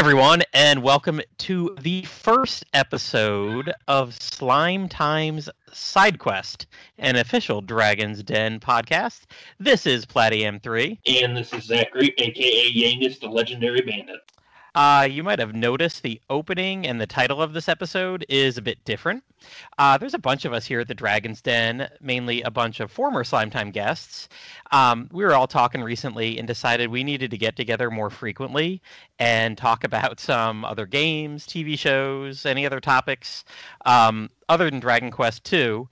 Everyone, and welcome to the first episode of Slime Times Side Quest, an official Dragon's Den podcast. This is Platy M3. And this is Zachary, aka Yangus, the legendary bandit. Uh, you might have noticed the opening and the title of this episode is a bit different. Uh, there's a bunch of us here at the Dragon's Den, mainly a bunch of former Slime Time guests. Um, we were all talking recently and decided we needed to get together more frequently and talk about some other games, TV shows, any other topics um, other than Dragon Quest II.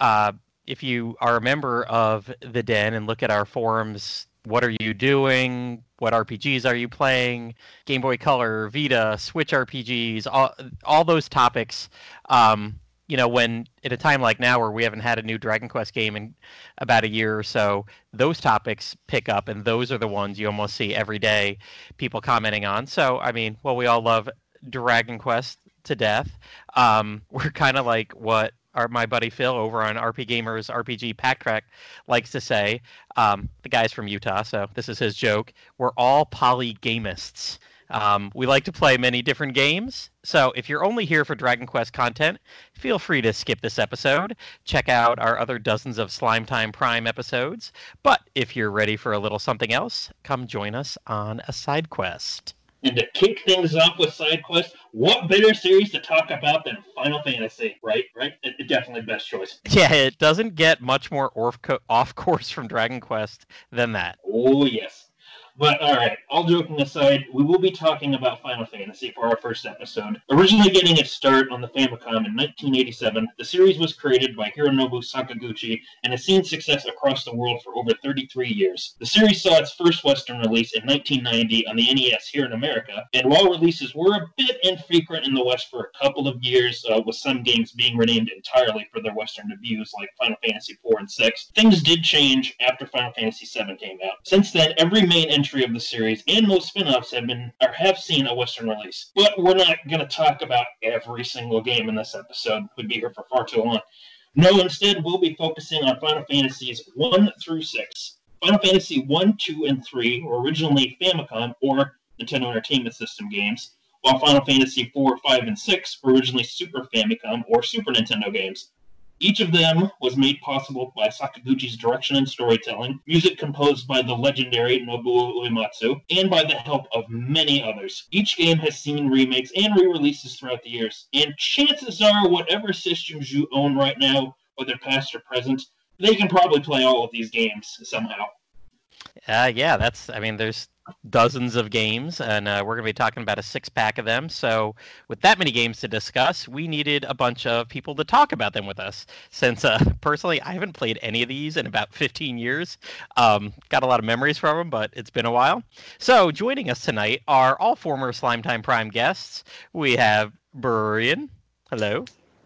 Uh, if you are a member of the Den and look at our forums, what are you doing? What RPGs are you playing? Game Boy Color, Vita, Switch RPGs, all, all those topics. Um, you know, when at a time like now where we haven't had a new Dragon Quest game in about a year or so, those topics pick up, and those are the ones you almost see every day people commenting on. So, I mean, well, we all love Dragon Quest to death. Um, we're kind of like what our, my buddy Phil over on RP Gamers RPG Pack Track likes to say. Um, the guy's from Utah, so this is his joke. We're all polygamists. Um, we like to play many different games, so if you're only here for Dragon Quest content, feel free to skip this episode. Check out our other dozens of Slime Time Prime episodes. But if you're ready for a little something else, come join us on a side quest. And to kick things off with side quests, what better series to talk about than Final Fantasy? Right, right. It, it definitely best choice. Yeah, it doesn't get much more off course from Dragon Quest than that. Oh yes. But all right, all joking aside, we will be talking about Final Fantasy for our first episode. Originally getting its start on the Famicom in 1987, the series was created by Hironobu Sakaguchi and has seen success across the world for over 33 years. The series saw its first Western release in 1990 on the NES here in America, and while releases were a bit infrequent in the West for a couple of years, uh, with some games being renamed entirely for their Western debuts like Final Fantasy IV and VI, things did change after Final Fantasy VII came out. Since then, every main entry of the series and most spin-offs have been or have seen a Western release. But we're not going to talk about every single game in this episode. We'd be here for far too long. No, instead, we'll be focusing on Final Fantasies 1 through 6. Final Fantasy 1, 2, and 3 were originally Famicom or Nintendo Entertainment System games, while Final Fantasy 4, 5, and 6 were originally Super Famicom or Super Nintendo games. Each of them was made possible by Sakaguchi's direction and storytelling, music composed by the legendary Nobuo Uematsu, and by the help of many others. Each game has seen remakes and re-releases throughout the years, and chances are whatever systems you own right now, whether past or present, they can probably play all of these games somehow. Uh, yeah, that's. I mean, there's dozens of games, and uh, we're going to be talking about a six pack of them. So, with that many games to discuss, we needed a bunch of people to talk about them with us. Since uh, personally, I haven't played any of these in about 15 years. Um, got a lot of memories from them, but it's been a while. So, joining us tonight are all former Slime Time Prime guests. We have Brian. Hello.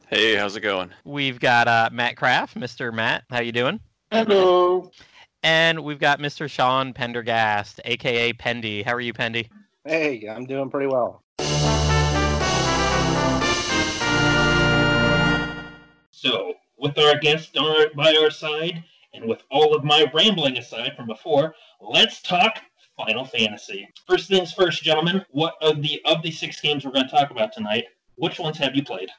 Hey, how's it going? We've got uh, Matt Kraft. Mr. Matt, how you doing? Hello. And we've got Mr. Sean Pendergast, aka Pendy. How are you, Pendy? Hey, I'm doing pretty well. So, with our guest on, by our side, and with all of my rambling aside from before, let's talk Final Fantasy. First things first, gentlemen. What of the of the six games we're going to talk about tonight? Which ones have you played?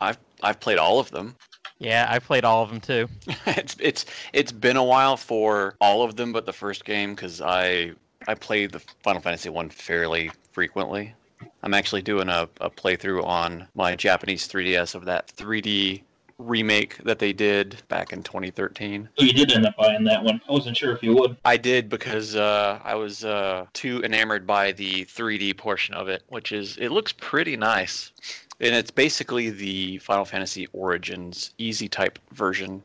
I've I've played all of them. Yeah, I played all of them too. it's it's it's been a while for all of them, but the first game because I I played the Final Fantasy one fairly frequently. I'm actually doing a, a playthrough on my Japanese 3DS of that 3D remake that they did back in 2013. Oh, you did end up buying that one. I wasn't sure if you would. I did because uh, I was uh, too enamored by the 3D portion of it, which is it looks pretty nice. And it's basically the Final Fantasy Origins easy type version,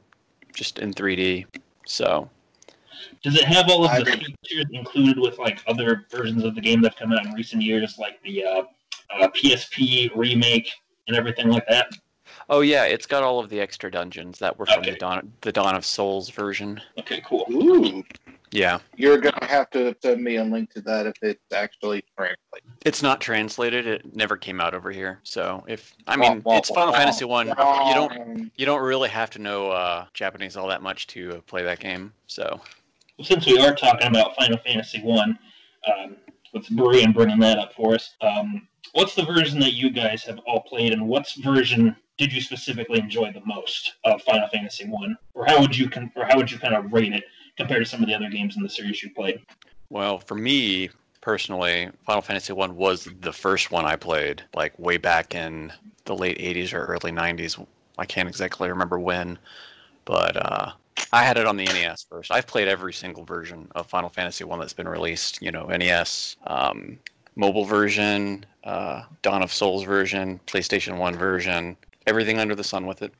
just in 3D. So, Does it have all of I the agree. features included with like other versions of the game that have come out in recent years, like the uh, uh, PSP remake and everything like that? oh yeah, it's got all of the extra dungeons that were from Okay. the Dawn the Dawn of Souls version. Okay, cool. Ooh, Yeah, you're gonna have to send me a link to that if it's actually translated. it's not translated. It never came out over here. So if I mean, wah, it's Final wah, Fantasy one. You don't you don't really have to know uh, Japanese all that much to play that game. So Since we are talking about Final Fantasy One, um, with Brian bringing that up for us. Um, what's the version that you guys have all played, and what's version did you specifically enjoy the most of Final Fantasy One, or how would you con- or how would you kind of rate it compared to some of the other games in the series you played? Well, for me personally, Final Fantasy One was the first one I played, like way back in the late '80s or early '90s. I can't exactly remember when, but uh, I had it on the NES first. I've played every single version of Final Fantasy One that's been released. You know, NES, um, mobile version, uh, Dawn of Souls version, PlayStation One version, everything under the sun with it.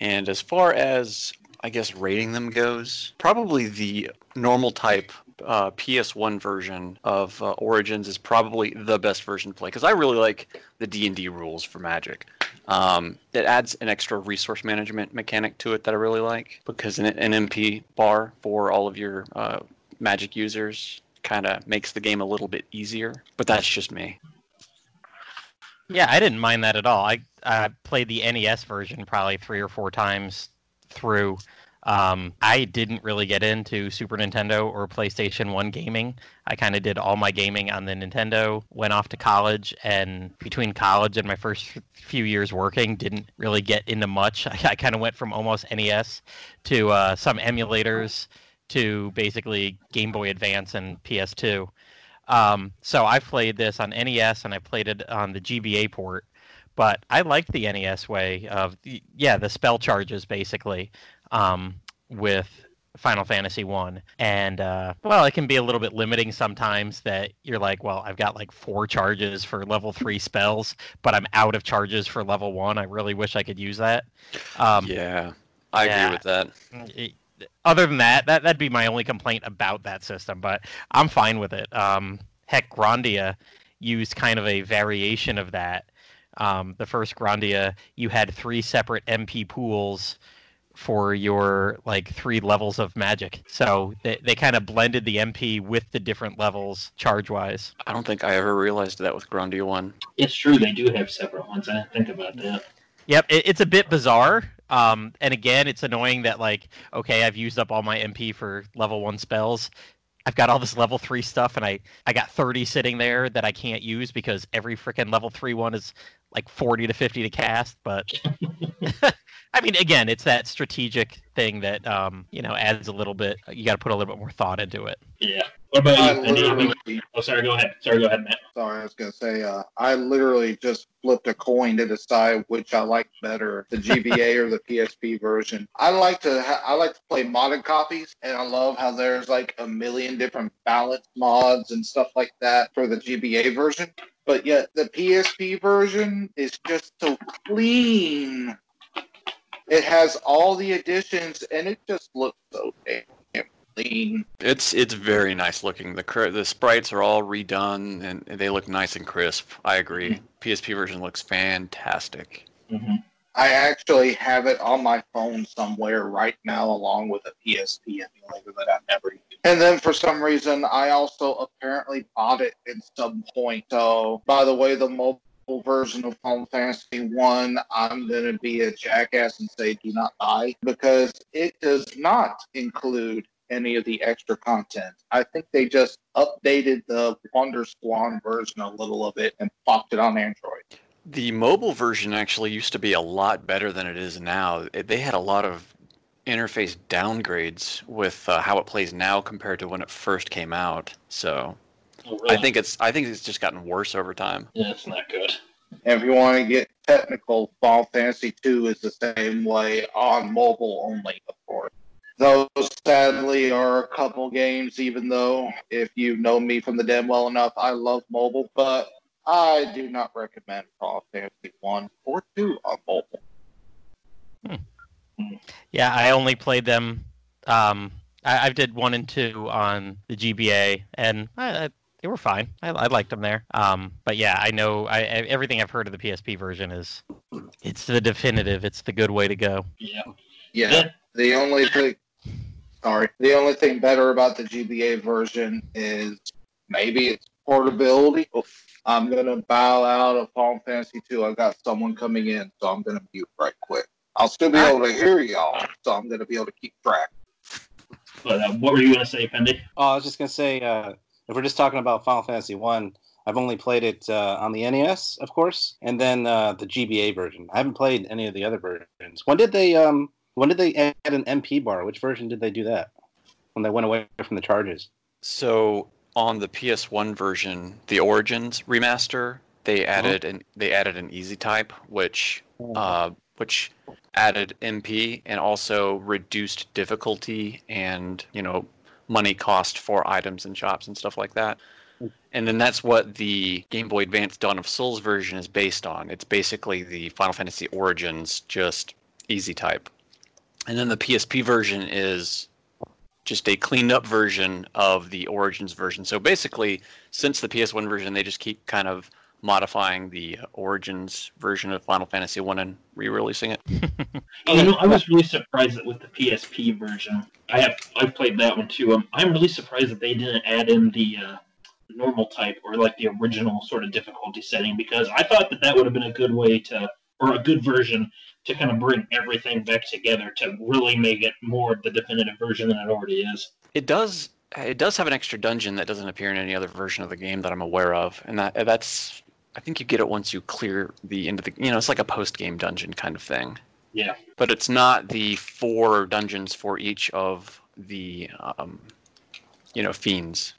And as far as I guess rating them goes, probably the normal type uh, PS1 version of uh, Origins is probably the best version to play because I really like the D and D rules for Magic. Um, it adds an extra resource management mechanic to it that I really like because an, an MP bar for all of your uh, Magic users kind of makes the game a little bit easier. But that's just me. Yeah, I didn't mind that at all. I I played the NES version probably three or four times through. Um, I didn't really get into Super Nintendo or PlayStation 1 gaming. I kind of did all my gaming on the Nintendo, went off to college, and between college and my first few years working, didn't really get into much. I, I kind of went from almost NES to uh, some emulators to basically Game Boy Advance and PS2. Um, so I've played this on NES and I played it on the GBA port. But I like the NES way of yeah the spell charges basically um, with Final Fantasy One, and uh, well, it can be a little bit limiting sometimes. That you're like, well, I've got like four charges for level three spells, but I'm out of charges for level one. I really wish I could use that. Um, yeah, I yeah. agree with that. It, other than that, that that'd be my only complaint about that system. But I'm fine with it. Um, heck, Grandia used kind of a variation of that. Um, the first Grandia, you had three separate MP pools for your like three levels of magic. So they, they kind of blended the MP with the different levels charge wise. I don't think I ever realized that with Grandia 1. It's true, they do have separate ones. I didn't think about that. Yep, it, it's a bit bizarre. Um, and again, it's annoying that like, okay, I've used up all my MP for level one spells. I've got all this level three stuff, and I I got 30 sitting there that I can't use because every freaking level three one is like 40 to 50 to cast. But I mean, again, it's that strategic thing that um, you know adds a little bit. You got to put a little bit more thought into it. Yeah. What about you? Oh, sorry. Go ahead. Sorry. Go ahead, Matt. Sorry, I was gonna say. Uh, I literally just flipped a coin to decide which I like better, the GBA or the PSP version. I like to. Ha- I like to play modded copies, and I love how there's like a million different balance mods and stuff like that for the GBA version. But yet the PSP version is just so clean it has all the additions, and it just looks so damn clean. It's it's very nice looking. The the sprites are all redone, and they look nice and crisp. I agree. Mm-hmm. PSP version looks fantastic. Mm-hmm. I actually have it on my phone somewhere right now, along with a PSP emulator that I've never used. And then for some reason, I also apparently bought it at some point. So, by the way, the mobile version of Final Fantasy One, I'm going to be a jackass and say do not buy because it does not include any of the extra content. I think they just updated the Wonder Swan version a little of it and popped it on Android. The mobile version actually used to be a lot better than it is now. They had a lot of interface downgrades with uh, how it plays now compared to when it first came out. So Oh, really? I think it's I think it's just gotten worse over time. Yeah, it's not good. And if you want to get technical, Final Fantasy II is the same way on mobile only, of course. Those sadly are a couple games, even though if you know me from the den well enough, I love mobile, but I do not recommend Final Fantasy One or Two on mobile. Hmm. Yeah, I only played them. Um, I, I did one and two on the GBA, and I, they were fine. I, I liked them there. Um, but yeah, I know I, everything I've heard of the PSP version is it's the definitive. It's the good way to go. Yeah. Yeah. The only thing, sorry, the only thing better about the GBA version is maybe it's portability. I'm gonna bow out of Final Fantasy 2. I've got someone coming in, so I'm gonna mute right quick. I'll still be able to hear y'all, so I'm gonna be able to keep track. But uh, what were you gonna say, Pendy? Oh, I was just gonna say, uh, if we're just talking about Final Fantasy One, I've only played it uh, on the NES, of course, and then uh, the GBA version. I haven't played any of the other versions. When did they um when did they add an MP bar? Which version did they do that? When they went away from the charges? So on the PS1 version, the Origins remaster, they added an they added an easy type, which uh, which added MP and also reduced difficulty and you know money cost for items and shops and stuff like that. And then that's what the Game Boy Advance Dawn of Souls version is based on. It's basically the Final Fantasy Origins, just easy type. And then the PSP version is just a cleaned up version of the Origins version. So basically, since the PS1 version, they just keep kind of modifying the Origins version of Final Fantasy One and re-releasing it. You know, I was really surprised that with the PSP version, I have I've played that one too. Um, I'm really surprised that they didn't add in the uh, normal type or like the original sort of difficulty setting because I thought that that would have been a good way to or a good version to kind of bring everything back together to really make it more of the definitive version than it already is. It does. It does have an extra dungeon that doesn't appear in any other version of the game that I'm aware of, and that that's. I think you get it once you clear the end of the. You know, it's like a post-game dungeon kind of thing. Yeah. But it's not the four dungeons for each of the, um, you know, fiends.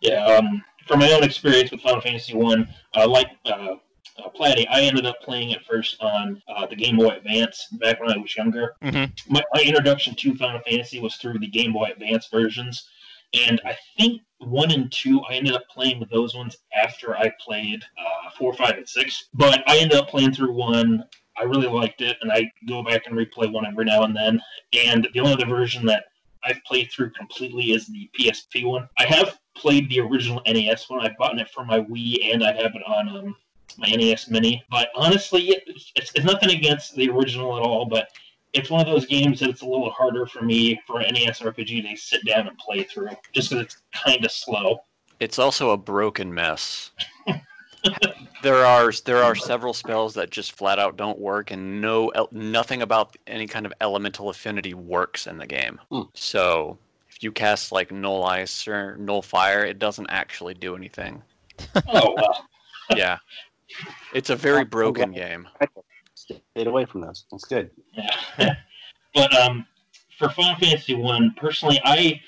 Yeah, um, from my own experience with Final Fantasy One, uh, like uh, uh, Platty, I ended up playing it first on uh, the Game Boy Advance back when I was younger. Mhm. My, my introduction to Final Fantasy was through the Game Boy Advance versions, and I think one and two I ended up playing with those ones after I played uh, four, five, and six. But I ended up playing through one. I really liked it, and I go back and replay one every now and then. And the only other version that I've played through completely is the PSP one. I have played the original NES one. I've bought it for my Wii, and I have it on um, my NES Mini. But honestly, it's, it's, it's nothing against the original at all. But it's one of those games that it's a little harder for me for an NES RPG to sit down and play through, just because it's kind of slow. It's also a broken mess. there are there are several spells that just flat out don't work, and no nothing about any kind of elemental affinity works in the game. Hmm. So if you cast like null ice or null fire, it doesn't actually do anything. Oh well. yeah, it's a very broken game. Stayed away from those. That's good. Yeah. but um, for Final Fantasy One, personally, I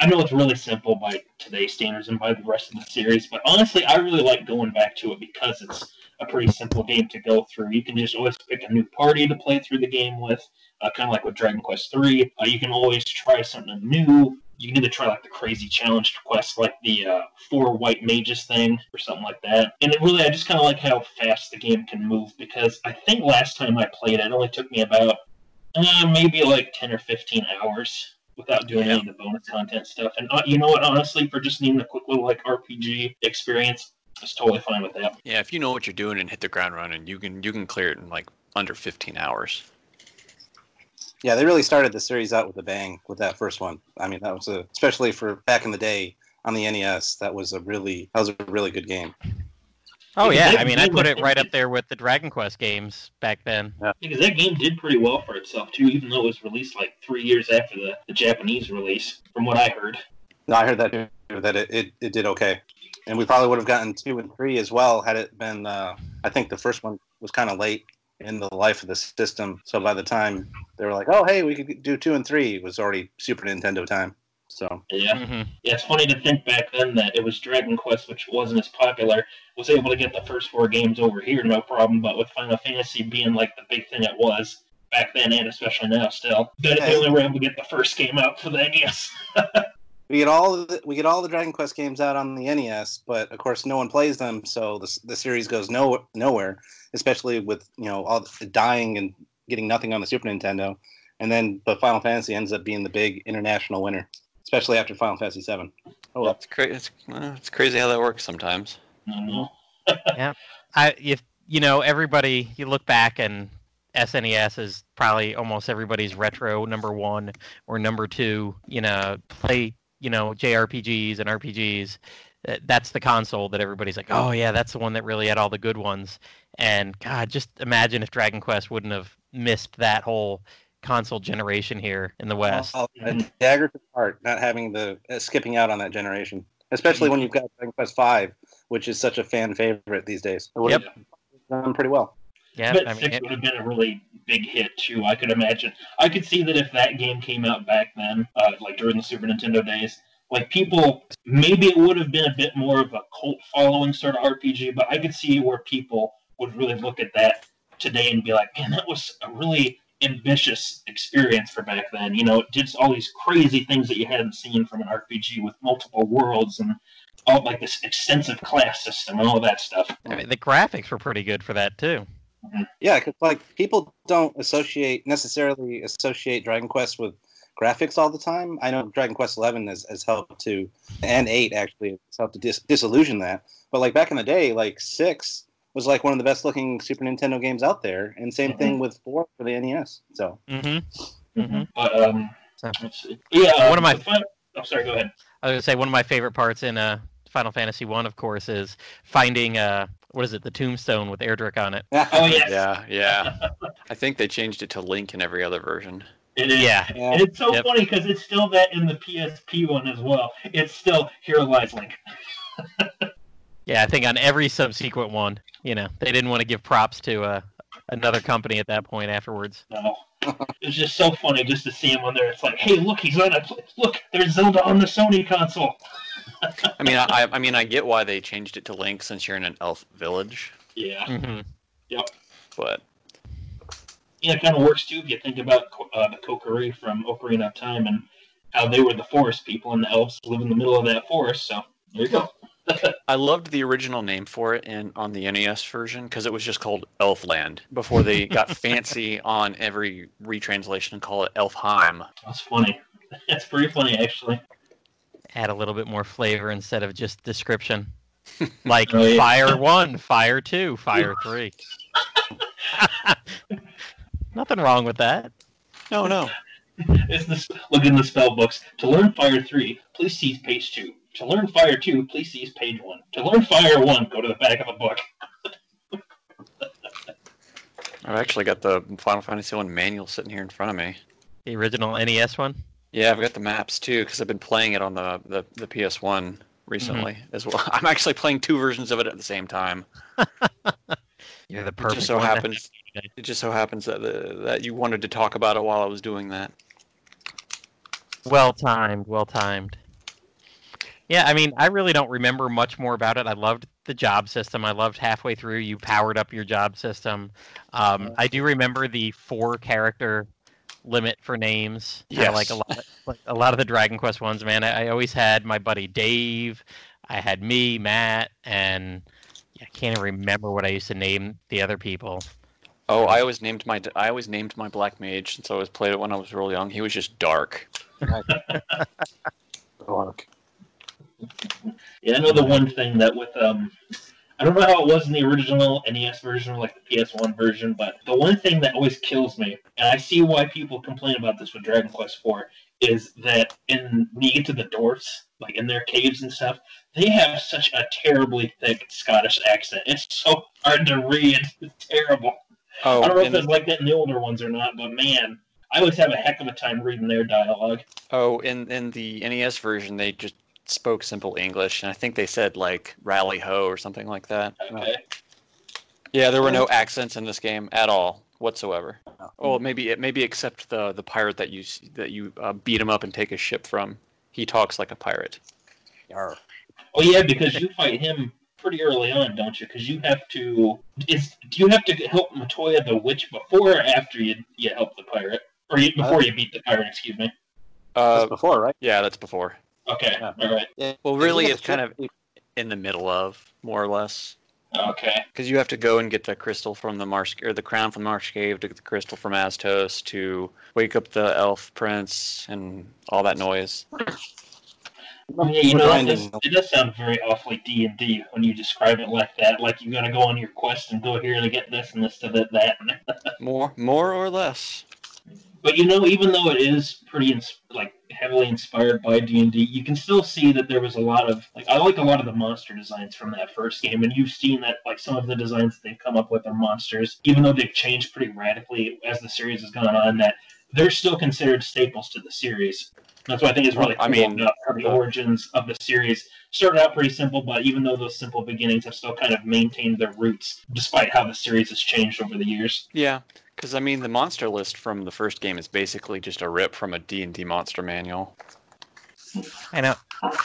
I know it's really simple by today's standards and by the rest of the series, but honestly, I really like going back to it because it's a pretty simple game to go through. You can just always pick a new party to play through the game with, uh, kind of like with Dragon Quest Three. Uh, you can always try something new. You can either try like the crazy challenge quest, like the uh, four white mages thing, or something like that. And it really, I just kind of like how fast the game can move because I think last time I played it, it only took me about uh, maybe like 10 or 15 hours without doing any of the bonus content stuff. And uh, you know what? Honestly, for just needing a quick little like RPG experience, it's totally fine with that. Yeah, if you know what you're doing and hit the ground running, you can you can clear it in like under 15 hours. Yeah, they really started the series out with a bang with that first one. I mean, that was a especially for back in the day on the NES. That was a really that was a really good game. Oh Because yeah, I mean, I put it right up there with the Dragon Quest games back then. Because that game did pretty well for itself too, even though it was released like three years after the, the Japanese release, from what I heard. No, I heard that too. That it, it, it did okay, and we probably would have gotten two and three as well had it been. Uh, I think the first one was kind of late in the life of the system, so by the time they were like, "Oh, hey, we could do two and three, it was already Super Nintendo time. So Yeah. hmm Yeah, it's funny to think back then that it was Dragon Quest, which wasn't as popular, was able to get the first four games over here no problem, but with Final Fantasy being like the big thing it was back then and especially now still, that they only were able to get the first game out for the NES. we get all the, we get all the Dragon Quest games out on the NES, but of course no one plays them, so the the series goes no nowhere. Especially with you know all the dying and getting nothing on the Super Nintendo, and then but Final Fantasy ends up being the big international winner, especially after Final Fantasy Seven. Oh well. It's, cra- it's, uh, it's crazy how that works sometimes. I don't know. I if you know everybody, you look back and SNES is probably almost everybody's retro number one or number two. You know, play you know JRPGs and RPGs, that's the console that everybody's like, oh yeah, that's the one that really had all the good ones. And God, just imagine if Dragon Quest wouldn't have missed that whole console generation here in the West. Oh, a dagger to the heart, not having the uh, skipping out on that generation. especially when you've got Dragon Quest Five, which is such a fan favorite these days. It would Yep. have done pretty well. Yeah, but I mean, six it- would have been a really big hit too. I could imagine. I could see that if that game came out back then, uh, like during the Super Nintendo days, like people, maybe it would have been a bit more of a cult following sort of RPG. But I could see where people would really look at that today and be like, "Man, that was a really ambitious experience for back then." You know, it did all these crazy things that you hadn't seen from an RPG with multiple worlds and all like this extensive class system and all that stuff. I mean, the graphics were pretty good for that too. Yeah, because like people don't associate necessarily associate Dragon Quest with graphics all the time. I know Dragon Quest Eleven has, has helped to, and eight actually has helped to dis- disillusion that. But like back in the day, like six was like one of the best looking Super Nintendo games out there, and same Mhm. thing with four for the NES. So Mm-hmm. Mhm. But um, So- yeah. One of my- the fin- oh, sorry. Go ahead. I was gonna say one of my favorite parts in uh, Final Fantasy One, of course, is finding uh, what is it, the tombstone with Erdrick on it. Oh yes, Yeah, yeah. I think they changed it to Link in every other version. it is. Yeah, Yeah. And it's so Yep. funny because it's still that in the PSP one as well. It's still Here Lies Link. yeah. I think on every subsequent one, you know, they didn't want to give props to uh, another company at that point afterwards. No. it's just so funny just to see him on there. It's like, hey, look, he's on a look. There's Zelda on the Sony console. I mean, I, I mean, I get why they changed it to Link since you're in an elf village, Yeah, Mm-hmm. Yep. but yeah, it kind of works too if you think about uh, the Kokiri from Ocarina of Time and how they were the forest people and the elves live in the middle of that forest. So there you go. I loved the original name for it in on the NES version because it was just called Elfland before they got fancy on every retranslation and call it Elfheim. That's funny. That's pretty funny actually. Add a little bit more flavor instead of just description, like Oh, yeah. Fire One, Fire Two, Fire Three. Nothing wrong with that. No, no. It's this. Look in the spell books. To learn Fire three, please see page two. To learn Fire two, please see page one. To learn Fire one, go to the back of the book. I've actually got the Final Fantasy One manual sitting here in front of me. The original NES one. Yeah, I've got the maps too because I've been playing it on the the, the PS1 recently as well. I'm actually playing two versions of it at the same time. You're the It perfect. just so one happens. It just so happens that the, that you wanted to talk about it while I was doing that. Well timed, well timed. Yeah, I mean, I really don't remember much more about it. I loved the job system. I loved halfway through you powered up your job system. Um, I do remember the four character limit for names. Kinda like a Yes. lot, like a lot of the Dragon Quest ones. Man, I, I always had my buddy Dave. I had me, Matt, and yeah, I can't even remember what I used to name the other people. Oh, I always named my I always named my black mage since I was played it when I was real young. He was just dark. dark. Yeah, I know the one thing that with um, I don't know how it was in the original NES version or like the PS1 version, but the one thing that always kills me, and I see why people complain about this with Dragon Quest IV, is that in when you get to the dwarfs, like in their caves and stuff, they have such a terribly thick Scottish accent. It's so hard to read. It's terrible. Oh, I don't know if it's like that in the older ones or not, but man, I always have a heck of a time reading their dialogue. oh, in in the NES version, they just spoke simple English, and I think they said like "rally ho" or something like that. Okay. Yeah, there were no accents in this game at all whatsoever. Oh, maybe maybe except the the pirate that you that you uh, beat him up and take his ship from. He talks like a pirate. Yarr. Oh yeah, because you fight him pretty early on, don't you? Because you have to. Is do you have to help Matoya the witch before or after you you help the pirate, or you, before you beat the pirate? Excuse me. Uh, That's before, right? yeah, that's before. Okay. Yeah. All right. Yeah. Well, really, it's kind of in the middle of more or less. Okay. Because you have to go and get the crystal from the marsh or the crown from the marsh cave to get the crystal from Astos to wake up the elf prince and all that noise. Yeah, you know, that does, it does sound very awfully D and D when you describe it like that. Like you gotta go on your quest and go here to get this and this to that. that. More, more or less. But you know, even though it is pretty like heavily inspired by D and D, you can still see that there was a lot of like I like a lot of the monster designs from that first game, and you've seen that like some of the designs that they've come up with are monsters, even though they've changed pretty radically as the series has gone on. That they're still considered staples to the series. That's why I think it's really I mean, about how the origins of the series started out pretty simple, but even though those simple beginnings have still kind of maintained their roots, despite how the series has changed over the years. Yeah, because I mean, the monster list from the first game is basically just a rip from a D&D monster manual. I know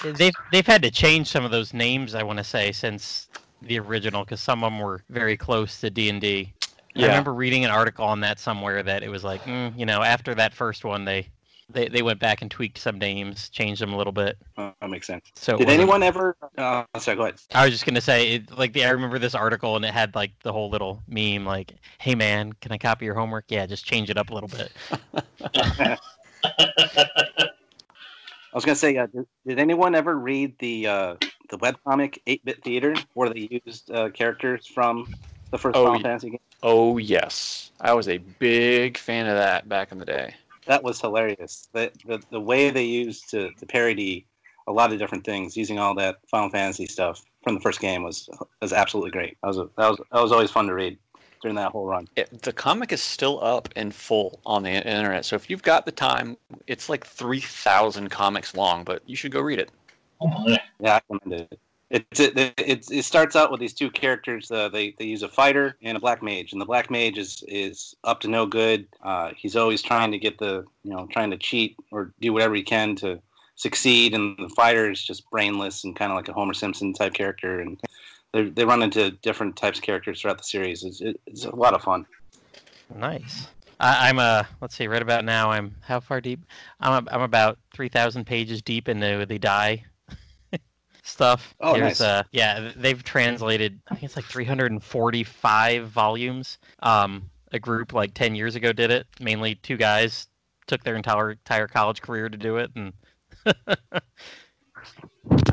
they've they've had to change some of those names. I want to say since the original because some of them were very close to D and D. I remember reading an article on that somewhere that it was like, mm, you know, after that first one, they, they they went back and tweaked some names, changed them a little bit. Uh, that makes sense. So Did anyone ever? Uh, sorry, go ahead. I was just gonna say, it, like, the, I remember this article and it had like the whole little meme, like, "Hey man, can I copy your homework? Yeah, just change it up a little bit." I was gonna say, uh, did, did anyone ever read the uh, the webcomic Eight Bit Theater, where they used uh, characters from the first Oh, Final yeah. Fantasy game? Oh yes, I was a big fan of that back in the day. That was hilarious. The the, the way they used to, to parody a lot of different things using all that Final Fantasy stuff from the first game was was absolutely great. That was a, that was that was always fun to read during that whole run. It, the comic is still up in full on the internet, so if you've got the time, it's like three thousand comics long, but you should go read it. Oh. Yeah, I recommend it. It, it, it, it starts out with these two characters. Uh, they, they use a fighter and a black mage, and the black mage is, is up to no good. Uh, he's always trying to get the you know trying to cheat or do whatever he can to succeed, and the fighter is just brainless and kind of like a Homer Simpson type character. And they they run into different types of characters throughout the series. It's, it, it's a lot of fun. Nice. I, I'm uh, let's see, right about now, I'm how far deep? I'm I'm about three thousand pages deep into the Dai stuff. Oh, There's, nice. uh, yeah, they've translated. I think it's like 345 volumes. Um, a group like 10 years ago did it. Mainly two guys took their entire entire college career to do it, and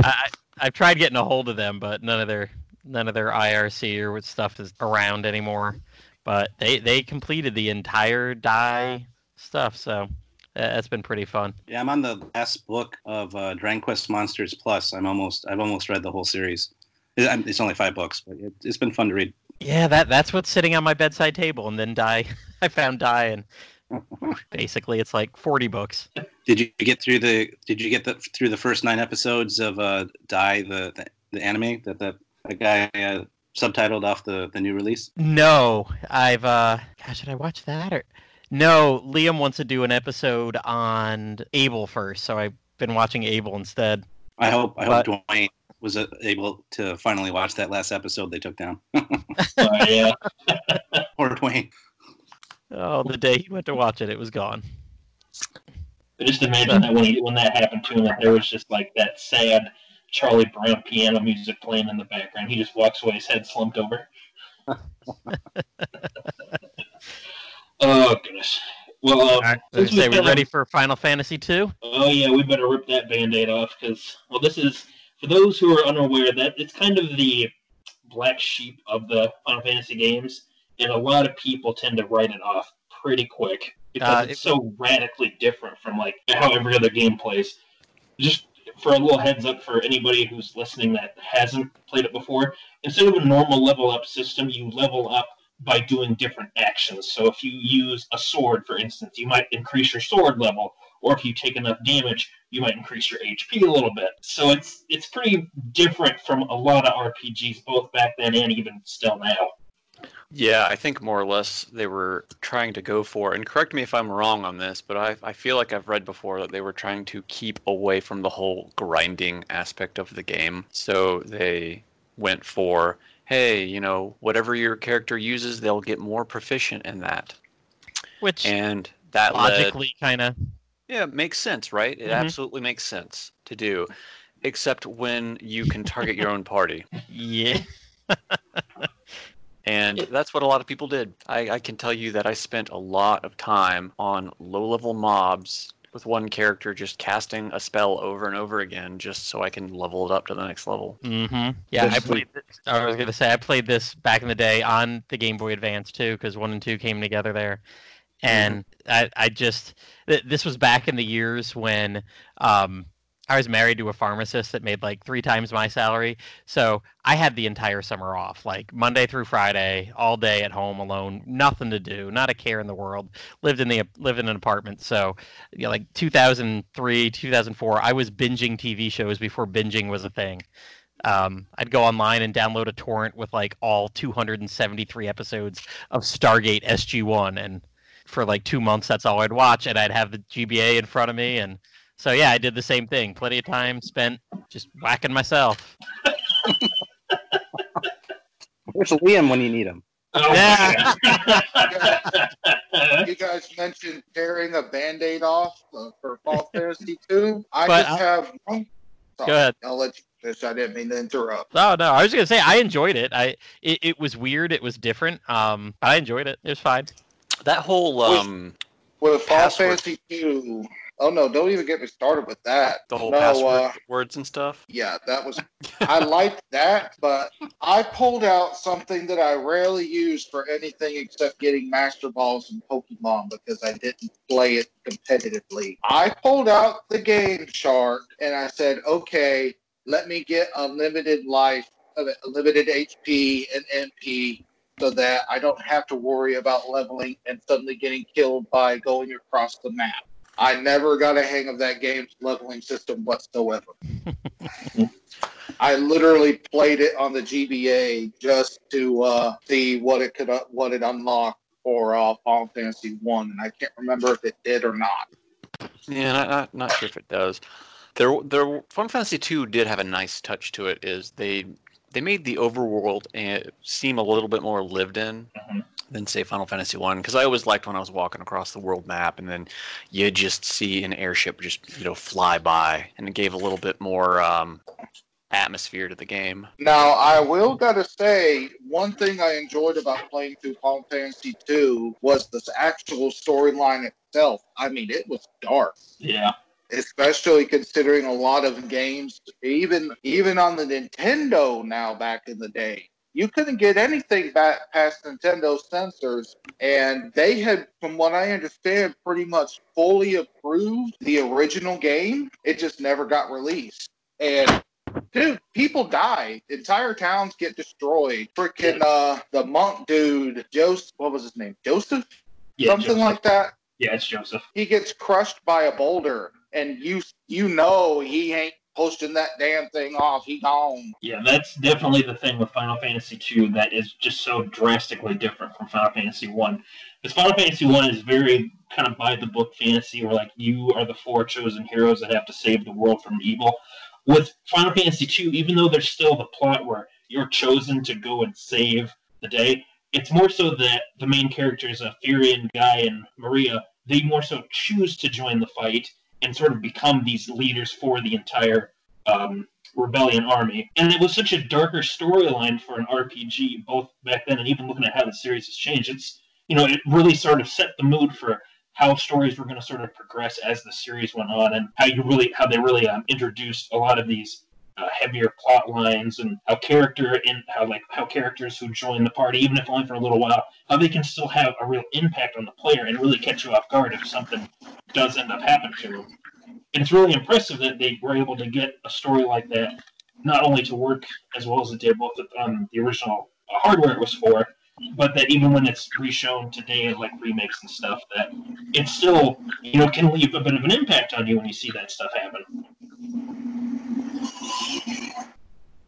I, I've tried getting a hold of them, but none of their none of their IRC or what stuff is around anymore. But they they completed the entire Dai stuff, so uh, that's been pretty fun. Yeah, I'm on the last book of uh, Dragon Quest Monsters Plus. I'm almost I've almost read the whole series. It's only five books, but it, it's been fun to read. Yeah, that that's what's sitting on my bedside table, and then Dai. I found Dai, and basically it's like 40 books. Did you get through the Did you get the, through the first nine episodes of uh, Dai the, the the anime that the, the guy uh, subtitled off the the new release? No, I've uh, gosh, should I watch that or? No, Liam wants to do an episode on Abel first, so I've been watching Abel instead. I hope I hope But- Dwayne was uh, able to finally watch that last episode they took down. Uh, yeah. or Dwayne. Oh, the day he went to watch it, it was gone. But just imagine that when he, when that happened to him, that there was just like that sad Charlie Brown piano music playing in the background. He just walks away, his head slumped over. oh goodness. Well, um, All right, since say we kinda- ready for Final Fantasy two? Oh yeah, we better rip that band-aid off because well, this is for those who are unaware that it's kind of the black sheep of the Final Fantasy games, and a lot of people tend to write it off pretty quick because Uh, it's so radically different from like how every other game plays. Just for a little heads up for anybody who's listening that hasn't played it before, instead of a normal level up system, you level up by doing different actions. So if you use a sword, for instance, you might increase your sword level, or if you take enough damage, you might increase your HP a little bit. So it's it's pretty different from a lot of RPGs, both back then and even still now. Yeah, I think more or less they were trying to go for, and correct me if I'm wrong on this, but I, I feel like I've read before that they were trying to keep away from the whole grinding aspect of the game. So they went for, hey, you know, whatever your character uses, they'll get more proficient in that. Which And that logically kind of yeah, it makes sense, right? It Mhm. absolutely makes sense to do, except when you can target your own party. yeah. And that's what a lot of people did. I, I can tell you that I spent a lot of time on low level mobs with one character just casting a spell over and over again just so I can level it up to the next level. Mm-hmm. Yeah, I played. This, I was gonna say I played this back in the day on the Game Boy Advance too, because one and two came together there, and I, I just th- this was back in the years when um, I was married to a pharmacist that made like three times my salary. So I had the entire summer off, like Monday through Friday, all day at home alone, nothing to do, not a care in the world. Lived in the lived in an apartment. So, you know, like 2003, 2004, I was binging TV shows before binging was a thing. Um, I'd go online and download a torrent with like all 273 episodes of Stargate SG1, and for like two months, that's all I'd watch, and I'd have the GBA in front of me, and so yeah, I did the same thing. Plenty of time spent just whacking myself. Where's Liam when you need him? Oh, Yeah. you guys mentioned tearing a band-aid off uh, for Fall Fantasy 2. I But, just uh, have one. Sorry, Go ahead. I'll let you finish. I didn't mean to interrupt. Oh no, I was gonna say I enjoyed it. I it, it was weird. It was different. Um, I enjoyed it. It was fine. That whole um, With Fall Password. Fantasy 2. Oh no, don't even get me started with that. the whole no, password uh, words and stuff. yeah, that was I liked that, but I pulled out something that I rarely use for anything except getting Master Balls in Pokemon because I didn't play it competitively. I pulled out the Game Shark and I said, okay, let me get unlimited life, unlimited HP and MP so that I don't have to worry about leveling and suddenly getting killed by going across the map. I never got a hang of that game's leveling system whatsoever. I literally played it on the GBA just to uh, see what it could uh, what it unlocked for uh, Final Fantasy One, and I can't remember if it did or not. Yeah, not, not not sure if it does. There, there. Final Fantasy two did have a nice touch to it. Is they they made the overworld uh, seem a little bit more lived in Mhm. than say Final Fantasy one. Because I always liked when I was walking across the world map and then you just see an airship just you know fly by, and it gave a little bit more um, atmosphere to the game. Now, I will gotta say, one thing I enjoyed about playing through Final Fantasy Two was the actual storyline itself. I mean, it was dark. yeah. Especially considering a lot of games even even on the Nintendo now back in the day. You couldn't get anything back past Nintendo censors and they had from what I understand pretty much fully approved the original game. It just never got released. And dude people die. Entire towns get destroyed. Freaking uh the monk dude Joseph what was his name? Joseph? Yeah, something Joseph. like that? Yeah, it's Joseph. he gets crushed by a boulder and you you know he ain't posting that damn thing off he gone Yeah, that's definitely the thing with Final Fantasy two that is just so drastically different from Final Fantasy One. Because Final Fantasy One is very kind of by the book fantasy, where like you are the four chosen heroes that have to save the world from evil. With Final Fantasy two, even though there's still the plot where you're chosen to go and save the day, it's more so that the main characters, uh, Firion, Guy, and Maria, they more so choose to join the fight and sort of become these leaders for the entire um, rebellion army. And it was such a darker storyline for an RPG, both back then and even looking at how the series has changed. It's you know it really sort of set the mood for how stories were going to sort of progress as the series went on, and how you really how they really um, introduced a lot of these. Uh, heavier plot lines and how character and how like how characters who join the party even if only for a little while how they can still have a real impact on the player and really catch you off guard if something does end up happening to them and it's really impressive that they were able to get a story like that not only to work as well as it did both on the original hardware it was for, but that even when it's reshown today like remakes and stuff, that it still you know can leave a bit of an impact on you when you see that stuff happen.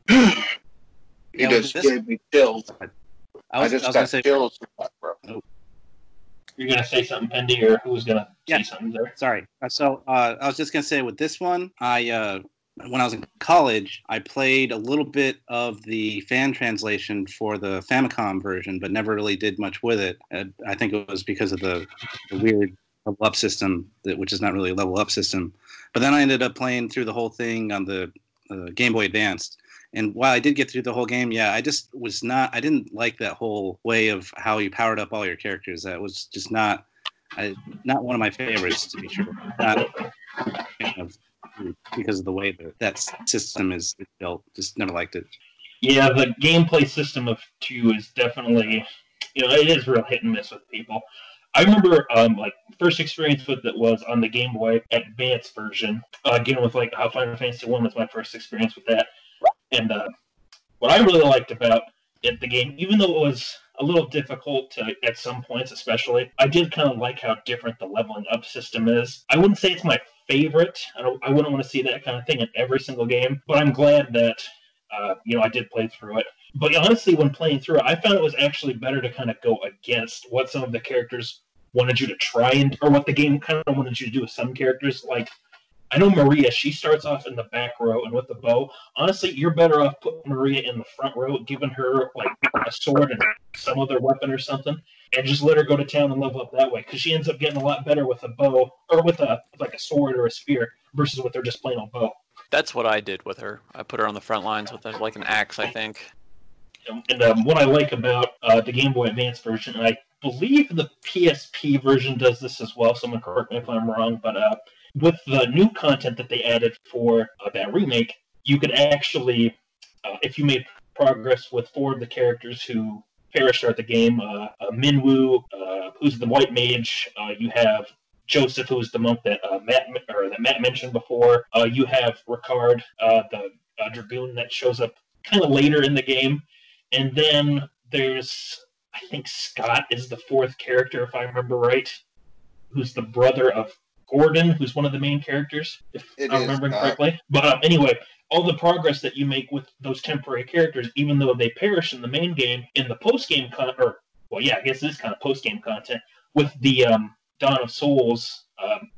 You Yeah, with just this- gave me chills I i, was, just I was got gonna say, chills bro. You're gonna say something, Pendy, or who's gonna Yeah. say something there? sorry. Uh, So uh, I was just gonna say with this one, I uh, when I was in college, I played a little bit of the fan translation for the Famicom version, but never really did much with it. Uh, I think it was because of the, the weird level up system, that which is not really a level up system. But then I ended up playing through the whole thing on the uh, Game Boy Advanced. And while I did get through the whole game, yeah, I just was not. I didn't like that whole way of how you powered up all your characters. That was just not, I, not one of my favorites to be sure. Not because of the way that that system is built. Just never liked it. Yeah, the gameplay system of two is definitely, you know, it is real hit and miss with people. I remember um, like first experience with it was on the Game Boy Advance version. Uh, again, with like how Final Fantasy One was my first experience with that, and uh, what I really liked about it, the game, even though it was a little difficult to, at some points, especially, I did kind of like how different the leveling up system is. I wouldn't say it's my favorite. I, I wouldn't want to see that kind of thing in every single game, but I'm glad that uh, you know I did play through it. But honestly, when playing through it, I found it was actually better to kind of go against what some of the characters wanted you to try and, or what the game kind of wanted you to do with some characters. Like, I know Maria, she starts off in the back row and with the bow. Honestly, you're better off putting Maria in the front row, giving her like a sword and some other weapon or something, and just let her go to town and level up that way. Because she ends up getting a lot better with a bow or with a like a sword or a spear versus with her just plain old bow. That's what I did with her. I put her on the front lines with a, like an axe, I think. And um, what I like about uh, the Game Boy Advance version, and I believe the PSP version does this as well. Someone correct me if I'm wrong, but uh, with the new content that they added for uh, that remake, you could actually, uh, if you made progress with four of the characters who perished throughout the game, uh, uh, Minwu, uh, who's the white mage, uh, you have Joseph, who's the monk that Matt or that Matt mentioned before. You have Ricard, the dragoon that shows up kind of later in the game, and then there's I think Scott is the fourth character, if I remember right, who's the brother of Gordon, who's one of the main characters, if It I'm remembering not. correctly. But um, anyway, all the progress that you make with those temporary characters, even though they perish in the main game, in the post game con or well, yeah, I guess this kind of post game content with the um, Dawn of Souls um,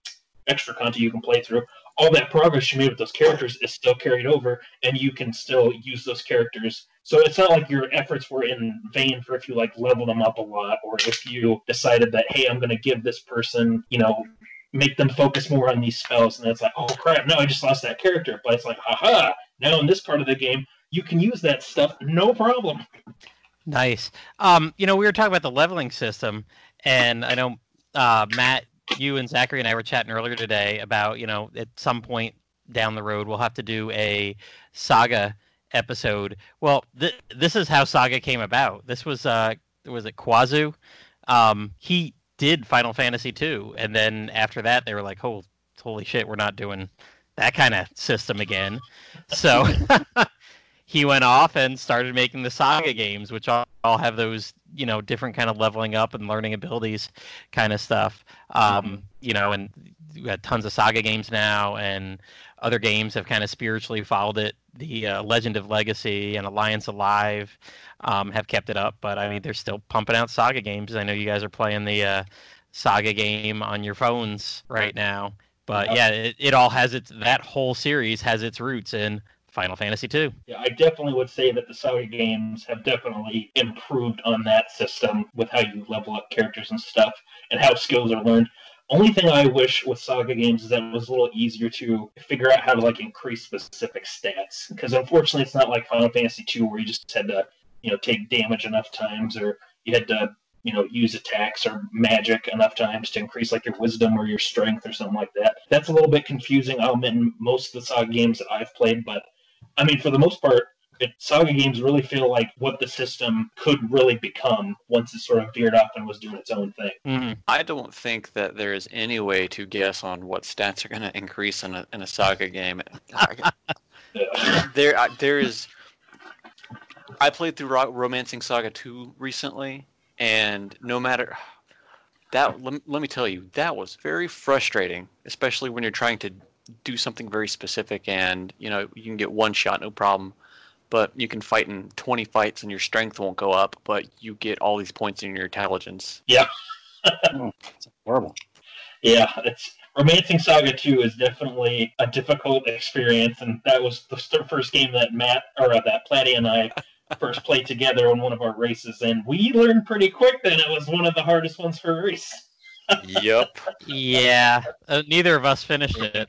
extra content you can play through. All that progress you made with those characters is still carried over, and you can still use those characters. So it's not like your efforts were in vain for if you like level them up a lot, or if you decided that hey, I'm going to give this person, you know, make them focus more on these spells, and it's like, oh crap, no, I just lost that character. But it's like, haha, now in this part of the game, you can use that stuff no problem. Nice. Um, you know, we were talking about the leveling system, and I know uh, Matt, you and Zachary and I were chatting earlier today about, you know, at some point down the road we'll have to do a saga episode. Well, th- this is how saga came about. This was uh, was it Kawazu? Um, he did Final Fantasy two, and then after that they were like, "Oh, holy shit, we're not doing that kind of system again." So he went off and started making the saga games, which all, all have those you know different kind of leveling up and learning abilities kind of stuff. Um, you know, and we had tons of saga games now, and other games have kind of spiritually followed it. The uh, Legend of Legacy and Alliance Alive um, have kept it up, but I mean they're still pumping out saga games. I know you guys are playing the uh, saga game on your phones right now. But yeah, it, it all has its that whole series has its roots in Final Fantasy two. Yeah, I definitely would say that the Saga games have definitely improved on that system with how you level up characters and stuff and how skills are learned. Only thing I wish with Saga games is that it was a little easier to figure out how to like increase specific stats. Because unfortunately, it's not like Final Fantasy two where you just had to you know take damage enough times or you had to you know use attacks or magic enough times to increase like your wisdom or your strength or something like that. That's a little bit confusing. I'll admit in most of the Saga games that I've played, but I mean, for the most part, it, Saga games really feel like what the system could really become once it sort of veered off and was doing its own thing. Mm-hmm. I don't think that there is any way to guess on what stats are going to increase in a, in a saga game. There, there is. I played through Ro- Romancing Saga 2 recently, and no matter that, let, let me tell you, that was very frustrating, especially when you're trying to do something very specific, and you know you can get one shot, no problem, but you can fight in 20 fights and your strength won't go up, but you get all these points in your intelligence. Yeah. It's horrible. Yeah, it's Romancing Saga 2 is definitely a difficult experience, and that was the first game that Matt or uh, that Platty and I first played together on one of our races, and we learned pretty quick that it was one of the hardest ones for a race. yep. Yeah, uh, neither of us finished it.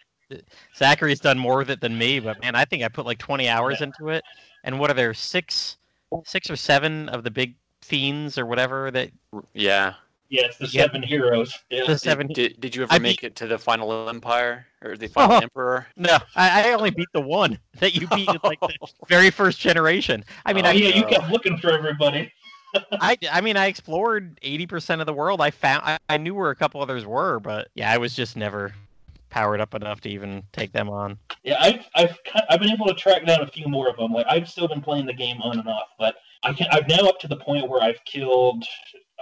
Zachary's done more with it than me, but man, I think I put like 20 hours into it. And what are there six, six or seven of the big fiends or whatever that Yeah. Yeah, it's the Yeah. seven heroes. Yeah. the seven? Did, did you ever I make it to the final empire or the oh, final Oh. emperor? No, I, I only beat the one that you beat in like the oh. very first generation. I mean, oh, I yeah, you kept looking for everybody. I, I mean, I explored 80% of the world. I found, I, I knew where a couple others were, but yeah, I was just never powered up enough to even take them on. Yeah, I've I've I've been able to track down a few more of them. Like I've still been playing the game on and off, but I can I'm now up to the point where I've killed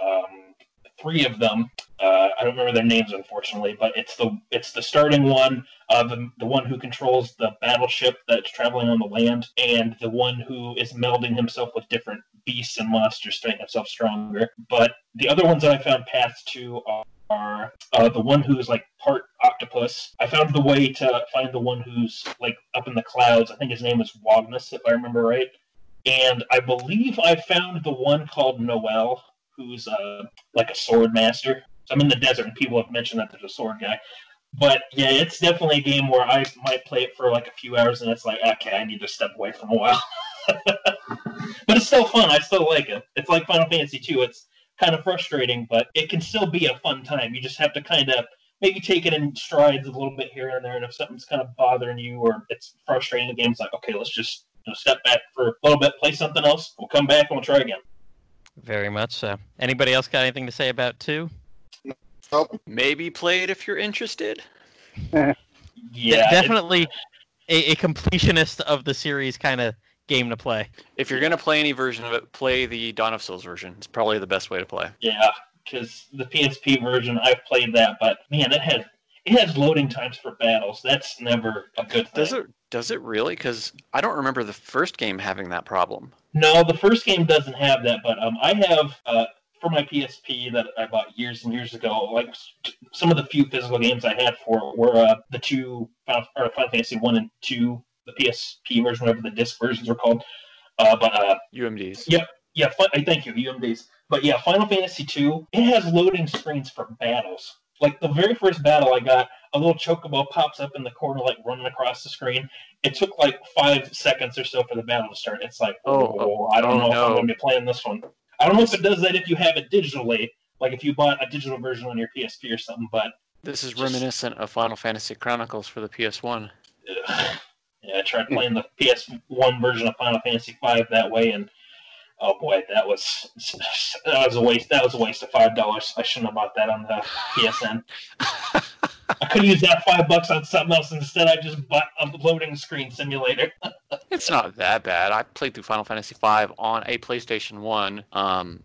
um, three of them. Uh, I don't remember their names unfortunately, but it's the it's the starting one, uh, the the one who controls the battleship that's traveling on the land, and the one who is melding himself with different beasts and monsters to make himself stronger. But the other ones that I found paths to are are uh, the one who's like part octopus. I found the way to find the one who's like up in the clouds. I think his name is Wagnas, if I remember right. And I believe I found the one called Noel, who's uh, like a sword master. So I'm in the desert, and people have mentioned that there's a sword guy. But yeah, it's definitely a game where I might play it for like a few hours, and it's like, okay, I need to step away from a while. but it's still fun. I still like it. It's like Final Fantasy 2. It's kind of frustrating, but it can still be a fun time. You just have to kind of maybe take it in strides a little bit here and there. And if something's kind of bothering you or it's frustrating, the game's like, okay, let's just you know, step back for a little bit, play something else. We'll come back and we'll try again. Very much so. Anybody else got anything to say about two? Nope. Maybe play it if you're interested. Yeah, De- definitely a, a completionist of the series kind of game to play. If you're gonna play any version of it, play the Dawn of Souls version. It's probably the best way to play. Yeah, because the PSP version, I've played that, but man, it has it has loading times for battles. That's never a good thing. Does it? Does it really? Because I don't remember the first game having that problem. No, the first game doesn't have that, but um, I have uh, for my PSP that I bought years and years ago. Like some of the few physical games I had for were uh, the two Final, or Final Fantasy one and two, the PSP version, whatever the disc versions are called. Uh, but uh, UMDs. Yep. Yeah, fi- thank you, UMDs. But yeah, Final Fantasy two, it has loading screens for battles. Like the very first battle I got, a little chocobo pops up in the corner, like running across the screen. It took like five seconds or so for the battle to start. It's like, oh, Oh, I don't oh, know if I'm going to be playing this one. I don't know if it does that if you have it digitally, like if you bought a digital version on your PSP or something. But This is Just- reminiscent of Final Fantasy Chronicles for the PS1. ugh. Yeah, I tried playing the PS1 version of Final Fantasy V that way, and oh boy, that was that was a waste. That was a waste of five dollars. I shouldn't have bought that on the PSN. I could used that five bucks on something else instead. I just bought a loading screen simulator. It's not that bad. I played through Final Fantasy V on a PlayStation One. Um,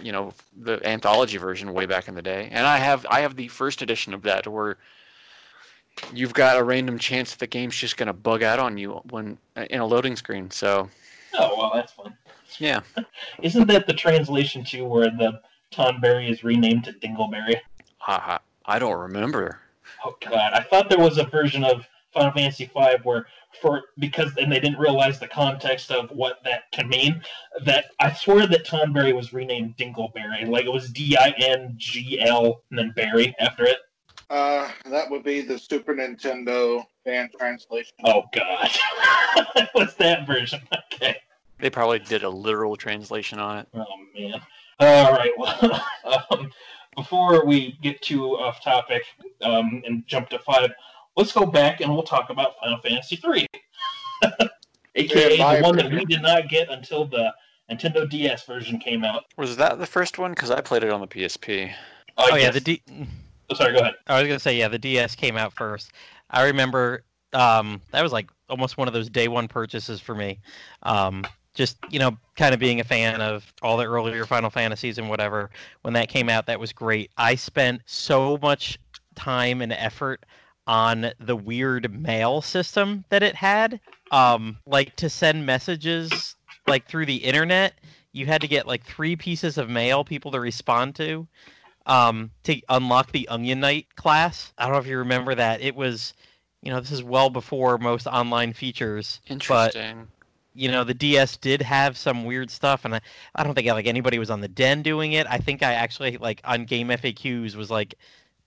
you know, the anthology version way back in the day, and I have I have the first edition of that where you've got a random chance that the game's just gonna bug out on you when uh, in a loading screen. So Oh well, that's fun. yeah, Isn't that the translation too, where the Tonberry is renamed to Dingleberry? I, I I don't remember. Oh god, I thought there was a version of Final Fantasy V where for because and they didn't realize the context of what that can mean. That I swear that Tonberry was renamed Dingleberry, like it was D I N G L and then Berry after it. Uh, that would be the Super Nintendo fan translation. Oh god, what's that version? Okay. They probably did a literal translation on it. Oh man. All right. Well, um, before we get too off topic um, and jump to five, let's go back and we'll talk about Final Fantasy three, aka Yeah, the one that we did not get until the Nintendo DS version came out. Was that the first one? Because I played it on the PSP. I Oh yeah, the D. oh, sorry. Go ahead. I was gonna say yeah, the DS came out first. I remember um, that was like almost one of those day one purchases for me. Um, just you know, kind of being a fan of all the earlier Final Fantasies and whatever. When that came out, that was great. I spent so much time and effort on the weird mail system that it had. Um, like to send messages like through the internet, you had to get like three pieces of mail people to respond to um, to unlock the Onion Knight class. I don't know if you remember that. It was, you know, this is well before most online features. Interesting. You know, the DS did have some weird stuff, and I, I don't think like anybody was on the Den doing it. I think I actually like on Game FAQs was like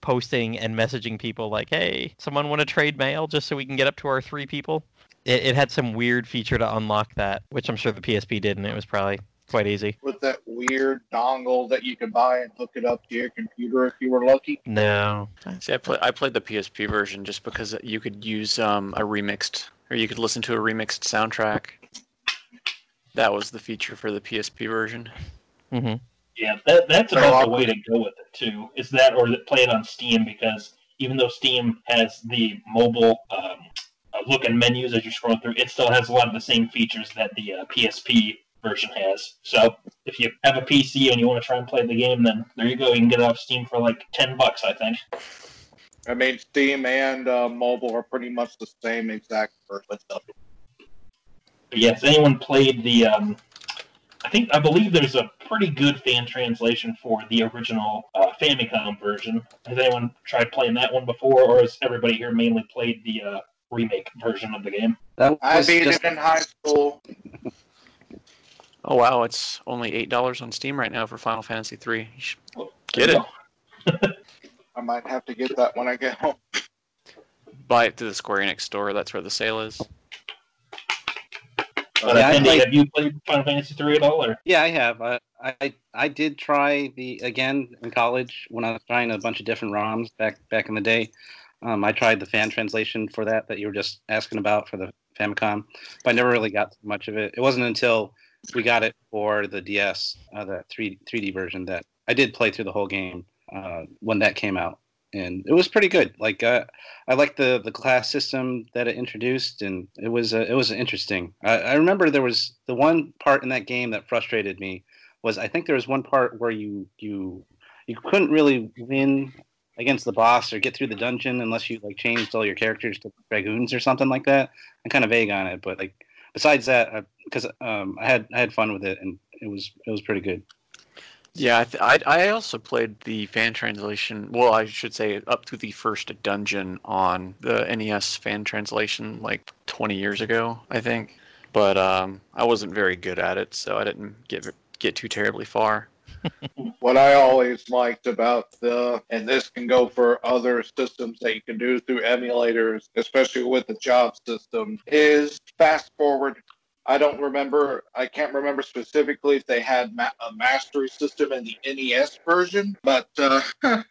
posting and messaging people like, "Hey, someone want to trade mail just so we can get up to our three people." It, it had some weird feature to unlock that, which I'm sure the PSP did, and it was probably quite easy. With that weird dongle that you could buy and hook it up to your computer if you were lucky. No, See, I, play, I played the PSP version just because you could use um, a remixed, or you could listen to a remixed soundtrack. That was the feature for the PSP version. hmm Yeah, that that's Very about the way to go with it too. Is that or play it on Steam because even though Steam has the mobile um, uh, look and menus as you're scrolling through, it still has a lot of the same features that the uh, PSP version has. So if you have a PC and you want to try and play the game, then there you go. You can get it off Steam for like ten bucks, I think. I mean, Steam and uh, mobile are pretty much the same exact version. But yes, anyone played the? Um, I think I believe there's a pretty good fan translation for the original uh, Famicom version. Has anyone tried playing that one before, or has everybody here mainly played the uh, remake version of the game? That I was beat just, it in high school. Oh wow, it's only eight dollars on Steam right now for Final Fantasy three. You should Get it. I might have to get that when I get home. buy it through the Square Enix store. That's where the sale is. But Yeah, I Andy, played- have you played Final Fantasy three at all? Or Yeah, I have. I, I I did try the again in college when I was trying a bunch of different ROMs back back in the day. Um, I tried the fan translation for that that you were just asking about for the Famicom, but I never really got much of it. It wasn't until we got it for the DS, uh, the three 3D version, that I did play through the whole game uh, when that came out, and it was pretty good. Like uh, I liked the the class system that it introduced, and it was uh, it was interesting. I, I remember there was the one part in that game that frustrated me was I think there was one part where you you you couldn't really win against the boss or get through the dungeon unless you like changed all your characters to dragoons or something like that. I'm kind of vague on it, but like besides that, because um, I had I had fun with it and it was it was pretty good. Yeah, I, th- I I also played the fan translation. Well, I should say up to the first dungeon on the NES fan translation, like 20 years ago, I think. But um, I wasn't very good at it, so I didn't get get too terribly far. What I always liked about the, and this can go for other systems that you can do through emulators, especially with the job system, is fast forward. I don't remember, I can't remember specifically if they had ma- a mastery system in the NES version, but, uh,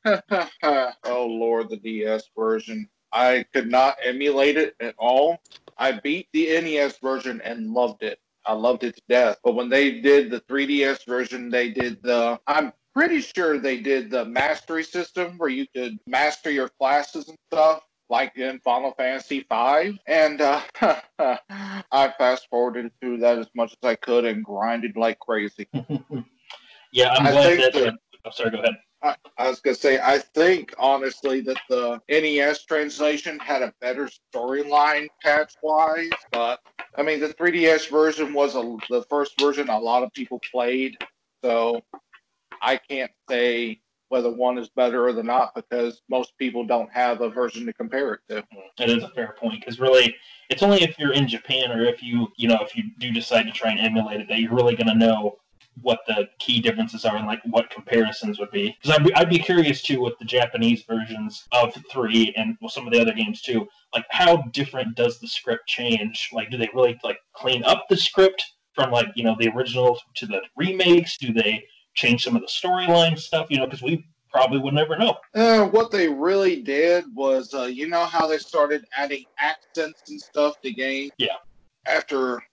oh Lord, the DS version. I could not emulate it at all. I beat the NES version and loved it. I loved it to death. But when they did the 3DS version, they did the. I'm pretty sure they did the mastery system where you could master your classes and stuff, like in Final Fantasy V. And uh, I fast forwarded through that as much as I could and grinded like crazy. yeah, I'm I glad that. uh, oh, sorry, go ahead. I, I was gonna say, I think honestly that the NES translation had a better storyline patch wise, but I mean the 3DS version was a, the first version a lot of people played, so I can't say whether one is better or the not because most people don't have a version to compare it to. That is a fair point because really, it's only if you're in Japan or if you, you know, if you do decide to try and emulate it that you're really going to know what the key differences are and like what comparisons would be. Because I'd be, I'd be curious too with the Japanese versions of three and well, some of the other games too. Like, how different does the script change? Like, do they really like clean up the script from like you know the original to the remakes? Do they change some of the storyline stuff? You know, because we probably would never know. Uh, what they really did was, uh, you know how they started adding accents and stuff to games? Yeah. After,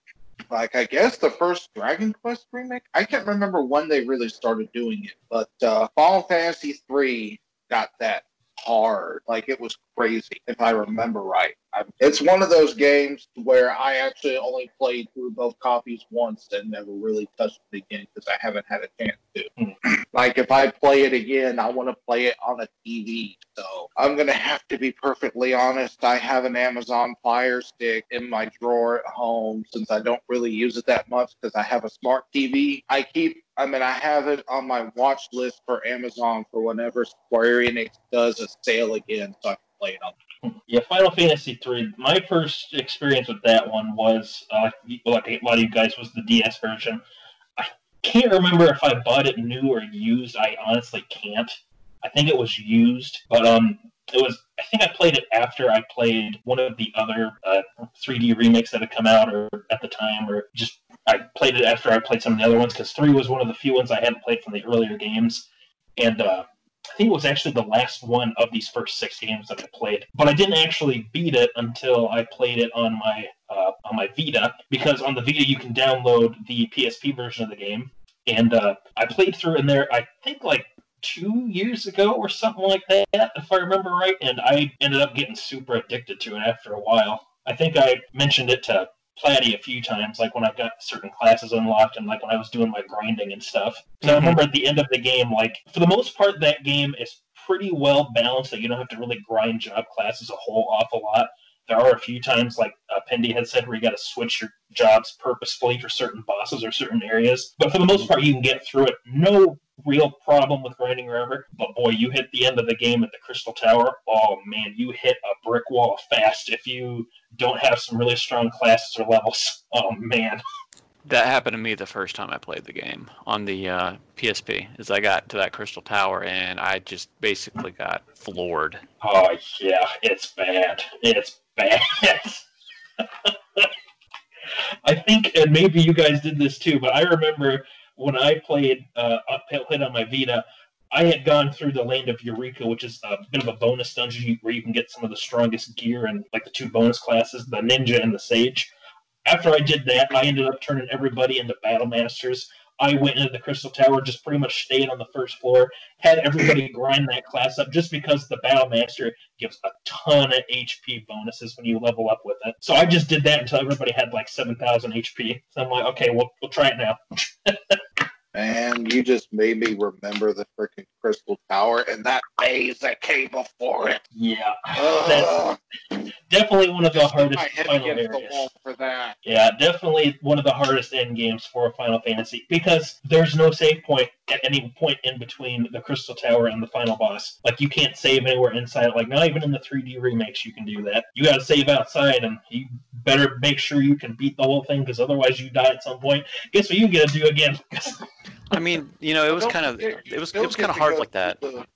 like, I guess the first Dragon Quest remake? I can't remember when they really started doing it, but uh, Final Fantasy III got that hard. Like, it was crazy, if I remember right. I, it's one of those games where I actually only played through both copies once and never really touched it again because I haven't had a chance to hmm. like if I play it again, I want to play it on a TV. So I'm gonna have to be perfectly honest. I have an Amazon Fire Stick in my drawer at home since I don't really use it that much because I have a smart TV. I keep. I mean, I have it on my watch list for Amazon for whenever Square Enix does a sale again, so I can play it on. Yeah, Final Fantasy three. My first experience with that one was, uh, like a lot of you guys, was the DS version. I can't remember if I bought it new or used. I honestly can't. I think it was used, but um, it was. I think I played it after I played one of the other uh, 3D remakes that had come out, or at the time, or just I played it after I played some of the other ones because three was one of the few ones I hadn't played from the earlier games, and uh, I think it was actually the last one of these first six games that I played. But I didn't actually beat it until I played it on my uh, on my Vita because on the Vita you can download the PSP version of the game, and uh, I played through in there. I think like two years ago or something like that, if I remember right. And I ended up getting super addicted to it after a while. I think I mentioned it to Platty a few times, like when I got certain classes unlocked and like when I was doing my grinding and stuff. So I mm-hmm. remember at the end of the game, like for the most part, that game is pretty well balanced. That you don't have to really grind job classes a whole awful lot. There are a few times, like uh, Pendy had said, where you got to switch your jobs purposefully for certain bosses or certain areas. But for the most part, you can get through it. No real problem with grinding rubber. But boy, you hit the end of the game at the Crystal Tower. Oh man, you hit a brick wall fast if you don't have some really strong classes or levels. Oh man. That happened to me the first time I played the game on the uh, PSP. Is I got to that Crystal Tower and I just basically got floored. Oh yeah, it's bad. It's bad. I think, and maybe you guys did this too, but I remember when I played uh, played on my Vita, I had gone through the land of Eureka, which is a bit of a bonus dungeon where you can get some of the strongest gear and like the two bonus classes, the ninja and the sage. After I did that, I ended up turning everybody into battle masters. I went into the Crystal Tower, just pretty much stayed on the first floor, had everybody grind that class up just because the Battle Master gives a ton of HP bonuses when you level up with it. So I just did that until everybody had like 7,000 HP. So I'm like, okay, we'll, we'll try it now. And you just made me remember the freaking Crystal Tower and that maze that came before it. Yeah. Ugh. That's definitely one of the hardest final areas. for that. Yeah, definitely one of the hardest end games for Final Fantasy because there's no save point at any point in between the Crystal Tower and the final boss. Like you can't save anywhere inside. Like not even in the 3D remakes you can do that. You got to save outside, and you better make sure you can beat the whole thing because otherwise you die at some point. Guess what you get to do again? I mean, you know, it was kind of it was it was kind of hard like that. the-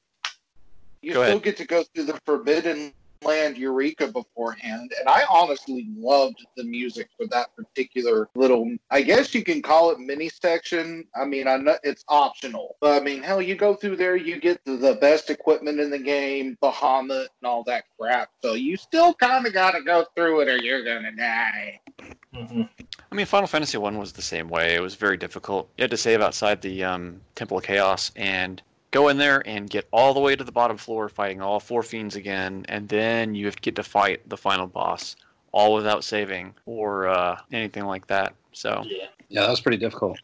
you Go still ahead. get to go through the Forbidden Land Eureka beforehand, and I honestly loved the music for that particular little. I guess you can call it mini section. I mean, I know it's optional, but I mean, hell, you go through there, you get the, the best equipment in the game, Bahamut, and all that crap. So you still kind of got to go through it, or you're gonna die. hmm I mean, Final Fantasy One was the same way. It was very difficult. You had to save outside the um, Temple of Chaos and go in there and get all the way to the bottom floor, fighting all four fiends again, and then you have to get to fight the final boss, all without saving or uh, anything like that. So, Yeah. Yeah, that was pretty difficult.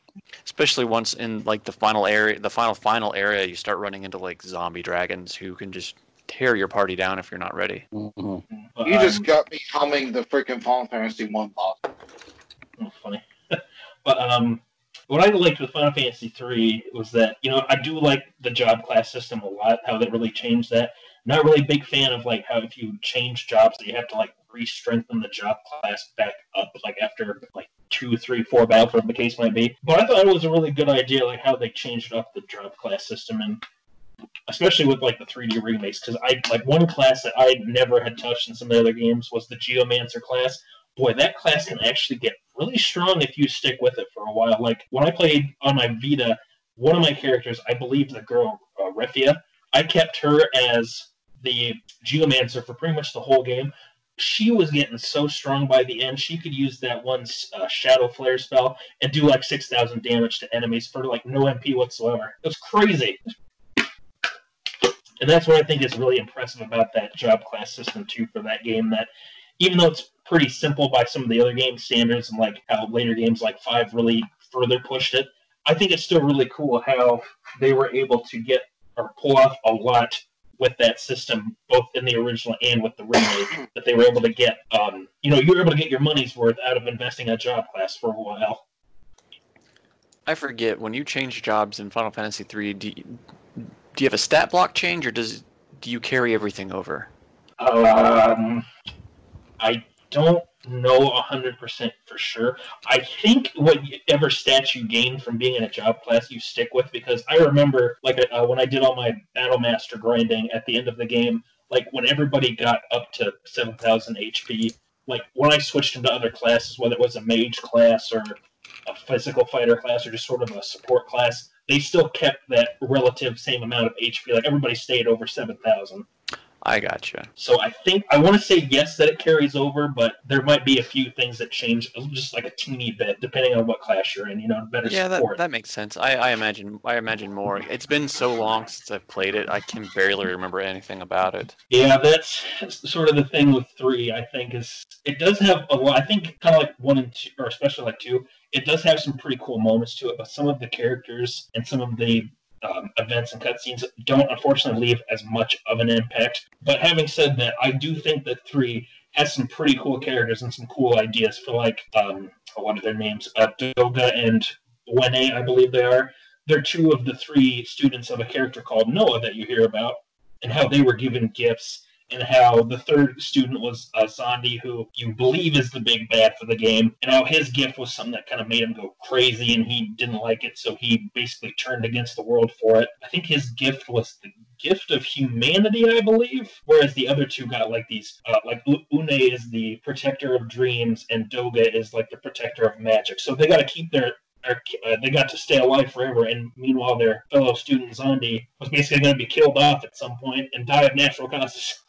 especially once in like the final area, the final final area, you start running into like zombie dragons who can just tear your party down if you're not ready. hmm You just got me humming the freaking Final Fantasy One boss. Oh, funny. but um, what I liked with Final Fantasy three was that you know I do like the job class system a lot. How that really changed that. Not really big fan of like how if you change jobs, that you have to like re-strengthen the job class back up like after like two, three, four battles, whatever the case might be. But I thought it was a really good idea, like how they changed up the job class system and. Especially with like the 3D remakes, because I like one class that I never had touched in some of the other games was the Geomancer class, boy, that class can actually get really strong if you stick with it for a while. Like when I played on my Vita, one of my characters, I believe the girl uh, Refia, I kept her as the Geomancer for pretty much the whole game. She was getting so strong by the end. She could use that one uh, Shadow Flare spell and do like six thousand damage to enemies for like no MP whatsoever. It was crazy. And that's what I think is really impressive about that job class system too for that game. That even though it's pretty simple by some of the other game standards and like how later games like five really further pushed it, I think it's still really cool how they were able to get or pull off a lot with that system, both in the original and with the remake. that they were able to get, um, you know, you were able to get your money's worth out of investing a job class for a while. I forget when you change jobs in Final Fantasy three. Do you, do you have a stat block change, or does do you carry everything over? Um, I don't know hundred percent for sure. I think whatever stats you gain from being in a job class, you stick with because I remember like uh, when I did all my Battle Master grinding at the end of the game, like when everybody got up to seven thousand HP, like when I switched into other classes, whether it was a mage class or a physical fighter class or just sort of a support class, they still kept that relative same amount of HP. Like everybody stayed over seven thousand. I gotcha. So I think I want to say yes that it carries over, but there might be a few things that change just like a teeny bit depending on what class you're in. You know, better Yeah, that, support. that makes sense. I, I imagine I imagine more. It's been so long since I've played it. I can barely remember anything about it. Yeah, that's sort of the thing with three. I think is it does have a lot. I think kind of like one and two, or especially like two, it does have some pretty cool moments to it. But some of the characters and some of the um, events and cutscenes don't unfortunately leave as much of an impact. But having said that, I do think that three has some pretty cool characters and some cool ideas for like um, what are their names? Uh, Doga and Une, I believe they are. They're two of the three students of a character called Noah that you hear about, and how they were given gifts and how the third student was uh, Xande, who you believe is the big bad for the game, and how his gift was something that kind of made him go crazy, and he didn't like it, so he basically turned against the world for it. I think his gift was the gift of humanity, I believe, whereas the other two got like these, uh, like Une is the protector of dreams, and Doga is like the protector of magic. So they got to keep their are, uh, they got to stay alive forever, and meanwhile, their fellow student Xande was basically going to be killed off at some point and die of natural causes.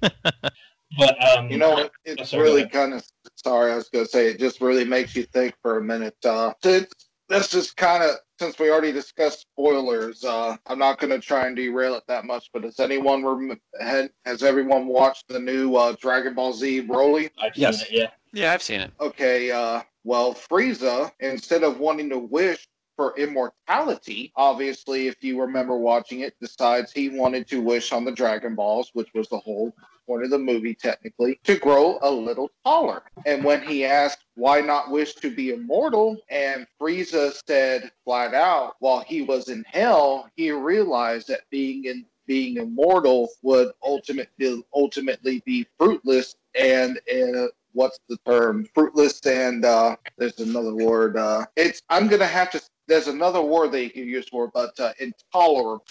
But um, You know, it, it's sorry, really kind of sorry. I was going to say it just really makes you think for a minute. Uh, since this is kind of since we already discussed spoilers, uh, I'm not going to try and derail it that much. But has anyone rem- had, has everyone watched the new uh, Dragon Ball Z Broly? I've seen Yes. it, yeah. Yeah, I've seen it. Okay, uh, well, Frieza, instead of wanting to wish for immortality, obviously, if you remember watching it, decides he wanted to wish on the Dragon Balls, which was the whole point of the movie, technically, to grow a little taller. And when he asked, why not wish to be immortal? And Frieza said flat out, while he was in hell, he realized that being in being immortal would ultimately ultimately be fruitless and uh, what's the term fruitless and uh there's another word uh it's i'm gonna have to there's another word that you can use for it but uh, intolerable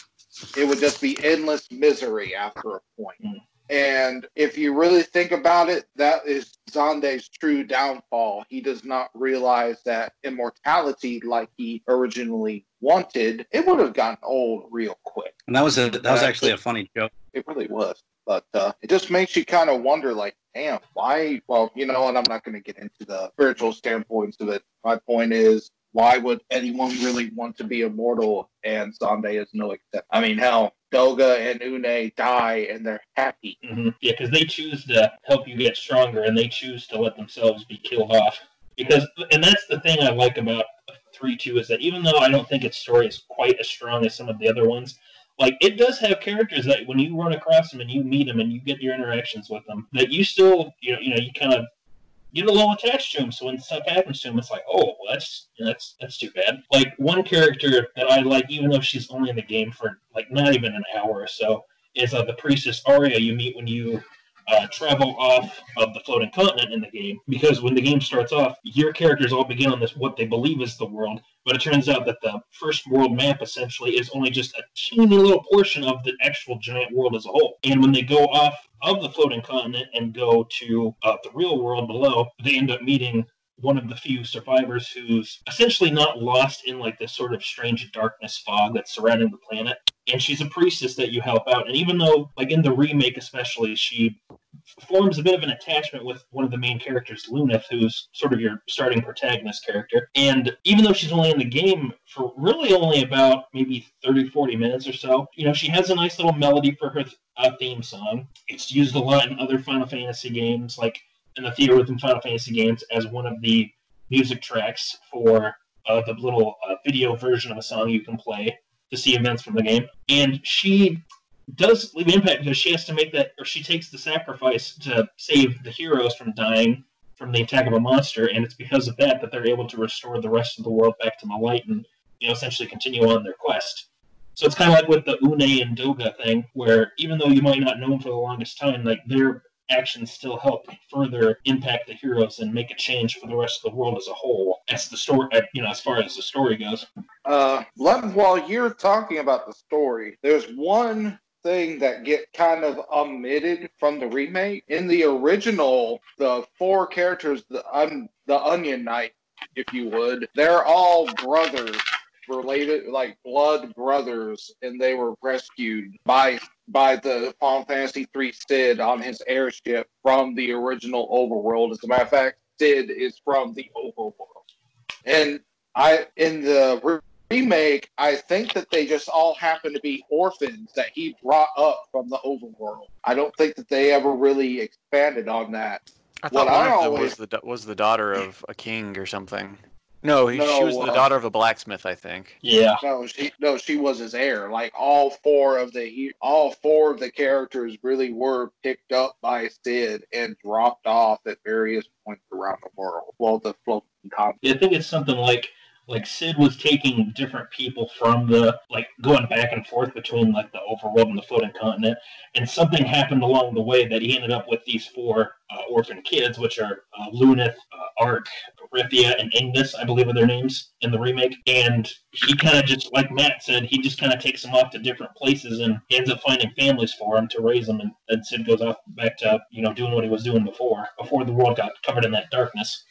it would just be endless misery after a point Mm. and if you really think about it that is Xande's true downfall he does not realize that immortality like he originally wanted it would have gotten old real quick And that was a that was actually a funny joke. it really was. But uh, it just makes you kind of wonder, like, damn, why? Well, you know, and I'm not going to get into the spiritual standpoints of it. My point is, why would anyone really want to be immortal? And Xande is no exception. I mean, hell, Doga and Une die and they're happy. hmm Yeah, because they choose to help you get stronger, and they choose to let themselves be killed off. Because, and that's the thing I like about three two is that even though I don't think its story is quite as strong as some of the other ones, like it does have characters that when you run across them and you meet them and you get your interactions with them, that you still, you know, you know, you kind of get a little attached to him. So when stuff happens to him, it's like, oh, well, that's that's that's too bad. Like one character that I like, even though she's only in the game for like not even an hour or so, is uh, the priestess Aria you meet when you uh, travel off of the floating continent in the game. Because when the game starts off, your characters all begin on this what they believe is the world, but it turns out that the first world map essentially is only just a teeny little portion of the actual giant world as a whole. And when they go off of the floating continent and go to uh, the real world below, they end up meeting one of the few survivors who's essentially not lost in like this sort of strange darkness fog that's surrounding the planet. And she's a priestess that you help out. And even though, like in the remake especially, she forms a bit of an attachment with one of the main characters, Luneth, who's sort of your starting protagonist character. And even though she's only in the game for really only about maybe 30, 40 minutes or so, you know, she has a nice little melody for her uh, theme song. It's used a lot in other Final Fantasy games, like in the Theater within Final Fantasy games, as one of the music tracks for uh, the little uh, video version of a song you can play to see events from the game. And she does leave an impact because she has to make that, or she takes the sacrifice to save the heroes from dying from the attack of a monster, and it's because of that that they're able to restore the rest of the world back to the light and you know essentially continue on their quest. So it's kind of like with the Une and Doga thing, where even though you might not know them for the longest time, like their actions still help further impact the heroes and make a change for the rest of the world as a whole. As the story, uh, you know, as far as the story goes. Uh, let, while you're talking about the story, there's one thing that get kind of omitted from the remake. In the original, the four characters, the the Onion Knight, if you would, they're all brothers related like blood brothers and they were rescued by by the Final Fantasy III Sid on his airship from the original overworld. As a matter of fact, Sid is from the overworld. And I in the remake, I think that they just all happen to be orphans that he brought up from the overworld. I don't think that they ever really expanded on that. I thought What one I of them always- was the was the daughter of a king or something. No, he, she No, was the uh, daughter of a blacksmith, I think. Yeah. No, she no, she was his heir. Like all four of the all four of the characters really were picked up by Sid and dropped off at various points around the world. Well, the floating continent. I think it's something like like Sid was taking different people from the like going back and forth between like the overworld and the floating continent, and something happened along the way that he ended up with these four uh, orphan kids, which are uh, Luneth, uh, Arc, Refia, and Ignis, I believe are their names in the remake. And he kind of just like Matt said, he just kind of takes them off to different places and ends up finding families for them to raise them, and then Sid goes off back to you know doing what he was doing before before the world got covered in that darkness.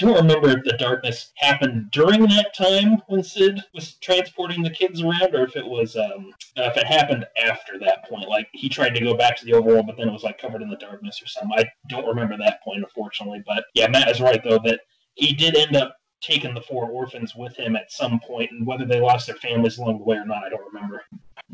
I don't remember if the darkness happened during that time when Sid was transporting the kids around, or if it was um, uh, if it happened after that point. Like he tried to go back to the overworld, but then it was like covered in the darkness or something. I don't remember that point, unfortunately. But yeah, Matt is right though that he did end up taking the four orphans with him at some point, and whether they lost their families along the way or not, I don't remember.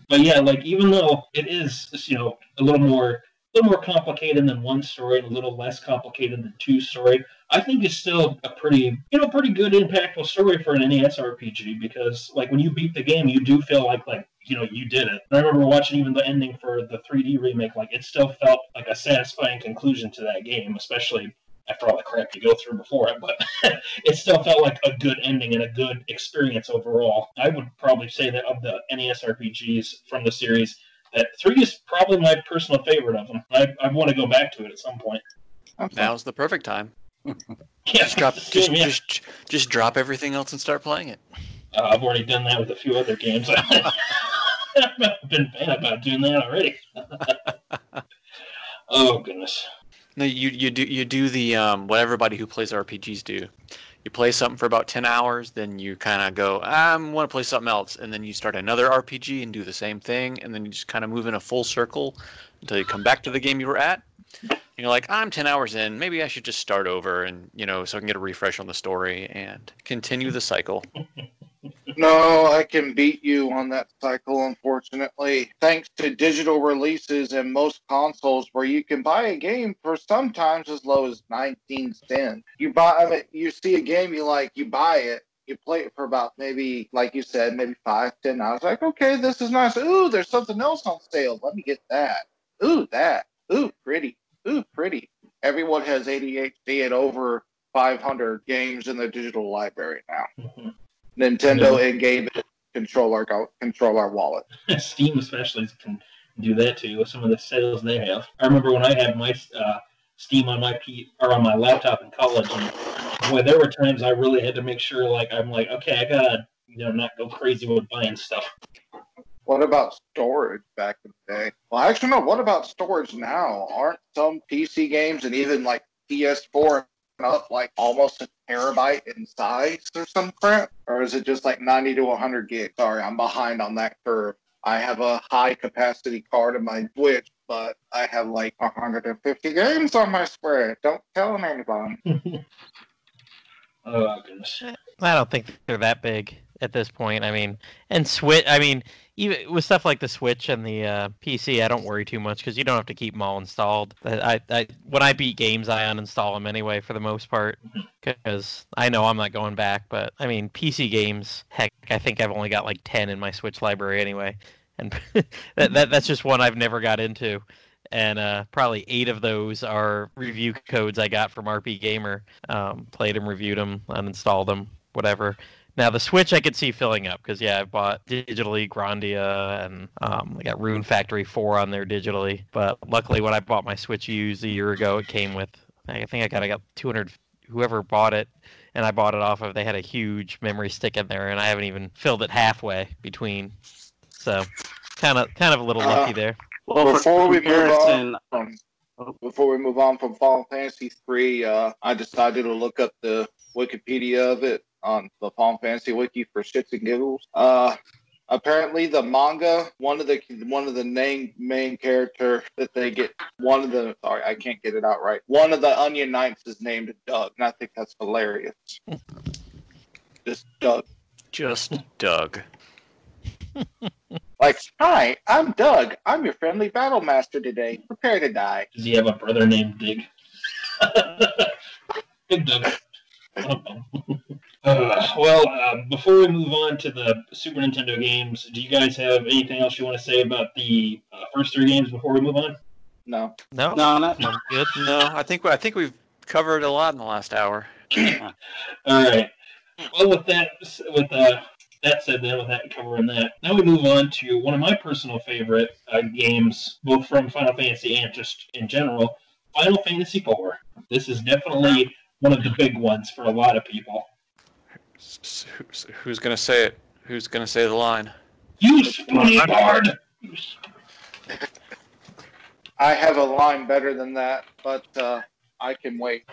But yeah, like even though it is you know a little more a little more complicated than one story and a little less complicated than two story. I think it's still a pretty, you know, pretty good, impactful story for an NES RPG because, like, when you beat the game, you do feel like, like, you know, you did it. And I remember watching even the ending for the 3D remake, like, it still felt like a satisfying conclusion to that game, especially after all the crap you go through before it. But it still felt like a good ending and a good experience overall. I would probably say that of the NES RPGs from the series, that three is probably my personal favorite of them. I, I want to go back to it at some point. Now's the perfect time. Just drop, just, just, yeah. just, just drop everything else and start playing it. Uh, I've already done that with a few other games. I've been bad about doing that already. oh goodness. No, you you do you do the um, what everybody who plays RPGs do. You play something for about ten hours, then you kind of go, I want to play something else, and then you start another RPG and do the same thing, and then you just kind of move in a full circle until you come back to the game you were at. You're like, I'm ten hours in, maybe I should just start over, and you know, so I can get a refresh on the story and continue the cycle. No, I can beat you on that cycle, unfortunately. Thanks to digital releases and most consoles where you can buy a game for sometimes as low as 19 cents. You buy I mean, you see a game you like, you buy it, you play it for about maybe, like you said, maybe five, ten hours. Like, okay, this is nice. Ooh, there's something else on sale. Let me get that. Ooh, that. Ooh, pretty. Ooh, pretty. Everyone has ADHD and over 500 games in the digital library now. Nintendo and Game control our control our wallet. Steam especially can do that too with some of the sales they have. I remember when I had my uh, Steam on my P or on my laptop in college, and boy, there were times I really had to make sure, like, I'm like, okay, I gotta, you know, not go crazy with buying stuff. What about storage back in the day? Well, actually, no. What about storage now? Aren't some PC games and even like PS4 and up like almost a terabyte in size or some crap? Or is it just like 90 to 100 gigs? Sorry, I'm behind on that curve. I have a high capacity card in my Switch, but I have like 150 games on my spread. Don't tell anybody. Oh goodness. I don't think they're that big at this point. I mean, and Switch. I mean, even with stuff like the Switch and the uh, PC, I don't worry too much because you don't have to keep them all installed. I, I, when I beat games, I uninstall them anyway for the most part because I know I'm not going back. But I mean, PC games, heck, I think I've only got like ten in my Switch library anyway, and that, that that's just one I've never got into. And uh, probably eight of those are review codes I got from RPGamer. Um, played them, reviewed them, uninstalled them, whatever. Now the Switch I could see filling up because yeah, I bought digitally Grandia and um, I got Rune Factory Four on there digitally. But luckily, when I bought my Switch used a year ago, it came with I think I got I got 200. Whoever bought it and I bought it off of, they had a huge memory stick in there, and I haven't even filled it halfway between. So kind of kind of a little Uh, lucky there. Well, Before we move comparison, Um, before we move on from Final Fantasy three, uh, I decided to look up the Wikipedia of it on the Palm Fantasy wiki for shits and giggles. Uh, Apparently, the manga one of the one of the name main character that they get one of the sorry I can't get it out right. One of the Onion Knights is named Doug, and I think that's hilarious. Just Doug. Just Doug. Like, hi, I'm Doug. I'm your friendly battle master today. Prepare to die. Does he have a brother named Dig? Big Doug. Uh, well, uh, before we move on to the Super Nintendo games, do you guys have anything else you want to say about the uh, first three games before we move on? No. No, No, not I'm good. No, I think I think we've covered a lot in the last hour. All right. Well, with that, with uh, that said, then with that covering that, now we move on to one of my personal favorite uh, games, both from Final Fantasy and just in general, Final Fantasy IV. This is definitely one of the big ones for a lot of people. S- Who's, who's gonna say it? Who's gonna say the line? You spoony bard! I have a line better than that, but uh, I can wait.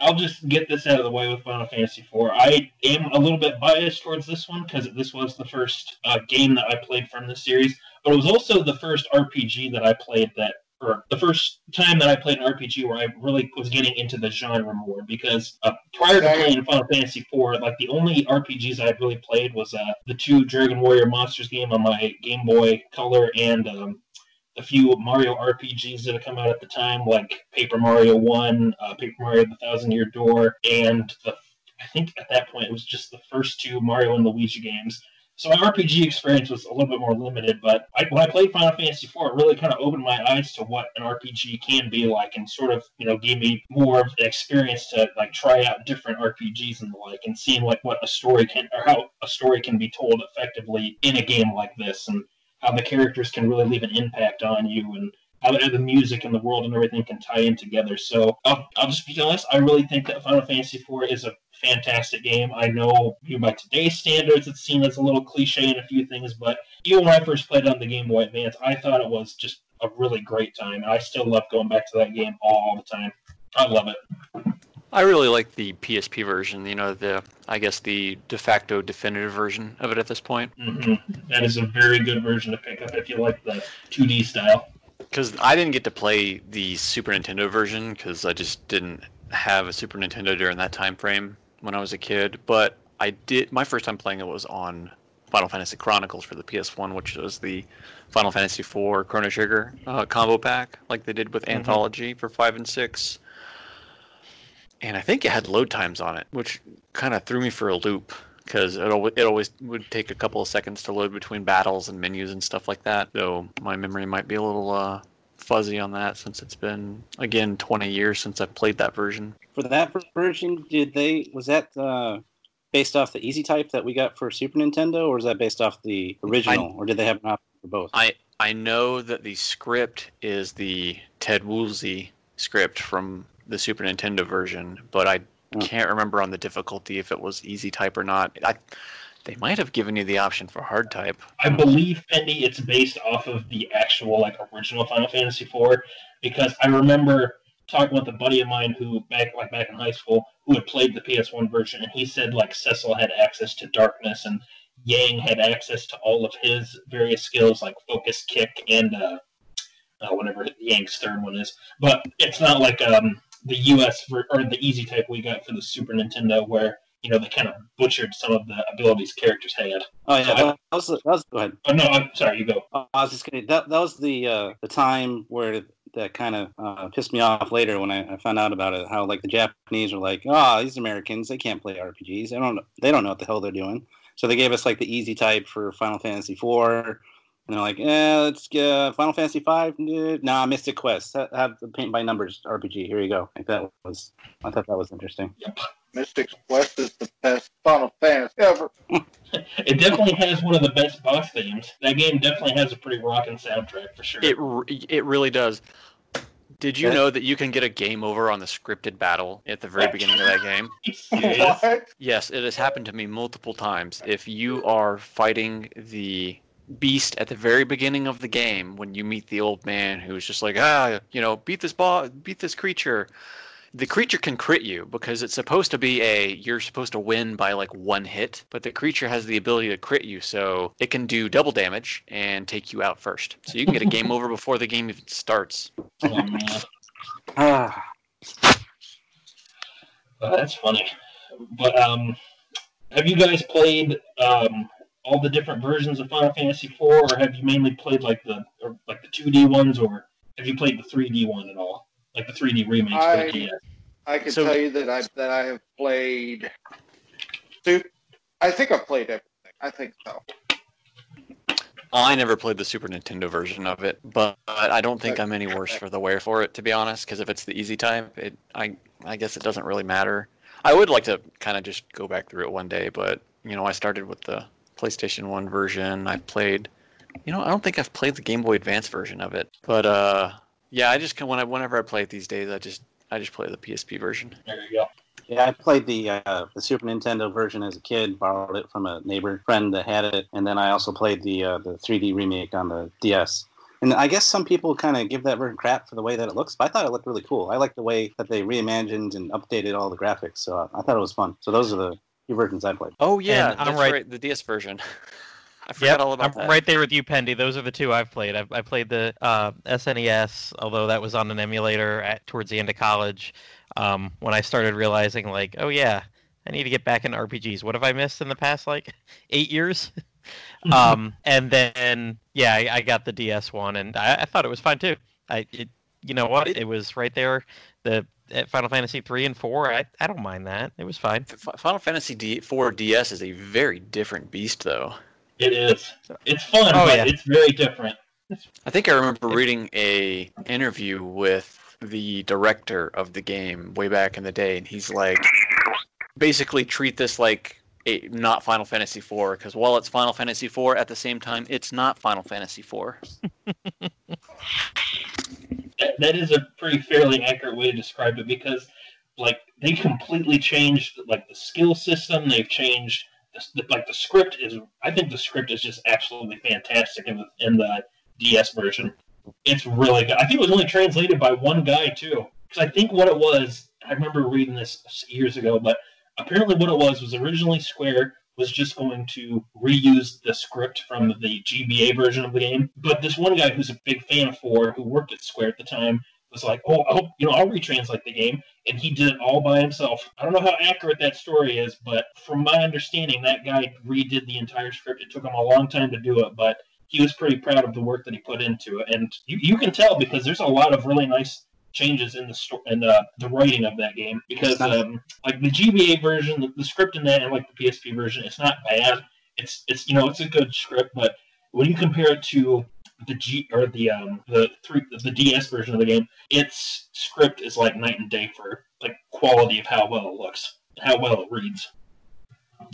I'll just get this out of the way with Final Fantasy IV. I am a little bit biased towards this one because this was the first uh, game that I played from the series, but it was also the first RPG that I played that, or the first time that I played an RPG where I really was getting into the genre more. Because uh, prior to playing Final Fantasy IV, like the only RPGs I had really played was uh, the two Dragon Warrior Monsters game on my Game Boy Color and um, a few Mario RPGs that had come out at the time, like Paper Mario One, uh, Paper Mario: The Thousand Year Door, and the, I think at that point it was just the first two Mario and Luigi games. So my RPG experience was a little bit more limited, but I, when I played Final Fantasy IV, it really kind of opened my eyes to what an RPG can be like, and sort of you know gave me more of an experience to like try out different RPGs and the like, and seeing like what a story can or how a story can be told effectively in a game like this, and how the characters can really leave an impact on you and how the, music and the world and everything can tie in together. So I'll, I'll just be honest, I really think that Final Fantasy IV is a fantastic game. I know you know, by today's standards, it's seen as a little cliche in a few things, but even when I first played it on the Game Boy Advance, I thought it was just a really great time. And I still love going back to that game all the time. I love it. I really like the PSP version. You know, the I guess the de facto definitive version of it at this point. hmm That is a very good version to pick up if you like the 2D style. Because I didn't get to play the Super Nintendo version because I just didn't have a Super Nintendo during that time frame when I was a kid. But I did. My first time playing it was on Final Fantasy Chronicles for the PS1, which was the Final Fantasy IV Chrono Trigger uh, combo pack, like they did with Mhm. Anthology for five and six. And I think it had load times on it, which kind of threw me for a loop because it, al- it always would take a couple of seconds to load between battles and menus and stuff like that. So my memory might be a little uh, fuzzy on that since it's been again 20 years since I've played that version. for that version. Did they was that uh, based off the Easy Type that we got for Super Nintendo, or is that based off the original, or did they have an option for both? I I know that the script is the Ted Woolsey script from the Super Nintendo version, but I Hmm. can't remember on the difficulty if it was easy type or not. I, they might have given you the option for hard type. I believe Fendi it's based off of the actual like original Final Fantasy IV because I remember talking with a buddy of mine who back like back in high school who had played the PS1 version and he said like Cecil had access to darkness and Yang had access to all of his various skills like focus kick and uh, uh whatever Yang's third one is but it's not like um the US ver- or the easy type we got for the Super Nintendo where you know they kind of butchered some of the abilities characters had oh yeah, so I- that was, that was go ahead. oh no I'm sorry you go Uh, I was just kidding. That that was the uh, the time where that kind of uh, pissed me off later when I, I found out about it. How like the Japanese were like, "Oh, these Americans, they can't play RPGs. They don't know, they don't know what the hell they're doing." So they gave us like the easy type for Final Fantasy IV, and they're like, "Yeah, let's get uh, Final Fantasy V. Nah, Mystic Quest. Have the paint by numbers RPG. Here you go." Like that was. I thought that was interesting. Mystic Quest is the best Final Fantasy ever. It definitely has one of the best boss themes. That game definitely has a pretty rocking soundtrack for sure. It r- it really does. Did you Yeah. know that you can get a game over on the scripted battle at the very beginning of that game? Yes. What? Yes, it has happened to me multiple times. If you are fighting the beast at the very beginning of the game, when you meet the old man who's just like, ah, you know, beat this boss, beat this creature, the creature can crit you because it's supposed to be a you're supposed to win by like one hit, but the creature has the ability to crit you, so it can do double damage and take you out first. So you can get a game over before the game even starts. Oh, man. Ah, Uh, that's funny. But um, have you guys played um, all the different versions of Final Fantasy IV, or have you mainly played like the or, like the 2D ones, or have you played the 3D one at all, like the 3D remakes? I- the I can So- tell you that I that I have played. Dude, I think I've played everything. I think so. I never played the Super Nintendo version of it, but I don't think I'm any worse for the wear for it, to be honest. Because if it's the easy type, it I I guess it doesn't really matter. I would like to kind of just go back through it one day, but you know, I started with the PlayStation One version. I played, you know, I don't think I've played the Game Boy Advance version of it, but uh, yeah, I just can when I whenever I play it these days, I just I just play the PSP version. There you go. yeah, I played the uh, the Super Nintendo version as a kid. Borrowed it from a neighbor friend that had it, and then I also played the uh, the 3D remake on the DS. And I guess some people kind of give that version crap for the way that it looks, but I thought it looked really cool. I like the way that they reimagined and updated all the graphics, so I, I thought it was fun. So those are the two versions I played. Oh yeah, And I'm right- right. the DS version. I forgot Yep, all about that. I'm that. right there with you, Pendy. Those are the two I've played. I've, I played the uh, SNES, although that was on an emulator at towards the end of college. Um, when I started realizing, like, oh yeah, I need to get back into RPGs. What have I missed in the past like eight years? um, and then yeah, I, I got the DS one, and I, I thought it was fine too. I, it, you know what? It- It was right there. The at Final Fantasy three and four. I, I don't mind that. It was fine. Final Fantasy D- 4 DS is a very different beast, though. It is. It's fun, Oh, but yeah. it's very different. I think I remember reading a interview with the director of the game way back in the day, and he's like, basically treat this like a not Final Fantasy IV, because while it's Final Fantasy IV, at the same time, it's not Final Fantasy IV. That, that is a pretty fairly accurate way to describe it because, like, they completely changed like the skill system. They've changed the, like the script is. I think the script is just absolutely fantastic in the in the DS version. It's really good. I think it was only translated by one guy too, because I think what it was. I remember reading this years ago, but apparently what it was was originally Square was just going to reuse the script from the GBA version of the game. But this one guy who's a big fan of four, who worked at Square at the time, was like, "Oh, oh, you know, I'll retranslate the game," and he did it all by himself. I don't know how accurate that story is, but from my understanding, that guy redid the entire script. It took him a long time to do it, but he was pretty proud of the work that he put into it, and you, you can tell because there's a lot of really nice changes in the sto- in the, the writing of that game because um, like the GBA version, the, the script in that, and like the PSP version, it's not bad. It's it's you know it's a good script, but when you compare it to the G or the um the three the DS version of the game, its script is like night and day for like quality of how well it looks, how well it reads.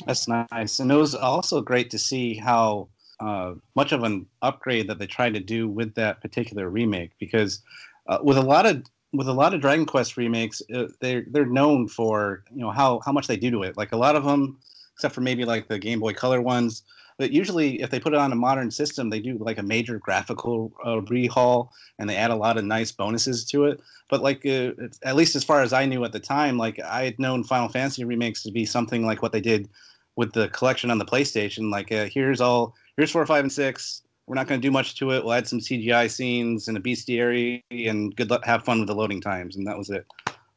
That's nice, and it was also great to see how uh, much of an upgrade that they tried to do with that particular remake. Because uh, with a lot of with a lot of Dragon Quest remakes, uh, they're they're known for you know how how much they do to it. Like a lot of them, except for maybe like the Game Boy Color ones. But usually, if they put it on a modern system, they do like a major graphical uh, rehaul, and they add a lot of nice bonuses to it. But like, uh, at least as far as I knew at the time, like I had known Final Fantasy remakes to be something like what they did with the collection on the PlayStation. Like, uh, here's all, here's four, five, and six. We're not going to do much to it. We'll add some CGI scenes and a bestiary, and good luck, have fun with the loading times, and that was it.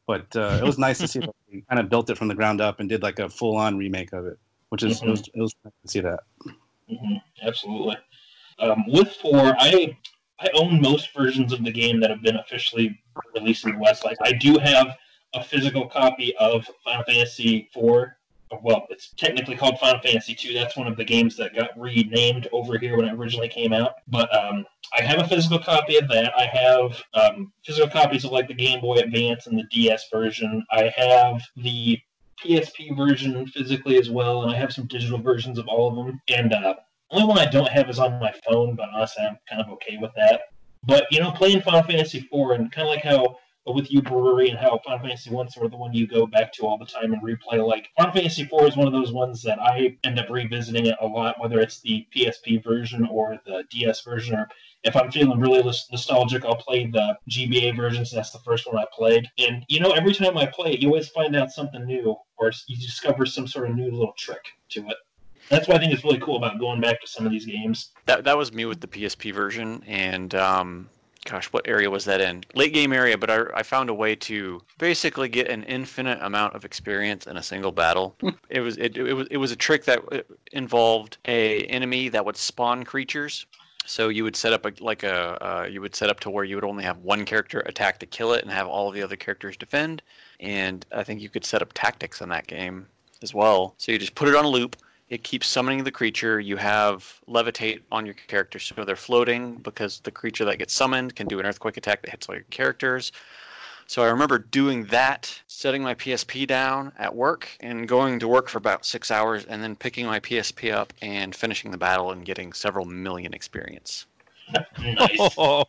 But uh, it was nice to see that they kind of built it from the ground up and did like a full-on remake of it, which is it was, it was nice to see that. hmm absolutely. Um, with four, I I own most versions of the game that have been officially released in the West. Like I do have a physical copy of Final Fantasy IV. Well, it's technically called Final Fantasy II. That's one of the games that got renamed over here when it originally came out. But um, I have a physical copy of that. I have um, physical copies of like the Game Boy Advance and the DS version. I have the PSP version physically as well, and I have some digital versions of all of them. And uh, the only one I don't have is on my phone, but honestly, I'm kind of okay with that. But you know, playing Final Fantasy IV and kind of like how with you, Brewery, and how Final Fantasy One sort of the one you go back to all the time and replay. Like Final Fantasy Four is one of those ones that I end up revisiting it a lot, whether it's the PSP version or the DS version, or if I'm feeling really nostalgic, I'll play the GBA version. So that's the first one I played. And you know, every time I play it, you always find out something new, or you discover some sort of new little trick to it. That's why I think it's really cool about going back to some of these games. That that was me with the PSP version, and um, gosh, what area was that in? Late game area, but I, I found a way to basically get an infinite amount of experience in a single battle. it was it, it was it was a trick that uh, involved a enemy that would spawn creatures. So you would set up a, like a uh, you would set up to where you would only have one character attack to kill it and have all of the other characters defend. And I think you could set up tactics in that game as well. So you just put it on a loop it keeps summoning the creature. You have levitate on your character, so they're floating because the creature that gets summoned can do an earthquake attack that hits all your characters. So I remember doing that, setting my PSP down at work and going to work for about six hours, and then picking my PSP up and finishing the battle and getting several million experience. nice. oh,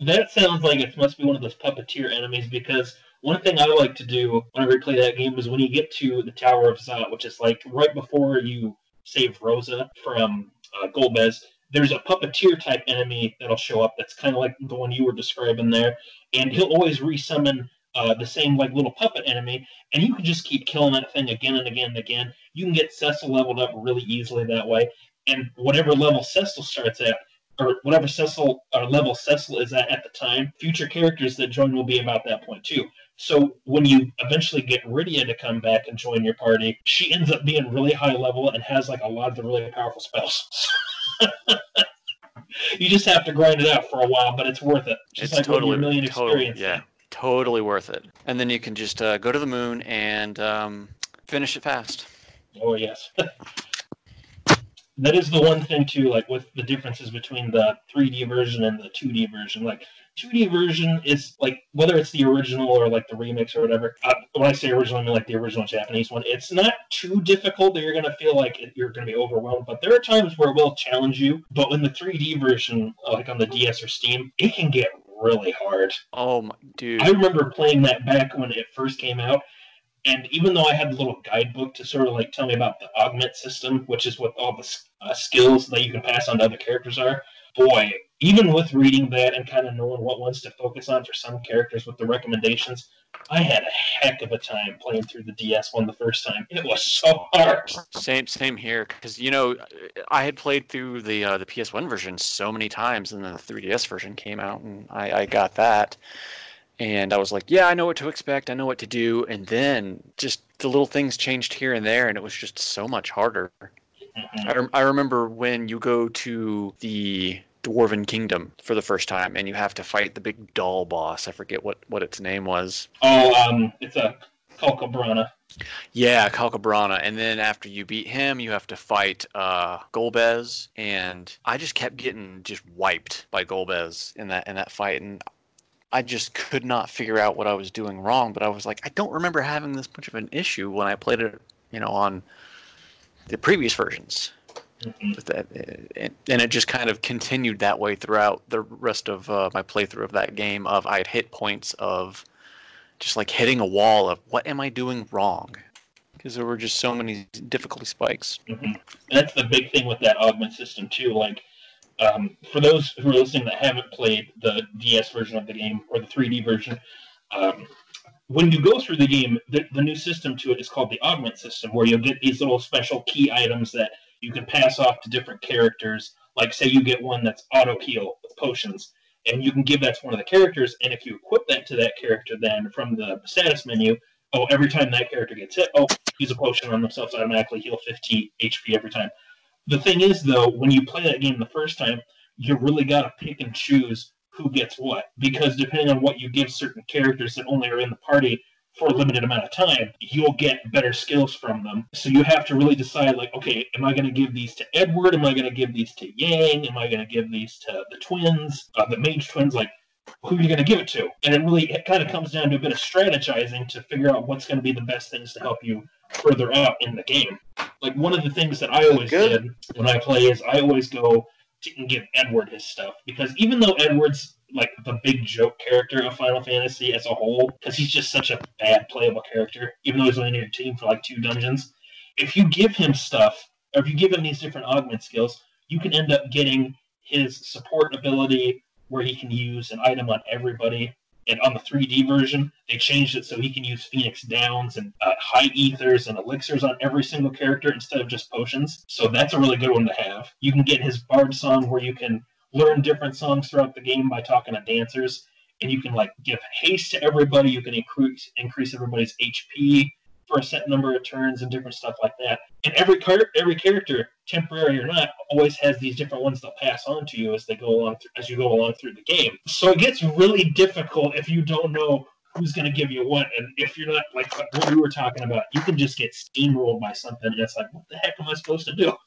that sounds like it must be one of those puppeteer enemies because one thing I like to do when I replay that game is when you get to the Tower of Zot, which is like right before you save Rosa from uh, Golbez, there's a puppeteer type enemy that'll show up that's kind of like the one you were describing there, and he'll always resummon uh, the same like little puppet enemy, and you can just keep killing that thing again and again and again. You can get Cecil leveled up really easily that way, and whatever level Cecil starts at, or whatever Cecil or level Cecil is at at the time, future characters that join will be about that point too. So when you eventually get Rydia to come back and join your party, she ends up being really high level and has like a lot of the really powerful spells. you just have to grind it out for a while, but it's worth it. Just it's like totally, million totally, experience. Yeah, totally worth it. And then you can just uh, go to the moon and um, finish it fast. Oh yes. that is the one thing too, like with the differences between the 3D version and the 2D version. Like 2D version is like whether it's the original or like the remix or whatever. Uh, when I say original, I mean like the original Japanese one. It's not too difficult that you're going to feel like you're going to be overwhelmed, but there are times where it will challenge you. But when the 3D version, like on the DS or Steam, it can get really hard. Oh my dude! I remember playing that back when it first came out. And even though I had a little guidebook to sort of like tell me about the augment system, which is what all the uh, skills that you can pass on to other characters are, boy, even with reading that and kind of knowing what ones to focus on for some characters with the recommendations, I had a heck of a time playing through the DS one the first time. It was so hard. Same, same here. Because you know, I had played through the uh, the PS One version so many times, and then the 3DS version came out, and I, I got that, and I was like, yeah, I know what to expect. I know what to do, and then just the little things changed here and there, and it was just so much harder. Mm-hmm. I, I remember when you go to the Dwarven Kingdom for the first time, and you have to fight the big doll boss. I forget what, what its name was. Oh, um, it's a Calcobrena. Yeah, Calcobrena. And then after you beat him, you have to fight uh, Golbez. And I just kept getting just wiped by Golbez in that in that fight, and I just could not figure out what I was doing wrong. But I was like, I don't remember having this much of an issue when I played it, you know, on the previous versions. That, and it just kind of continued that way throughout the rest of uh, my playthrough of that game. Of I had hit points of just like hitting a wall of what am I doing wrong? Because there were just so many difficulty spikes. Mm-hmm. That's the big thing with that augment system too. Like um, for those who are listening that haven't played the DS version of the game or the 3D version, um, when you go through the game, the, the new system to it is called the augment system, where you'll get these little special key items that you can pass off to different characters. Like, say you get one that's auto heal with potions, and you can give that to one of the characters. And if you equip that to that character, then from the status menu, oh, every time that character gets hit, oh, use a potion on themselves, automatically heal 50 HP every time. The thing is, though, when you play that game the first time, you really got to pick and choose who gets what because depending on what you give certain characters that only are in the party for a limited amount of time, you'll get better skills from them. So you have to really decide, like, okay, am I going to give these to Edward? Am I going to give these to Yang? Am I going to give these to the twins, uh, the mage twins? Like, who are you going to give it to? And it really it kind of comes down to a bit of strategizing to figure out what's going to be the best things to help you further out in the game. Like one of the things that I always did when I play is I always go to give Edward his stuff because even though Edward's like the big joke character of Final Fantasy as a whole, because he's just such a bad playable character, even though he's only in your team for like two dungeons. If you give him stuff, or if you give him these different augment skills, you can end up getting his support ability where he can use an item on everybody. And on the 3D version, they changed it so he can use Phoenix Downs and uh, high ethers and elixirs on every single character instead of just potions. So that's a really good one to have. You can get his Bard song where you can learn different songs throughout the game by talking to dancers, and you can like give haste to everybody. You can increase increase everybody's HP for a set number of turns and different stuff like that. And every car- every character, temporary or not, always has these different ones they'll pass on to you as they go along th- as you go along through the game. So it gets really difficult if you don't know who's going to give you what, and if you're not like what we were talking about, you can just get steamrolled by something. And it's like, what the heck am I supposed to do?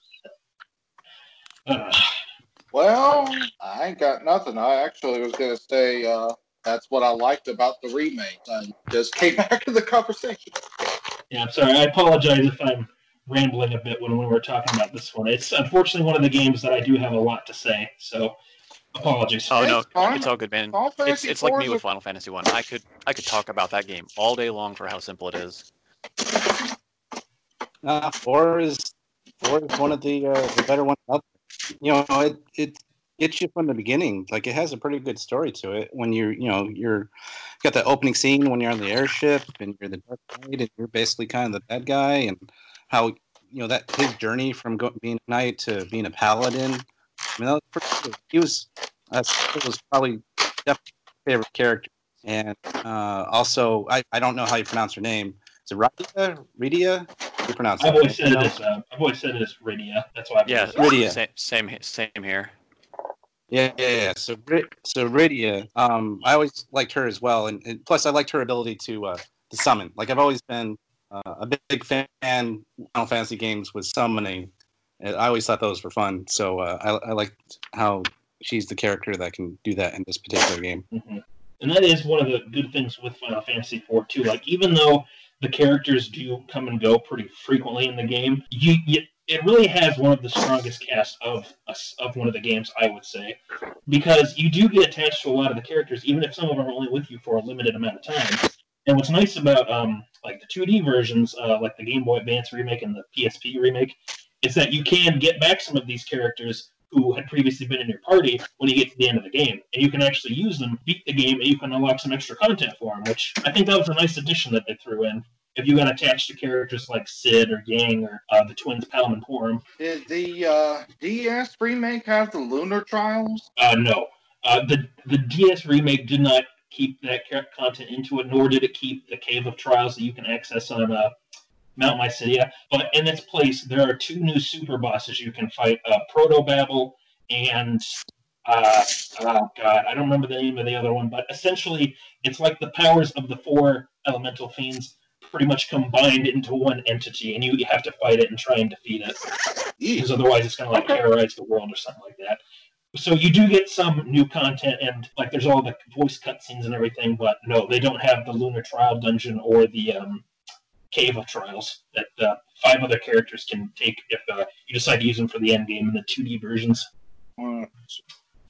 Uh, Well, I ain't got nothing. I actually was gonna say uh, that's what I liked about the remake. I just came back to the conversation. Yeah, I'm sorry. I apologize if I'm rambling a bit when we were talking about this one. It's unfortunately one of the games that I do have a lot to say, so apologies. Oh no, It's it's all good, man. Final It's it's like me with Final Fantasy One. I could I could talk about that game all day long for how simple it is. Uh, four is four is one of the uh, the better ones out there. You know, it it gets you from the beginning. Like it has a pretty good story to it. When you're you know you're got the opening scene when you're on the airship and you're the dark knight and you're basically kind of the bad guy and how you know that his journey from go, being a knight to being a paladin. I mean, that was pretty cool. He was uh, was probably definitely my favorite character. And uh, also, I, I don't know how you pronounce her name. Is it Radia? Radia? How do you pronounce I've it? always said You it know? as uh, I've always said it as Radia. That's why. I've Yeah, Rydia. same same same here. Yeah, yeah, yeah. So, so Rydia, um, I always liked her as well, and, and plus I liked her ability to uh, to summon. Like I've always been uh, a big, fan of Final Fantasy games with summoning. I always thought those were fun. So uh, I, I liked how she's the character that can do that in this particular game. Mhm. And that is one of the good things with Final Fantasy IV too. Like even though the characters do come and go pretty frequently in the game, you, you it really has one of the strongest casts of of one of the games, I would say, because you do get attached to a lot of the characters, even if some of them are only with you for a limited amount of time. And what's nice about um, like the 2D versions, uh, like the Game Boy Advance remake and the PSP remake, is that you can get back some of these characters who had previously been in your party when you get to the end of the game, and you can actually use them, beat the game, and you can unlock some extra content for them. Which I think that was a nice addition that they threw in. If you got attached to characters like Sid or Yang or uh, the twins Palom and Porum, Did the uh, DS remake have the Lunar Trials? uh, no, uh, the the DS remake did not keep that content into it, nor did it keep the Cave of Trials that you can access on uh, Mount Mysidia. But in its place, there are two new super bosses you can fight: uh, Proto Babil and uh, oh god, I don't remember the name of the other one. But essentially, it's like the powers of the four elemental fiends pretty much combined into one entity, and you have to fight it and try and defeat it because otherwise it's going to like terrorize the world or something like that. So you do get some new content and like there's all the voice cutscenes and everything, but no, they don't have the Lunar Trial dungeon or the um, Cave of Trials that uh, five other characters can take if uh, you decide to use them for the end game in the 2D versions. Hmm.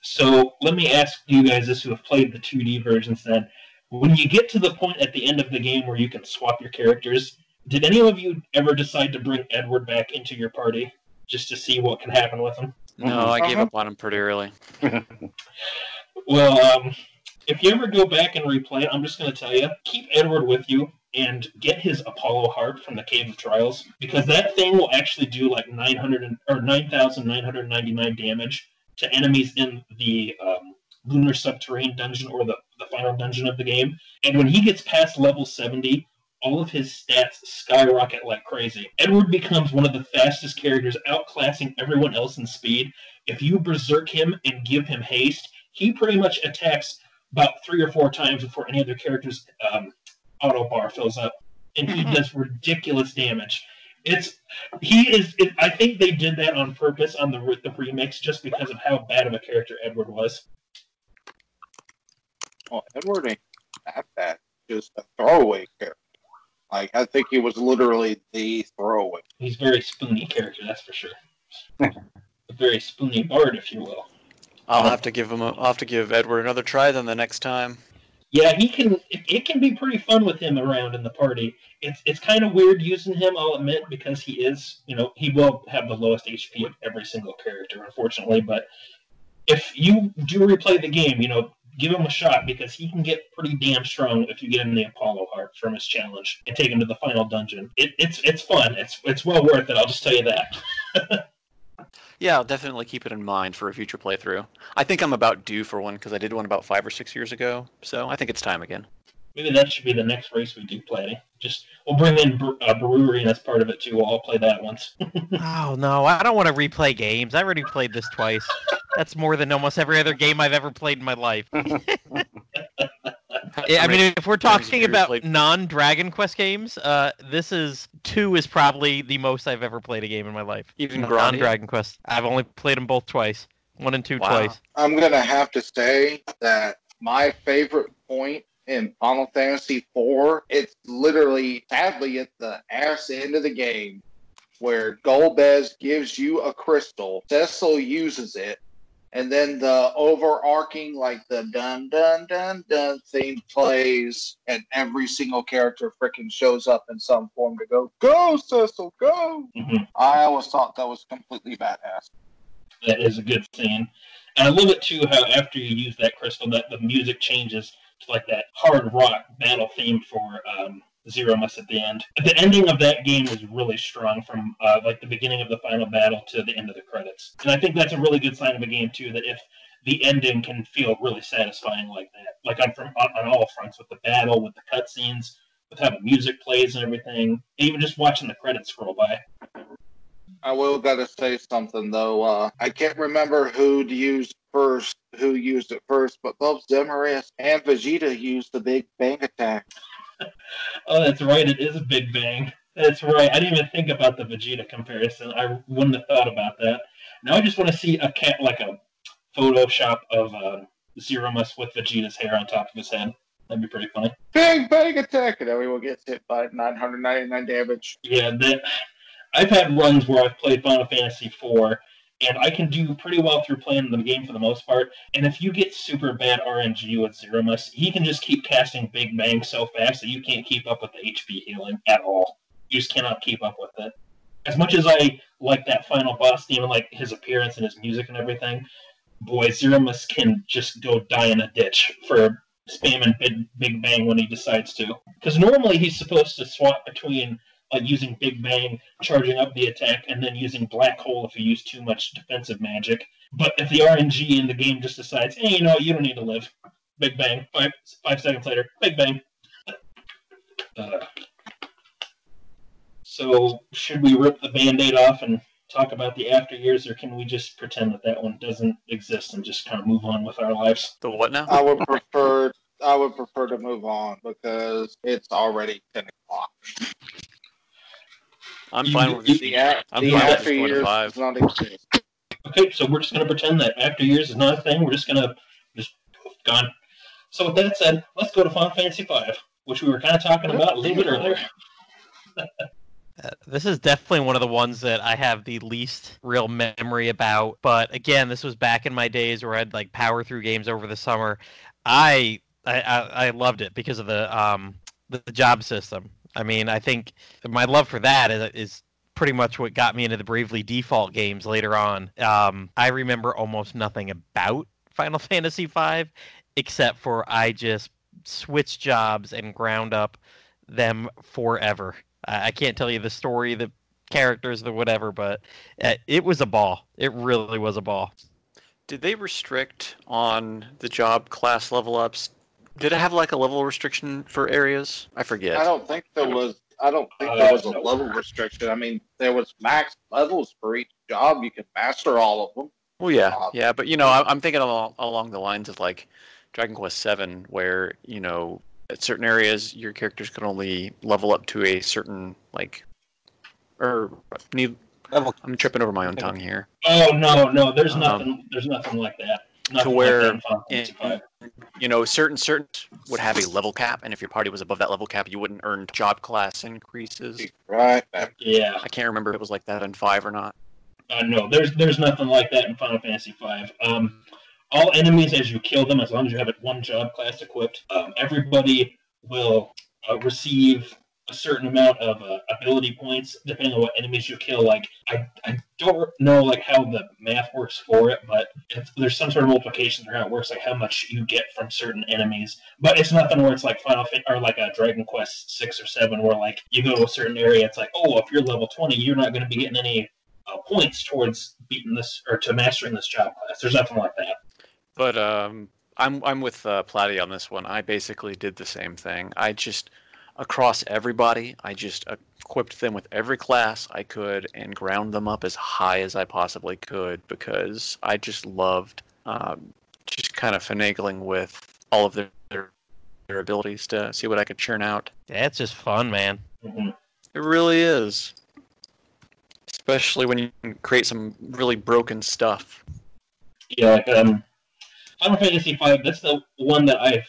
So let me ask you guys this who have played the 2D versions then. When you get to the point at the end of the game where you can swap your characters, did any of you ever decide to bring Edward back into your party just to see what can happen with him? No, I gave Uh-huh. up on him pretty early. Well, um, if you ever go back and replay it, I'm just going to tell you keep Edward with you and get his Apollo harp from the Cave of Trials because that thing will actually do like 900 and, or 9,999 damage to enemies in the um, Lunar Subterranean dungeon or the, the final dungeon of the game. And when he gets past level 70, all of his stats skyrocket like crazy. Edward becomes one of the fastest characters, outclassing everyone else in speed. If you berserk him and give him haste, he pretty much attacks about three or four times before any other character's um, auto bar fills up, and he does ridiculous damage. It's he is. It, I think they did that on purpose on the the remix just because of how bad of a character Edward was. Well, Edward ain't that bad. Just a throwaway character. Like I think he was literally the throwaway. He's a very spoony character, that's for sure. a very spoony bard, if you will. I'll have to give him. A, I'll have to give Edward another try then the next time. Yeah, he can. It, it can be pretty fun with him around in the party. It's it's kind of weird using him, I'll admit, because he is, you know, he will have the lowest HP of every single character, unfortunately. But if you do replay the game, you know, give him a shot because he can get pretty damn strong if you get him the Apollo harp from his challenge and take him to the final dungeon. It, it's it's fun. It's it's well worth it. I'll just tell you that. Yeah, I'll definitely keep it in mind for a future playthrough. I think I'm about due for one because I did one about five or six years ago, so I think it's time again. Maybe that should be the next race we do play. Just we'll bring in Bre- uh, brewery as part of it too. We'll all play that once. Oh no, I don't want to replay games. I already played this twice. That's more than almost every other game I've ever played in my life. Yeah, I mean, if we're talking about non-Dragon Quest games, uh, this is two is probably the most I've ever played a game in my life. Even Non-Dragon Quest. I've only played them both twice. One and two Wow. twice. I'm gonna have to say that my favorite point in Final Fantasy IV, it's literally sadly at the ass end of the game where Golbez gives you a crystal, Cecil uses it, and then the overarching like the dun dun dun dun theme plays and every single character freaking shows up in some form to go, Go Cecil, go! Mhm. I always thought that was completely badass. that is a good scene, and I love it too. How after you use that crystal, that the music changes to like that hard rock battle theme for um, Zeromus at the end. The ending of that game is really strong from uh, like the beginning of the final battle to the end of the credits, and I think that's a really good sign of a game too. That if the ending can feel really satisfying like that, like on from on, on all fronts with the battle, with the cutscenes, with how the music plays and everything, even just watching the credits scroll by. I will gotta say something though. Uh, I can't remember who used first, who used it first, but both Zeromus and Vegeta used the Big Bang Attack. Oh, that's right. It is a Big Bang. That's right. I didn't even think about the Vegeta comparison. I wouldn't have thought about that. Now I just want to see a cat like a Photoshop of uh, Zeromus with Vegeta's hair on top of his head. That'd be pretty funny. Big Bang Attack, and everyone gets hit by 999 damage. Yeah, that I've had runs where I've played Final Fantasy IV, and I can do pretty well through playing the game for the most part. And if you get super bad RNG with Zeromus, he can just keep casting Big Bang so fast that you can't keep up with the HP healing at all. You just cannot keep up with it. As much as I like that final boss theme and like his appearance and his music and everything, boy, Zeromus can just go die in a ditch for spamming Big, Big Bang when he decides to. Because normally he's supposed to swap between like using Big Bang, charging up the attack, and then using Black Hole if you use too much defensive magic. But if the RNG in the game just decides, hey, you know, you don't need to live, Big Bang. Five five seconds later, Big Bang. Uh, so should we rip the Band-Aid off and talk about the after years, or can we just pretend that that one doesn't exist and just kind of move on with our lives? The what now? I would prefer, I would prefer to move on because it's already 10 o'clock. I'm you- fine with you- it. The, a- I'm the fine after just years five. does not exist. Okay, so we're just going to pretend that after years is not a thing. We're just going to just gone. So with that said, let's go to Final Fantasy V, which we were kind of talking about a little bit earlier. Uh, this is definitely one of the ones that I have the least real memory about. But again, this was back in my days where I'd like power through games over the summer. I I, I, I loved it because of the um the, the job system. I mean, I think my love for that is, is pretty much what got me into the Bravely Default games later on. Um, I remember almost nothing about Final Fantasy V except for I just switched jobs and ground up them forever. I can't tell you the story, the characters, the whatever, but uh, it was a ball. It really was a ball. Did they restrict on the job class level ups? Did it have like a level restriction for areas? I forget. I don't think there was. I don't think Uh, there was a no. level restriction. I mean, there was max levels for each job. You could master all of them. Well, yeah, Uh, yeah, but you know, I- I'm thinking along, along the lines of like Dragon Quest VII, where you know, at certain areas your characters can only level up to a certain like, or need. Level- I'm tripping over my own tongue here. Oh no, no, there's Um, nothing. There's nothing like that. Nothing like where that in Final Fantasy in- V. You know, certain certain would have a level cap, and if your party was above that level cap, you wouldn't earn job class increases. Right. Yeah, I can't remember if it was like that in five or not. Uh, no, there's there's nothing like that in Final Fantasy V. Um, all enemies, as you kill them, as long as you have it one job class equipped, um, everybody will uh, receive a certain amount of uh, ability points depending on what enemies you kill. Like I, I don't know like how the math works for it, but if there's some sort of multiplication for how it works, like how much you get from certain enemies. But it's nothing where it's like Final Fan- or like a Dragon Quest six or seven, where like you go to a certain area, it's like oh if you're level twenty, you're not going to be getting any uh, points towards beating this or to mastering this job class. There's nothing like that. But um, I'm I'm with uh, Platy on this one. I basically did the same thing. I just across everybody, I just equipped them with every class I could and ground them up as high as I possibly could because I just loved um, just kind of finagling with all of their, their their abilities to see what I could churn out. That's just fun, man. hmm It really is. Especially when you create some really broken stuff. Yeah, um, Final Fantasy V. That's the one that I've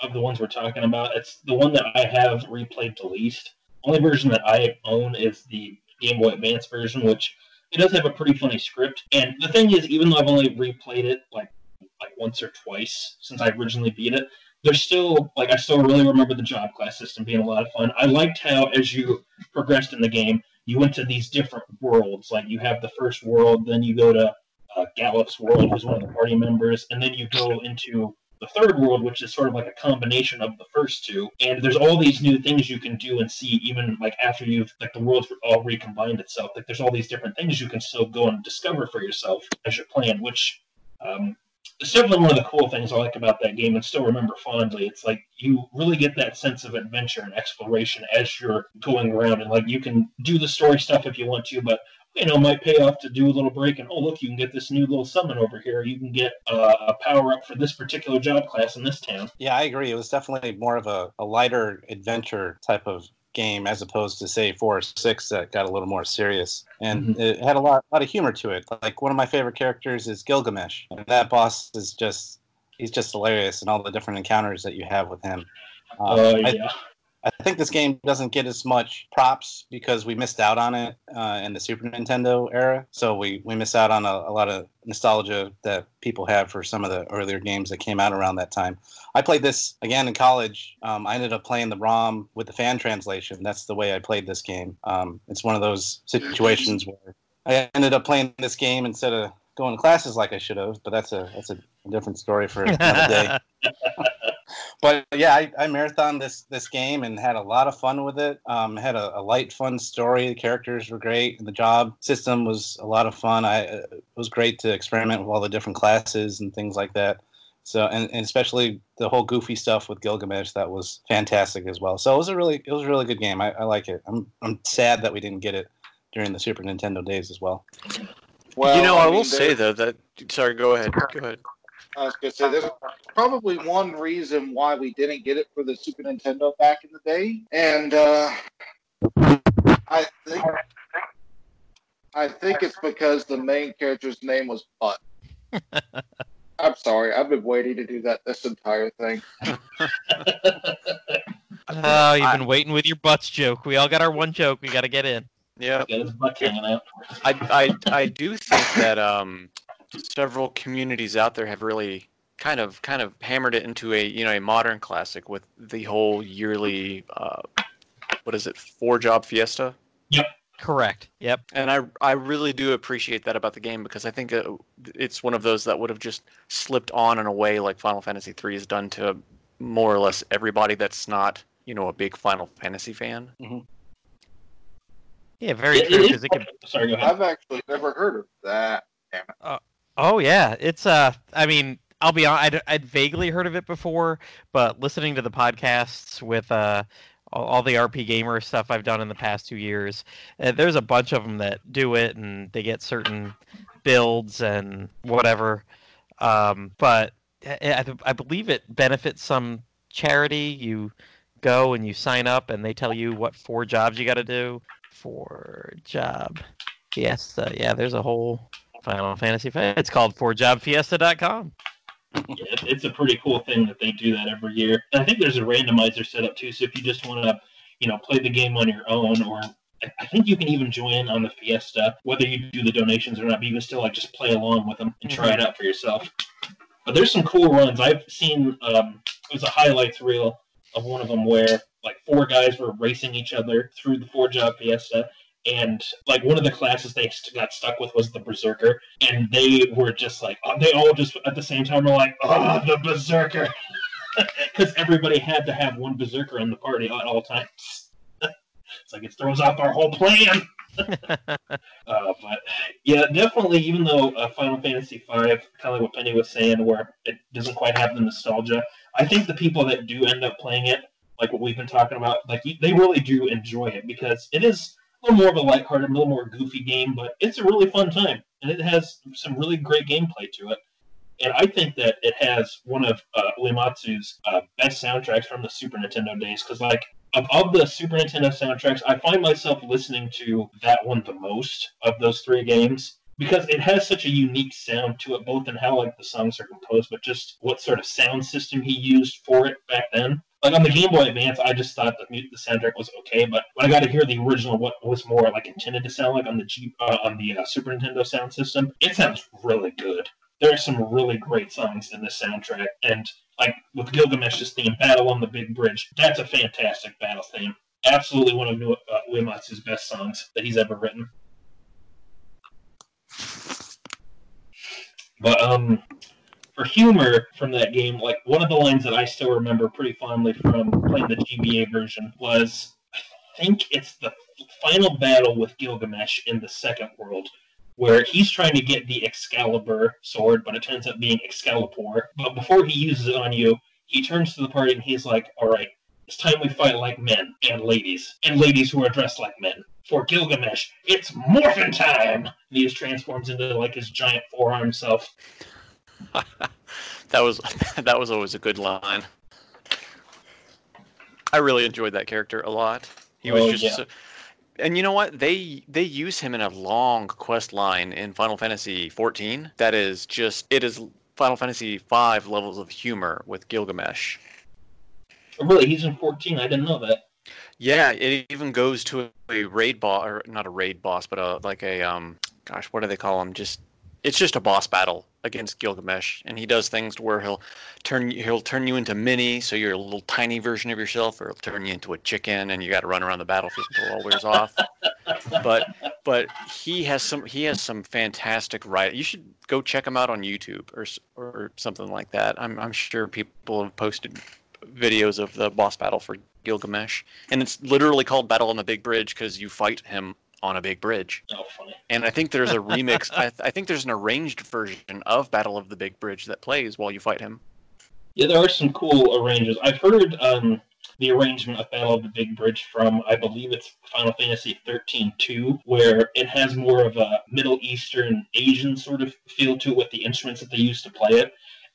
of the ones we're talking about. It's the one that I have replayed the least. Only version that I own is the Game Boy Advance version, which it does have a pretty funny script. And the thing is, even though I've only replayed it like like once or twice since I originally beat it, there's still like I still really remember the job class system being a lot of fun. I liked how as you progressed in the game, you went to these different worlds. Like you have the first world, then you go to uh, Galuf's world, who's one of the party members, and then you go into the third world, which is sort of like a combination of the first two. And there's all these new things you can do and see, even like after you've like the world's all recombined itself. Like there's all these different things you can still go and discover for yourself as you're playing, which um, is definitely one of the cool things I like about that game and still remember fondly. It's like you really get that sense of adventure and exploration as you're going around, and like you can do the story stuff if you want to, but you know, might pay off to do a little break and oh look, you can get this new little summon over here. You can get uh, a power up for this particular job class in this town. Yeah, I agree. It was definitely more of a, a lighter adventure type of game as opposed to say four or six that got a little more serious and Mhm. it had a lot, lot of humor to it like one of my favorite characters is gilgamesh and that boss is just he's just hilarious and all the different encounters that you have with him Uh, Uh, yeah, I think this game doesn't get as much props because we missed out on it uh, in the Super Nintendo era. So we, we miss out on a, a lot of nostalgia that people have for some of the earlier games that came out around that time. I played this again in college. Um, I ended up playing the ROM with the fan translation. That's the way I played this game. Um, it's one of those situations where I ended up playing this game instead of going to classes like I should have. But that's a that's a different story for another day but yeah, I, I marathoned this this game and had a lot of fun with it. Um, had a, a light, fun story. The characters were great, and the job system was a lot of fun. I uh, it was great to experiment with all the different classes and things like that. So, and, and especially the whole goofy stuff with Gilgamesh, that was fantastic as well. So it was a really it was a really good game. I, I like it. I'm I'm sad that we didn't get it during the Super Nintendo days as well. Well, you know, I, mean, will say though that. Sorry, go ahead. Go ahead. I was gonna say there's probably one reason why we didn't get it for the Super Nintendo back in the day, and uh, I think I think it's because the main character's name was Butt. I'm sorry, I've been waiting to do that this entire thing. Oh, you've I- been waiting with your butts joke. We all got our one joke. We got to get in. Yeah, got his butt. I, I, I do think that um, several communities out there have really kind of kind of hammered it into a you know a modern classic with the whole yearly uh, what is it four job fiesta Yep. Correct. Yep. and I I really do appreciate that about the game because I think uh it's one of those that would have just slipped on and away like Final Fantasy III has done to more or less everybody that's not you know a big Final Fantasy fan. Yeah, very It- true. it is 'cause it could, Sorry, go ahead. I've actually never heard of that. Oh yeah, it's uh. I mean, I'll be honest. I'd, I'd vaguely heard of it before, but listening to the podcasts with uh all, all the RPGamer stuff I've done in the past two years, uh, there's a bunch of them that do it, and they get certain builds and whatever. Um, but I, I, I believe it benefits some charity. You go and you sign up, and they tell you what four jobs you got to do. Four job fiesta. Yeah, there's a whole Final Fantasy. Fi- It's called fourjobfiesta.com. Yeah, it- it's a pretty cool thing that they do that every year. I think there's a randomizer set up too. So if you just want to, you know, play the game on your own, or I, I think you can even join on the Fiesta, whether you do the donations or not. But you can still like just play along with them and try it out for yourself. But there's some cool runs. I've seen. Um, it was a highlights reel of one of them where like four guys were racing each other through the four job Fiesta. And like one of the classes they got stuck with was the Berserker, and they were just like uh, they all just at the same time were like, "Oh, the Berserker," because everybody had to have one Berserker in the party at all times. it's like it throws off our whole plan. uh, but yeah, definitely. Even though uh, Final Fantasy V, kind of like what Penny was saying, where it doesn't quite have the nostalgia, I think the people that do end up playing it, like what we've been talking about, like they really do enjoy it because it is little more of a lighthearted, a little more goofy game, but it's a really fun time, and it has some really great gameplay to it. And I think that it has one of uh, Uematsu's uh, best soundtracks from the Super Nintendo days, because like of, of the Super Nintendo soundtracks, I find myself listening to that one the most of those three games because it has such a unique sound to it, both in how like the songs are composed, but just what sort of sound system he used for it back then. Like on the Game Boy Advance, I just thought the the soundtrack was okay, but when I got to hear the original, what was more like intended to sound like on the G, uh, on the uh, Super Nintendo sound system, it sounds really good. There are some really great songs in this soundtrack, and like with Gilgamesh's theme, "Battle on the Big Bridge," that's a fantastic battle theme. Absolutely one of uh, best songs that he's ever written. But um, for humor from that game, like one of the lines that I still remember pretty fondly from playing the GBA version was, I think it's the final battle with Gilgamesh in the second world, where he's trying to get the Excalibur sword, but it turns out being Excalipoor. But before he uses it on you, he turns to the party and he's like, "All right, it's time we fight like men and ladies, and ladies who are dressed like men." For Gilgamesh, it's morphin time! And he just transforms into like his giant forearm self. that was that was always a good line. I really enjoyed that character a lot. He was Oh, just, yeah. so- and you know what? They they use him in a long quest line in Final Fantasy 14. That is just it is Final Fantasy five levels of humor with Gilgamesh. Oh, really, he's in 14. I didn't know that. Yeah, it even goes to a raid boss, or not a raid boss, but a like a um, gosh, what do they call him? Just it's just a boss battle against Gilgamesh, and he does things to where he'll turn he'll turn you into mini, so you're a little tiny version of yourself, or he'll turn you into a chicken, and you got to run around the battlefield until all wears off. But but he has some he has some fantastic write. You should go check him out on YouTube or or something like that. I'm I'm sure people have posted videos of the boss battle for Gilgamesh, and it's literally called Battle on the Big Bridge because you fight him on a big bridge. Oh, funny. And I think there's a remix. I, I think there's an arranged version of Battle of the Big Bridge that plays while you fight him. Yeah, there are some cool arrangements. I've heard um, the arrangement of Battle of the Big Bridge from, I believe it's Final Fantasy 13-2, where it has more of a Middle Eastern, Asian sort of feel to it with the instruments that they use to play it.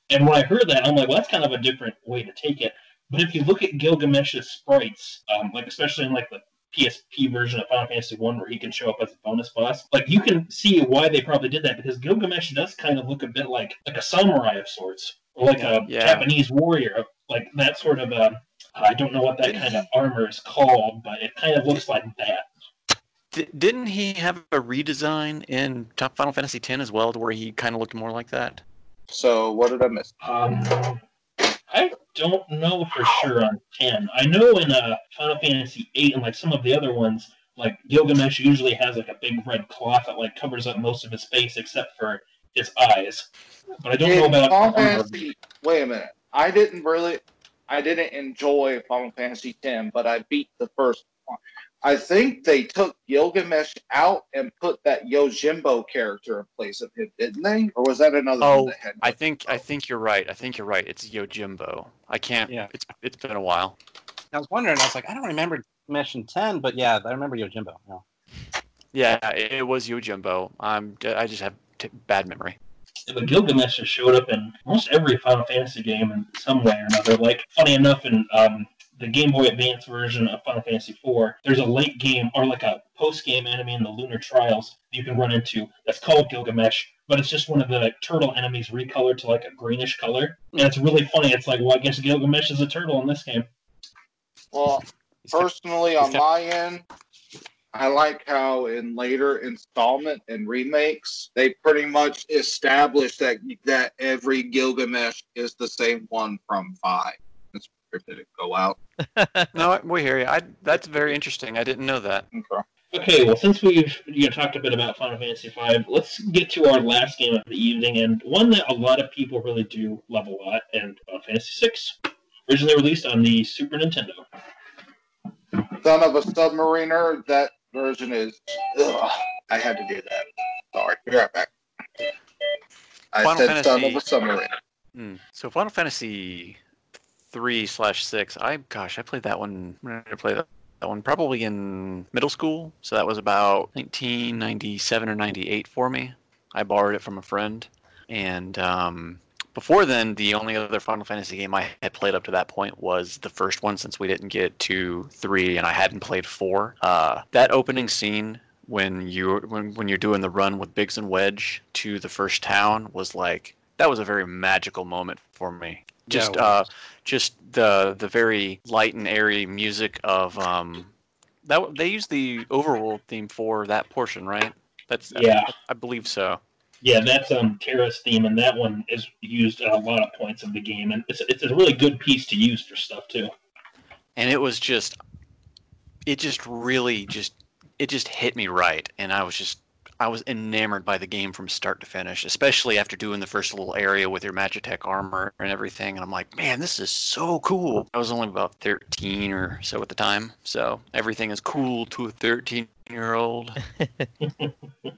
And when I heard that, I'm like, well, that's kind of a different way to take it. But if you look at Gilgamesh's sprites, um, like especially in like the PSP version of Final Fantasy One, where he can show up as a bonus boss, like you can see why they probably did that because Gilgamesh does kind of look a bit like like a samurai of sorts, or like a Yeah. Japanese warrior, like that sort of. Uh, I don't know what that kind of armor is called, but it kind of looks like that. D- didn't he have a redesign in Top Final Fantasy X as well, to where he kind of looked more like that? So what did I miss? Um, I don't know for sure on ten. I know in uh, Final Fantasy eight and like some of the other ones, like Gilgamesh usually has like a big red cloth that like covers up most of his face except for his eyes. But I don't know about Final. Fantasy. Wait a minute. I didn't really. I didn't enjoy Final Fantasy ten, but I beat the first one. I think they took Gilgamesh out and put that Yojimbo character in place of him, didn't they? Or was that another Oh, one that had? I think I think you're right. I think you're right. It's Yojimbo. I can't. Yeah. It's it's been a while. I was wondering. I was like, I don't remember Mesh in ten, but yeah, I remember Yojimbo. Yeah. Yeah, it, it was Yojimbo. I'm. I just have t- bad memory. But Gilgamesh has showed up in almost every Final Fantasy game in some way or another. Like, funny enough, in um, the Game Boy Advance version of Final Fantasy IV, there's a late game or like a post game enemy in the Lunar Trials that you can run into that's called Gilgamesh, but it's just one of the turtle enemies recolored to like a greenish color. And it's really funny. It's like, well, I guess Gilgamesh is a turtle in this game. Well, personally, on my end, I like how in later installment and remakes they pretty much established that that every Gilgamesh is the same one from five. That's where did it go out? no, we hear you. I, that's very interesting. I didn't know that. Okay. Okay, well, since we've you know, talked a bit about Final Fantasy V, let's get to our last game of the evening, and one that a lot of people really do love a lot, and Final Fantasy VI, originally released on the Super Nintendo. Son of a Submariner, that version is. Ugh, I had to do that. Sorry. Be right back. I Final said Son of a Submariner. Hmm. So Final Fantasy three slash six. I gosh, I played that one. I play that? That one probably in middle school. So that was about 1997 or 98 for me. I borrowed it from a friend, and um, before then, the only other Final Fantasy game I had played up to that point was the first one, since we didn't get to three, and I hadn't played four. Uh, that opening scene when you when when you're doing the run with Biggs and Wedge to the first town was like that was a very magical moment for me. Just uh, just the the very light and airy music of um, that they use the overworld theme for that portion, right? That's Yeah. I, I believe so. Yeah, that's um Terra's theme, and that one is used at a lot of points of the game, and it's, it's a really good piece to use for stuff too. and it was just it just really just it just hit me right and i was just i was enamored by the game from start to finish especially after doing the first little area with your magitech armor and everything and i'm like man this is so cool i was only about 13 or so at the time so everything is cool to a 13 year old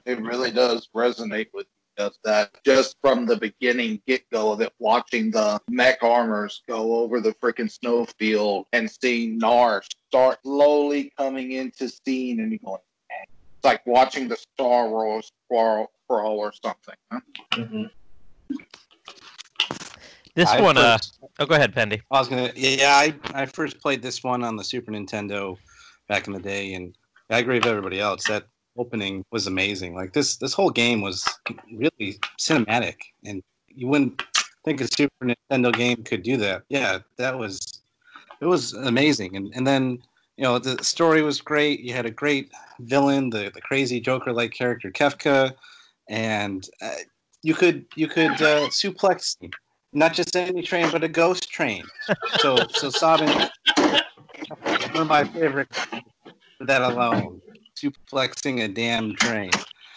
It really does resonate with me, does that just from the beginning get go of it, watching the mech armors go over the freaking snowfield and seeing Narshe start slowly coming into scene, and you're going, "Man." it's like watching the Star Wars crawl, crawl or something. Huh? hmm This I one, uh, oh, go ahead, Pendy. I was gonna. Yeah, I I first played this one on the Super Nintendo back in the day, and I agree with everybody else. That opening was amazing. Like this this whole game was really cinematic, and you wouldn't think a Super Nintendo game could do that. Yeah, that was it was amazing. And and then you know the story was great. You had a great villain, the the crazy Joker like character Kefka, and uh, you could you could uh, suplex not just any train, but a ghost train. So, so Sabin, one of my favorite for that alone, suplexing a damn train.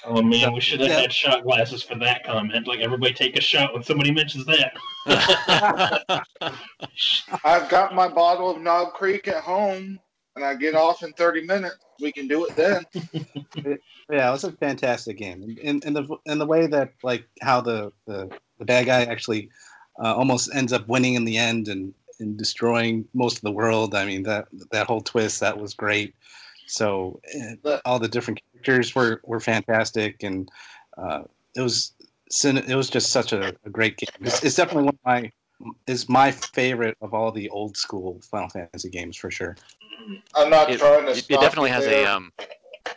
Oh man, we should have Yeah. had shot glasses for that comment. Like everybody take a shot when somebody mentions that. I've got my bottle of Knob Creek at home, and I get off in 30 minutes. We can do it then. Yeah, it was a fantastic game, and and, the and the way that like how the the, the bad guy actually uh, almost ends up winning in the end and and destroying most of the world. I mean that that whole twist that was great. So uh, But- all the different characters were were fantastic, and uh, it was it was just such a, a great game. It's, it's definitely one of my is my favorite of all the old school Final Fantasy games for sure. I'm not it, trying to it stop definitely you has there. a um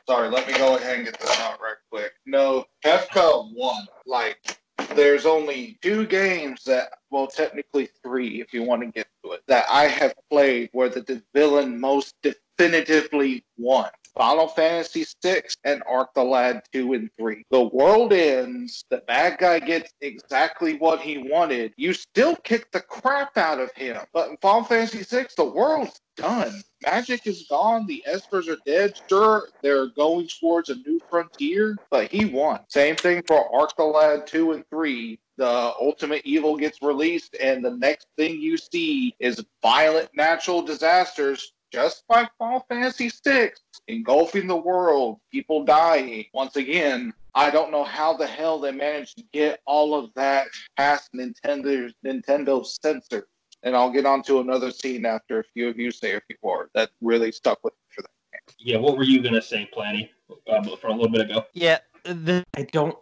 Sorry, let me go ahead and get this out right quick. No, Kefka one. Like, there's only two games that, well, technically three, if you want to get to it, that I have played where the, the villain most definitively won. Final Fantasy VI and Arc the Lad 2 and 3. The world ends, the bad guy gets exactly what he wanted. You still kick the crap out of him. But in Final Fantasy VI, the world's done. Magic is gone. The Espers are dead. Sure, they're going towards a new frontier, but he won. Same thing for Arc the Lad 2 and 3. The Ultimate Evil gets released, and the next thing you see is violent natural disasters, just like Final Fantasy VI, engulfing the world, people dying. Once again, I don't know how the hell they managed to get all of that past Nintendo's Nintendo censor and I'll get on to another scene after a few of you say a few words. That really stuck with me for that. Yeah, what were you gonna say, Planny, uh, from a little bit ago? Yeah, the I don't.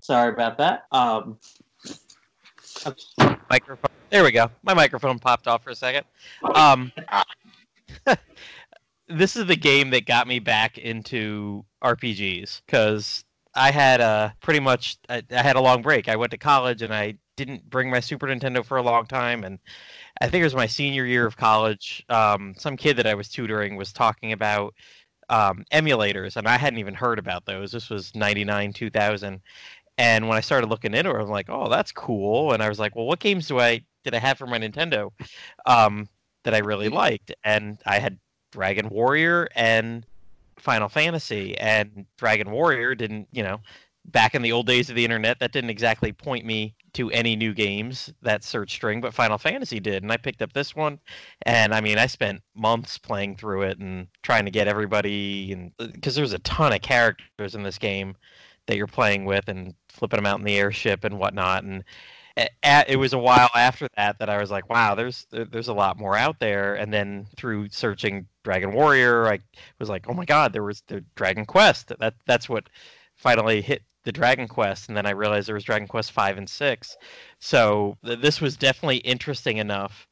Sorry about that. Um, microphone. There we go. My microphone popped off for a second. Um, this is the game that got me back into RPGs because I had a pretty much I, I had a long break. I went to college and I didn't bring my Super Nintendo for a long time, and I think it was my senior year of college. Um, some kid that I was tutoring was talking about um, emulators, and I hadn't even heard about those. This was '99, 2000, and when I started looking into it, I'm like, "Oh, that's cool." And I was like, "Well, what games do I did I have for my Nintendo um, that I really mm-hmm. liked?" And I had Dragon Warrior and Final Fantasy, and Dragon Warrior didn't, you know, back in the old days of the internet, that didn't exactly point me to any new games that search string, but Final Fantasy did, and I picked up this one, and I mean, I spent months playing through it and trying to get everybody, and because there's a ton of characters in this game that you're playing with, and flipping them out in the airship and whatnot, and it was a while after that that I was like, wow, there's there's a lot more out there. And then through searching Dragon Warrior, I was like, oh my god, there was the Dragon Quest. That that's what finally hit the Dragon Quest, and then I realized there was Dragon Quest five and six. So th- this was definitely interesting enough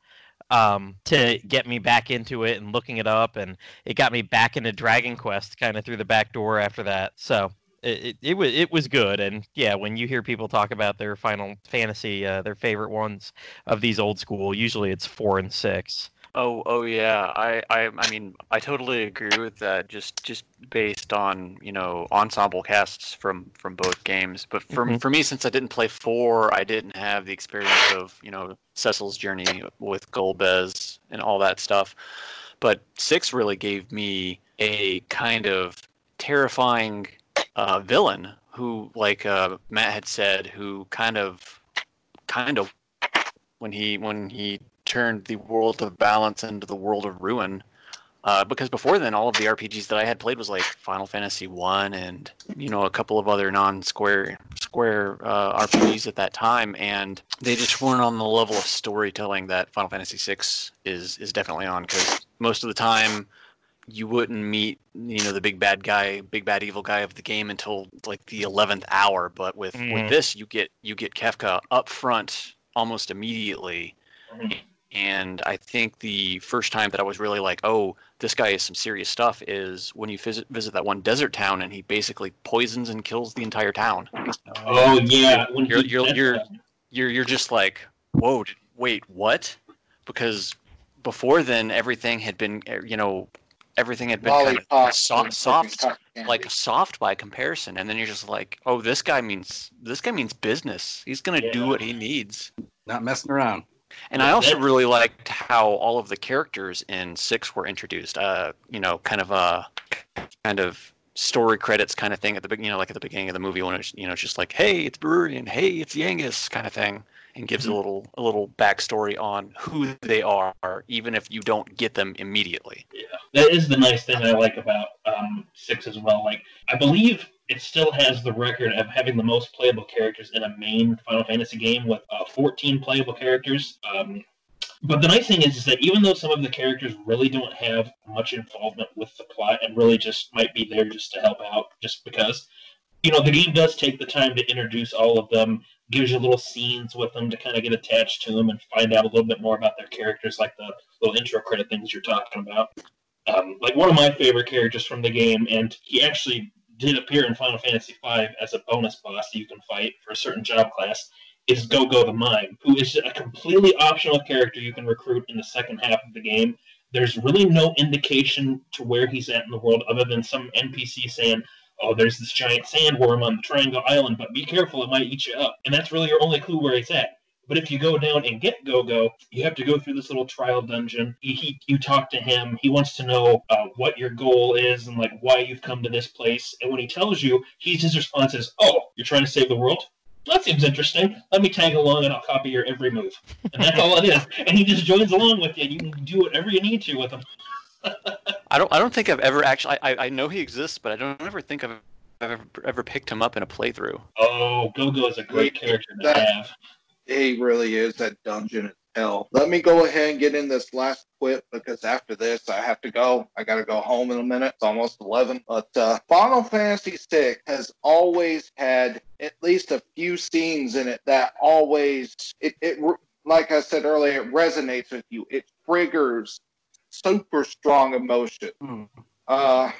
um, to get me back into it and looking it up, and it got me back into Dragon Quest kind of through the back door after that. So it, it, it, was it was good and yeah when you hear people talk about their final fantasy uh, their favorite ones of these old school usually it's four and six Oh, oh yeah. I, I, I mean, I totally agree with that. Just, just based on you know ensemble casts from from both games. But for Mhm. for me, since I didn't play four, I didn't have the experience of you know Cecil's journey with Golbez and all that stuff. But six really gave me a kind of terrifying uh, villain who, like uh, Matt had said, who kind of, kind of, when he when he turned the world of balance into the world of ruin. Uh, because before then, all of the RPGs that I had played was like Final Fantasy One and you know a couple of other non-square square uh, RPGs at that time, and they just weren't on the level of storytelling that Final Fantasy Six is is definitely on. Because most of the time, you wouldn't meet you know the big bad guy, big bad evil guy of the game until like the eleventh hour. But with Mhm. with this, you get you get Kefka up front almost immediately Mhm. and I think the first time that I was really like, oh, this guy is some serious stuff is when you visit visit that one desert town and he basically poisons and kills the entire town. Oh yeah, You're- you're- you're- You're you're just like, whoa, wait, what? Because before then, everything had been, you know, everything had been kind of soft, soft, like soft by comparison, and then you're just like, oh, this guy means this guy means business. He's gonna do what he needs. Not messing around. And I also that's- really liked how all of the characters in six were introduced. Uh, you know, kind of a kind of story credits kind of thing at the beginning, you know, like at the beginning of the movie when it's you know it's just like, hey, it's Brewery and hey, it's Yangus kind of thing, and gives Mm-hmm. a little a little backstory on who they are, even if you don't get them immediately. Yeah, that is the nice thing I like about um, six as well. Like I believe it still has the record of having the most playable characters in a main Final Fantasy game with uh, 14 playable characters. Um, but the nice thing is, is that even though some of the characters really don't have much involvement with the plot and really just might be there just to help out, just because, you know, the game does take the time to introduce all of them, gives you little scenes with them to kind of get attached to them and find out a little bit more about their characters, like the little intro credit things you're talking about um, like one of my favorite characters from the game, and he actually did appear in Final Fantasy V as a bonus boss that you can fight for a certain job class. Is Go Go the Mime, who is a completely optional character you can recruit in the second half of the game. There's really no indication to where he's at in the world other than some NPC saying, "Oh, there's this giant sandworm on the Triangle Island, but be careful, it might eat you up." And that's really your only clue where he's at. But if you go down and get Go Go, you have to go through this little trial dungeon. He, he you talk to him. He wants to know uh, what your goal is and like why you've come to this place. And when he tells you, he's his response is, "Oh, you're trying to save the world." That seems interesting. Let me tag along and I'll copy your every move. And that's all it is. And he just joins along with you. and You can do whatever you need to with him. I don't I don't think I've ever actually I, I know he exists, but I don't ever think I've I've ever, ever picked him up in a playthrough. Oh, Go Go is a great character to That- have. He really is that dungeon is hell. Let me go ahead and get in this last quip because after this I have to go. I gotta go home in a minute. It's almost eleven. But uh, Final Fantasy VI has always had at least a few scenes in it that always it, it like I said earlier, it resonates with you. It triggers super strong emotion. Hmm. Uh,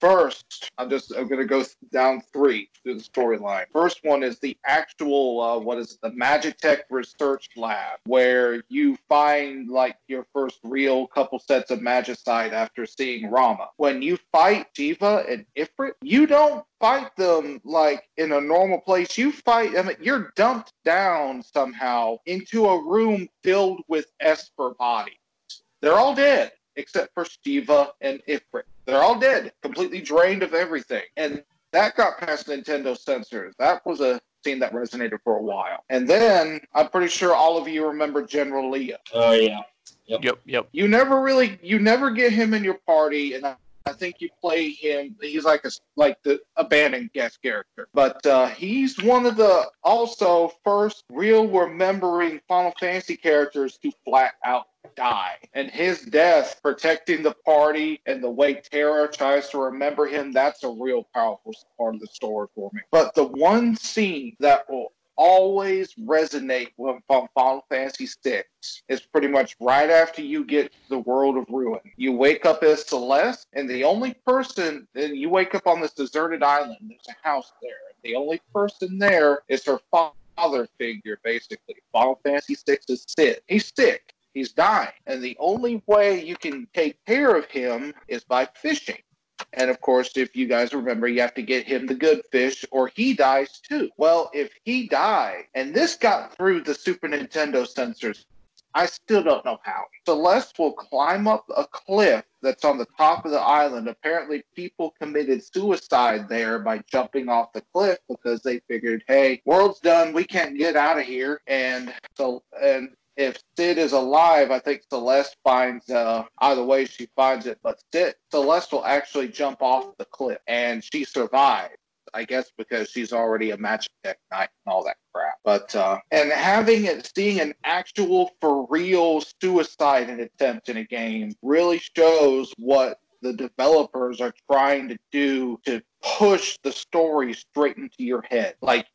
First, I'm just I'm gonna go down three through the storyline. First one is the actual uh, what is it, the Magitech Research Lab, where you find like your first real couple sets of Magicite after seeing Ramuh. When you fight Shiva and Ifrit, you don't fight them like in a normal place. You fight I mean you're dumped down somehow into a room filled with Esper bodies. They're all dead except for Shiva and Ifrit. They're all dead, completely drained of everything. And that got past Nintendo censors. That was a scene that resonated for a while. And then I'm pretty sure all of you remember General Leo. Oh yeah. Yep, yep. You never really, you never get him in your party, and I, think you play him. He's like a like the abandoned guest character, but uh, he's one of the also first real remembering Final Fantasy characters to flat out die. And his death, protecting the party, and the way Terra tries to remember him, that's a real powerful part of the story for me. But the one scene that will always resonate with Final Fantasy VI is pretty much right after you get the world of ruin. You wake up as Celes, and the only person, and you wake up on this deserted island. There's a house there. The only person there is her father figure, basically. Final Fantasy VI is Cid. He's sick. He's dying. And the only way you can take care of him is by fishing. And of course, if you guys remember, you have to get him the good fish or he dies too. Well, if he died, and this got through the Super Nintendo censors, I still don't know how. Celes will climb up a cliff that's on the top of the island. Apparently, people committed suicide there by jumping off the cliff because they figured, hey, world's done. We can't get out of here. And so, and if Cid is alive, I think Celes finds uh, either way she finds it, but Cid, Celes will actually jump off the cliff and she survives. I guess because she's already a magic tech knight and all that crap. But uh, and having it, seeing an actual for real suicide attempt in a game really shows what the developers are trying to do to push the story straight into your head. Like,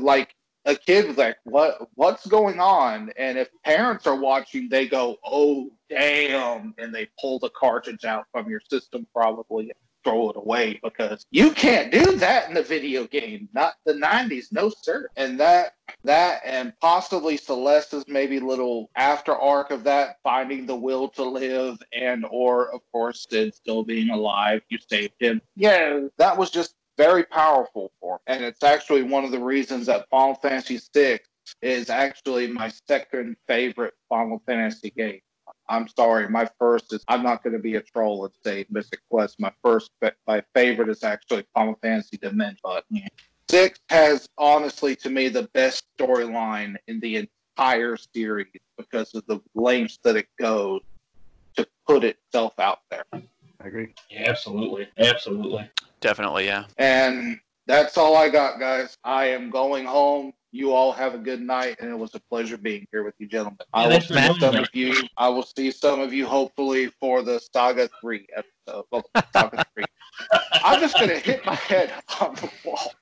like a kid was like, "What? What's going on?" And if parents are watching, they go, "Oh, damn!" and they pull the cartridge out from your system, probably throw it away because you can't do that in the video game. Not the '90s, no sir. And that, that, and possibly Celes's maybe little after arc of that, finding the will to live, and or of course Cid still being alive. You saved him. Yeah, that was just very powerful for me. And it's actually one of the reasons that Final Fantasy VI is actually my second favorite Final Fantasy game. I'm sorry, my first is I'm not going to be a troll and say Mystic Quest. My first, my favorite is actually Final Fantasy Dimension. But yeah. six has honestly to me the best storyline in the entire series because of the lengths that it goes to put itself out there. I agree. Yeah, absolutely, absolutely. Definitely, yeah. And that's all I got, guys. I am going home. You all have a good night, and it was a pleasure being here with you, gentlemen. I will thanks see some us. of you. I will see some of you hopefully for the Saga Three episode. Well, Saga Three. I'm just gonna hit my head on the wall.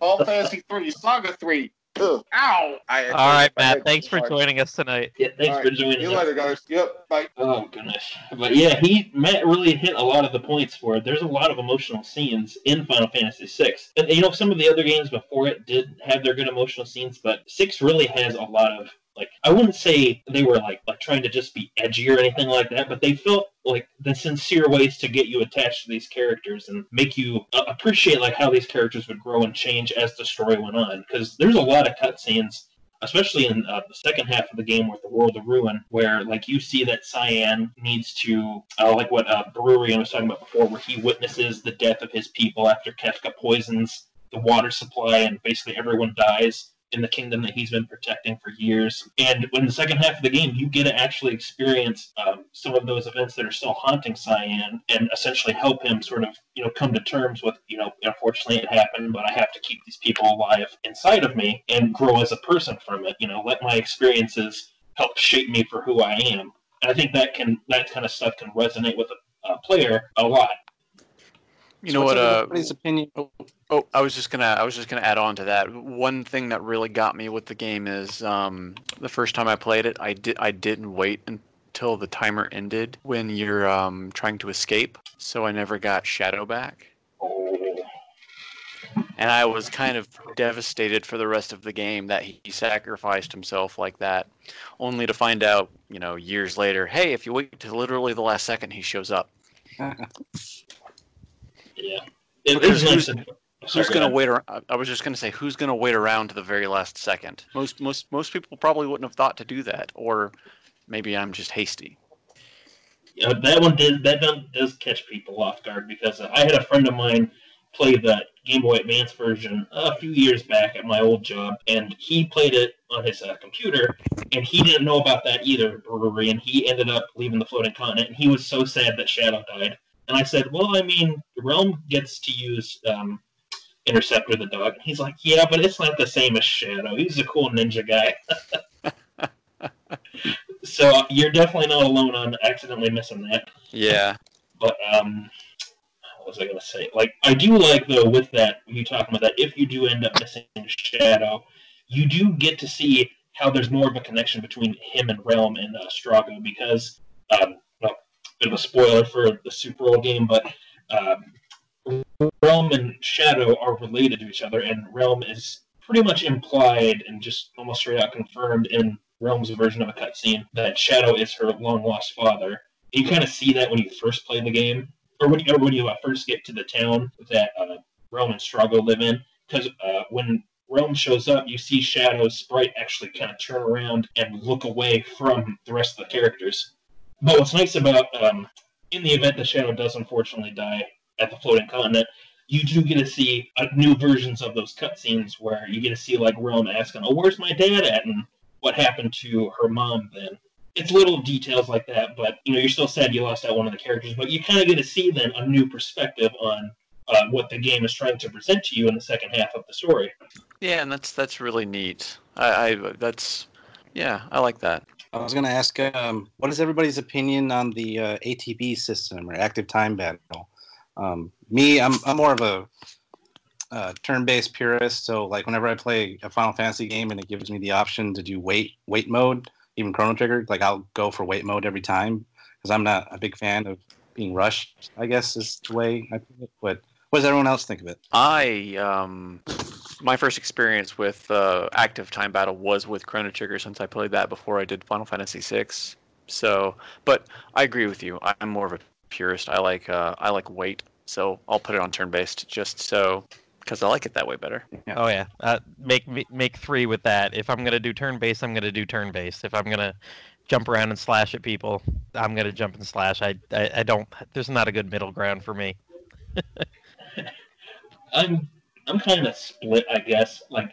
All Fantasy Three, Saga Three. Ugh. Ow! I All right, hit Matt. head Thanks for joining us tonight. Yeah, thanks All for joining See you us. later, guys. Yep. Bye. Oh goodness, but yeah, he Matt really hit a lot of the points for it. There's a lot of emotional scenes in Final Fantasy VI, and you know some of the other games before it did have their good emotional scenes, but six really has a lot of like I wouldn't say they were like like trying to just be edgy or anything like that, but they felt like the sincere ways to get you attached to these characters and make you uh, appreciate like how these characters would grow and change as the story went on. Because there's a lot of cutscenes especially in uh, the second half of the game with the World of Ruin, where like you see that Cyan needs to, uh, like what uh, was talking about before, where he witnesses the death of his people after Kefka poisons the water supply and basically everyone dies in the kingdom that he's been protecting for years. And in the second half of the game, you get to actually experience um, some of those events that are still haunting Cyan and essentially help him sort of, you know, come to terms with, you know, unfortunately it happened, but I have to keep these people alive inside of me and grow as a person from it. You know, let my experiences help shape me for who I am. And I think that can that kind of stuff can resonate with a player a lot. You So know what? Uh, everybody's opinion? Oh, I was just gonna I was just gonna add on to that. One thing that really got me with the game is um, the first time I played it, I did I didn't wait until the timer ended when you're um, trying to escape, so I never got Shadow back. Oh, And I was kind of devastated for the rest of the game that he sacrificed himself like that, only to find out, you know, years later, hey, if you wait to literally the last second, he shows up. yeah. It, Because it's nice. who's- Who's gonna wait? Ar- I- was just gonna say, who's gonna wait around to the very last second? Most most most people probably wouldn't have thought to do that, or maybe I'm just hasty. Yeah, that one did that does, does catch people off guard because I had a friend of mine play the Game Boy Advance version a few years back at my old job, and he played it on his uh, computer, and he didn't know about that either brewery, and he ended up leaving the floating continent, and he was so sad that Shadow died. And I said, well, I mean, Relm gets to use um, Interceptor the dog. And he's like, yeah, but it's not the same as Shadow. He's a cool ninja guy. so you're definitely not alone on accidentally missing that. Yeah, But um, what was I gonna say? Like, I do like though with that you talking about that. If you do end up missing Shadow, you do get to see how there's more of a connection between him and Relm and uh, Strago because, um, bit of a spoiler for the Super Bowl game, but um, Relm and Shadow are related to each other, and Relm is pretty much implied and just almost straight out confirmed in Relm's version of a cutscene that Shadow is her long lost father. You kind of see that when you first play the game, or when you, or when you uh, first get to the town that uh, Relm and Strago live in. Because uh, when Relm shows up, you see Shadow's sprite actually kind of turn around and look away from the rest of the characters. But what's nice about, um, in the event the Shadow does unfortunately die at the floating continent, you do get to see uh, new versions of those cutscenes where you get to see like Relm asking, "Oh, where's my dad at?" and what happened to her mom then. It's little details like that, but you know you're still sad you lost out one of the characters, but you kind of get to see then a new perspective on uh, what the game is trying to present to you in the second half of the story. yeah, and that's that's really neat. I, I that's yeah, I like that. I was going to ask, um, what is everybody's opinion on the uh, ATB system or active time battle? Um, me, I'm, I'm more of a uh, turn-based purist. So, like, whenever I play a Final Fantasy game and it gives me the option to do wait wait mode, even Chrono Trigger, like I'll go for wait mode every time because I'm not a big fan of being rushed. I guess is the way I put it. But what does everyone else think of it? I um, my first experience with uh, active time battle was with Chrono Trigger since I played that before I did Final Fantasy VI. So, but I agree with you. I'm more of a purist. I like uh, I like wait, so I'll put it on turn based just so because I like it that way better. Oh yeah, uh, make make three with that. If I'm gonna do turn based, I'm gonna do turn based. If I'm gonna jump around and slash at people, I'm gonna jump and slash. I, I I don't. There's not a good middle ground for me. I'm I'm kind of split, I guess. Like,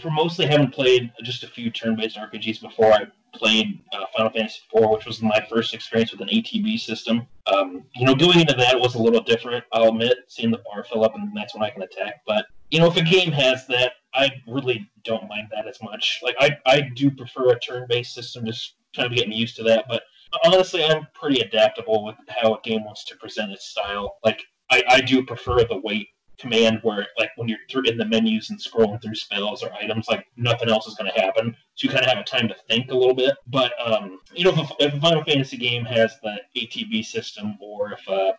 for mostly having played just a few turn-based RPGs before, I played uh, Final Fantasy IV, which was my first experience with an ATB system. Um, you know, going into that was a little different. I'll admit, seeing the bar fill up, and that's when I can attack. But you know, if a game has that, I really don't mind that as much. Like, I I do prefer a turn-based system, just kind of getting used to that. But honestly, I'm pretty adaptable with how a game wants to present its style. Like, I, I do prefer the wait command where like when you're through in the menus and scrolling through spells or items like nothing else is going to happen. So you kind of have a time to think a little bit. But um you know if a, if a final fantasy game has the atb system or if uh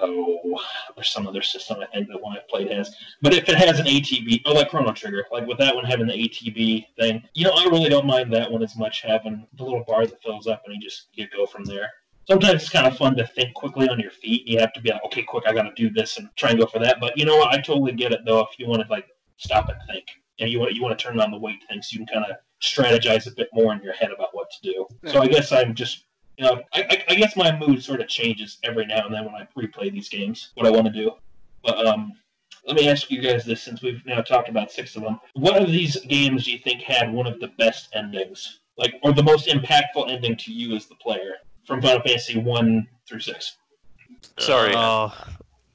oh there's some other system i think that one i played has. But if it has an atb oh like chrono trigger like with that one having the atb thing you know i really don't mind that one as much having the little bar that fills up and you just you go from there sometimes it's kind of fun to think quickly on your feet. You have to be like, okay, quick, I got to do this and try and go for that. But you know what? I totally get it though. If you want to like stop and think, and you want you want to turn on the wait thing, so you can kind of strategize a bit more in your head about what to do. So I guess I'm just. You know, I, I, I guess my mood sort of changes every now and then when I replay these games, what I want to do. But um, let me ask you guys this since we've now talked about six of them. What of these games do you think had one of the best endings? Like, or the most impactful ending to you as the player? From Final Fantasy one through six. Sorry, Oh,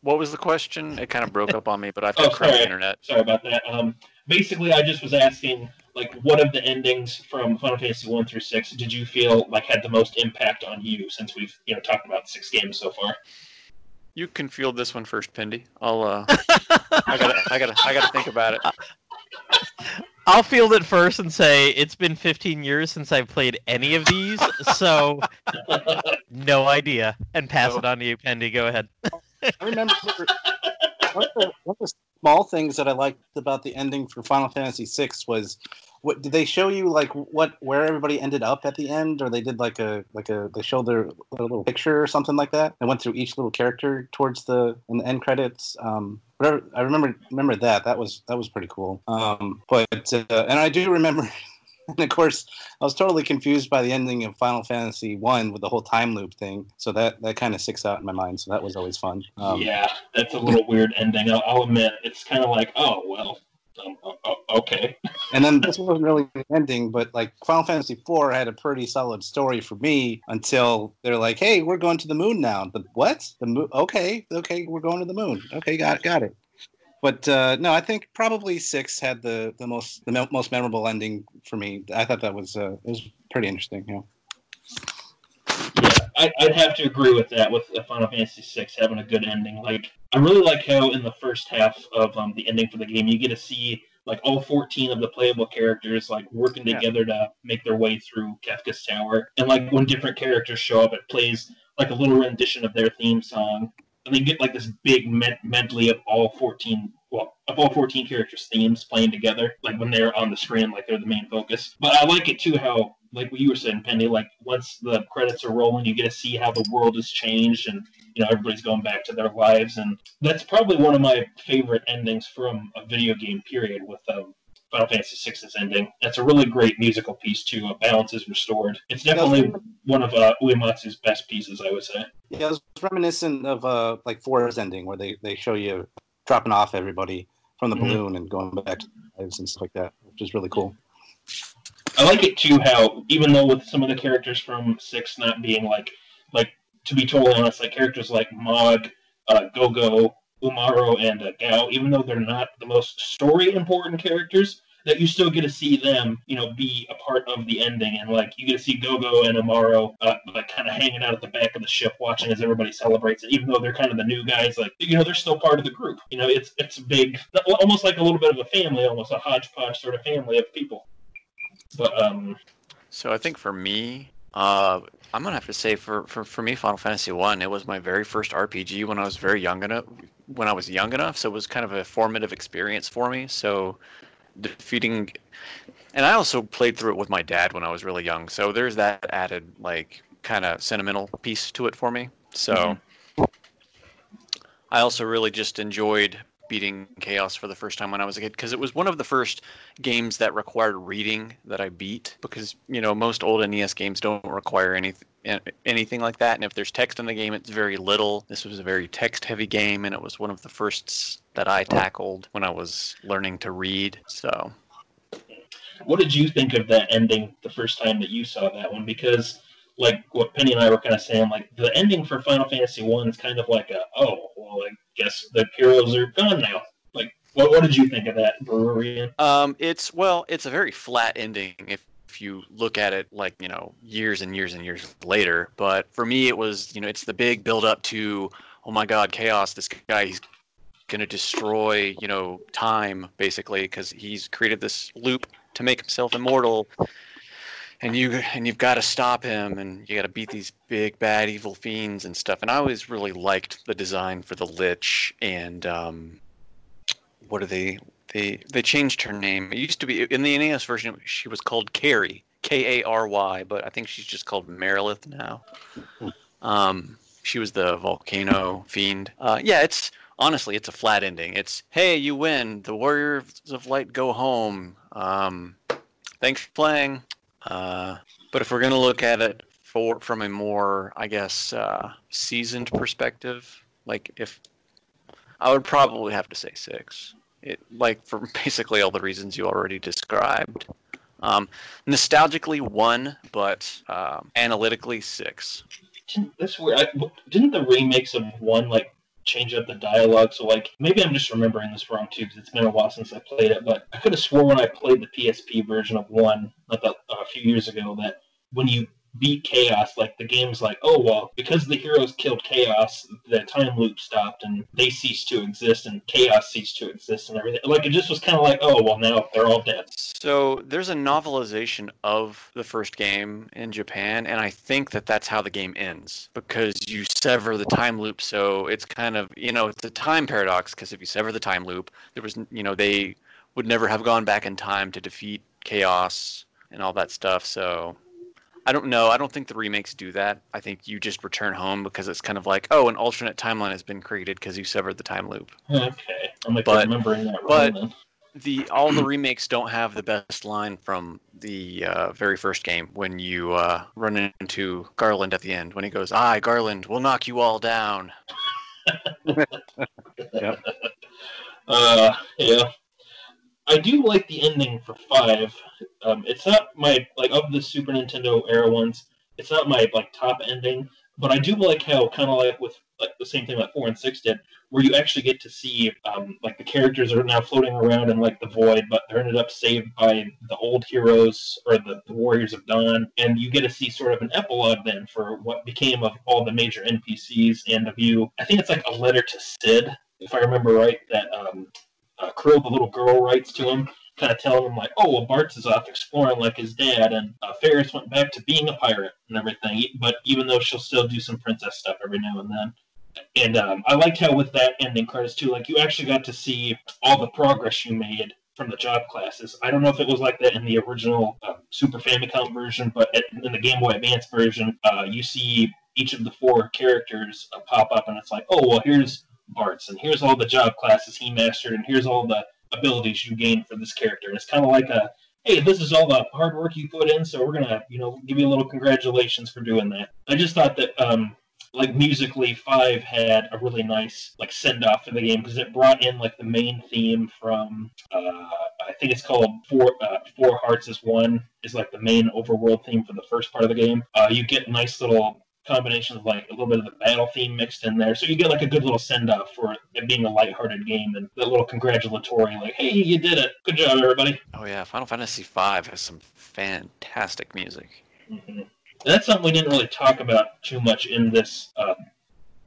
what was the question? It kind of broke up on me, but I've Oh, got crappy sorry. internet. Sorry about that. Um, basically, I just was asking, like, what of the endings from Final Fantasy one through six did you feel like had the most impact on you? Since we've you know talked about six games so far. You can field this one first, Pindy. I'll uh, I gotta, I gotta, I gotta think about it. I'll field it first and say it's been 15 years since I've played any of these, so no idea. And pass it on to you, Pendy. Go ahead. I remember one of, the, one of the small things that I liked about the ending for Final Fantasy VI was what did they show you like what where everybody ended up at the end? Or they did like a like a they showed their, their little picture or something like that? And went through each little character towards the in the end credits um whatever i remember remember that. That was that was pretty cool. Um but uh, and i do remember and of course i was totally confused by the ending of final fantasy one with the whole time loop thing. So that that kind of sticks out in my mind. So that was always fun. Um, yeah, that's a little weird ending. I'll, I'll admit, it's kind of like, oh well, um, okay. And then this wasn't really the ending, but like Final Fantasy IV had a pretty solid story for me until they're like, "Hey, we're going to the moon now." The what? The moon? Okay, okay, we're going to the moon. Okay, got it, got it. But uh, no, I think probably six had the the most the me- most memorable ending for me. I thought that was uh, it was pretty interesting. Know. Yeah, I, I'd have to agree with that. With uh, Final Fantasy VI having a good ending, like I really like how in the first half of um, the ending for the game, you get to see like all 14 of the playable characters like working Yeah. together to make their way through Kefka's Tower, and like when different characters show up, it plays like a little rendition of their theme song, and they get like this big med- medley of all 14 well of all 14 characters themes playing together like when they're on the screen like they're the main focus but i like it too how like what you were saying penny like once the credits are rolling you get to see how the world has changed and you know everybody's going back to their lives and that's probably one of my favorite endings from a video game period with um, Final Fantasy VI's ending. That's a really great musical piece too. A balance is restored. It's definitely one of uh, Uematsu's best pieces, I would say. Yeah, it was reminiscent of uh like Four's ending where they they show you dropping off everybody from the Mhm. balloon and going back to lives and stuff like that, which is really cool. I like it too how even though with some of the characters from six not being like like to be totally honest, like characters like Mog, uh, Gogo, Umaro, and uh, Gau, even though they're not the most story important characters, that you still get to see them, you know, be a part of the ending, and like you get to see Gogo and Umaro uh, like kind of hanging out at the back of the ship, watching as everybody celebrates it. Even though they're kind of the new guys, like you know, they're still part of the group. You know, it's it's big, almost like a little bit of a family, almost a hodgepodge sort of family of people. But um, So I think for me, uh, I'm gonna have to say for, for, for me, Final Fantasy One, it was my very first RPG when I was very young enough. When I was young enough, so it was kind of a formative experience for me. So defeating, and I also played through it with my dad when I was really young. So there's that added like kind of sentimental piece to it for me. So mm-hmm. I also really just enjoyed beating Chaos for the first time when I was a kid because it was one of the first games that required reading that I beat because you know most old NES games don't require any anything like that and if there's text in the game it's very little. This was a very text heavy game and it was one of the firsts that I tackled when I was learning to read. So what did you think of that ending the first time that you saw that one? Because like what Penny and I were kind of saying, like the ending for Final Fantasy One is kind of like a oh well, I guess the heroes are gone now. Like what what did you think of that brewery? Um, it's well, it's a very flat ending if if you look at it like you know years and years and years later. But for me, it was you know it's the big build up to oh my god, chaos! This guy he's gonna destroy you know time basically because he's created this loop to make himself immortal. And you and you've got to stop him, and you got to beat these big bad evil fiends and stuff. And I always really liked the design for the Lich and um, what are they they they changed her name. It used to be in the NES version. She was called Kary, K A R Y, but I think she's just called Marilith now. Um, she was the volcano fiend. Uh, yeah, it's honestly it's a flat ending. It's hey, you win. The Warriors of Light go home. Um, thanks for playing. Uh, but if we're gonna look at it for from a more, I guess, uh, seasoned perspective, like if I would probably have to say six it like for basically all the reasons you already described. Um, nostalgically one, but um, analytically six. Didn't, that's weird. I, didn't the remakes of one like change up the dialogue? So like maybe I'm just remembering this wrong too because it's been a while since I played it. But I could have sworn when I played the PSP version of one, like a, a few years ago, that when you beat chaos, like the game's like, oh well, because the heroes killed chaos, the time loop stopped and they ceased to exist, and chaos ceased to exist, and everything. Like it just was kind of like, oh well, now they're all dead. So there's a novelization of the first game in Japan, and I think that that's how the game ends because you sever the time loop. So it's kind of you know it's a time paradox because if you sever the time loop, there was you know they would never have gone back in time to defeat chaos and all that stuff. So I don't know. I don't think the remakes do that. I think you just return home because it's kind of like, oh, an alternate timeline has been created because you severed the time loop. Okay, I'm like But- remembering that. but- wrong. The all the remakes don't have the best line from the uh, very first game when you uh, run into Garland at the end when he goes, "I Garland will knock you all down." Uh, yeah. I do like the ending for five. Um, it's not my like of the Super Nintendo era ones. It's not my like top ending, but I do like how kind of like with like the same thing like four and six did, where you actually get to see um, like the characters are now floating around in like the void, but they're ended up saved by the old heroes or the, the Warriors of Dawn, and you get to see sort of an epilogue then for what became of all the major NPCs and of you. I think it's like a letter to Cid, if I remember right, that um, uh, Krile, the little girl, writes to him, kind of telling him like, "Oh, well, Bartz is off exploring like his dad, and uh, Faris went back to being a pirate and everything. But even though she'll still do some princess stuff every now and then." And um, I liked how with that ending credits too, like you actually got to see all the progress you made from the job classes. I don't know if it was like that in the original uh, Super Famicom version, but at, in the Game Boy Advance version, uh, you see each of the four characters uh, pop up, and it's like, oh well, here's Bartz, and here's all the job classes he mastered, and here's all the abilities you gained for this character. And it's kind of like a, hey, this is all the hard work you put in, so we're gonna, you know, give you a little congratulations for doing that. I just thought that, um, like musically, Five had a really nice like send off for the game because it brought in like the main theme from, uh, I think it's called Four uh, Four Hearts is One is like the main overworld theme for the first part of the game. Uh, you get nice little combination of like a little bit of the battle theme mixed in there. So you get like a good little send off for it being a lighthearted game and that little congratulatory, like, hey, you did it. Good job, everybody. Oh yeah, Final Fantasy V has some fantastic music. hmm That's something we didn't really talk about too much in this uh,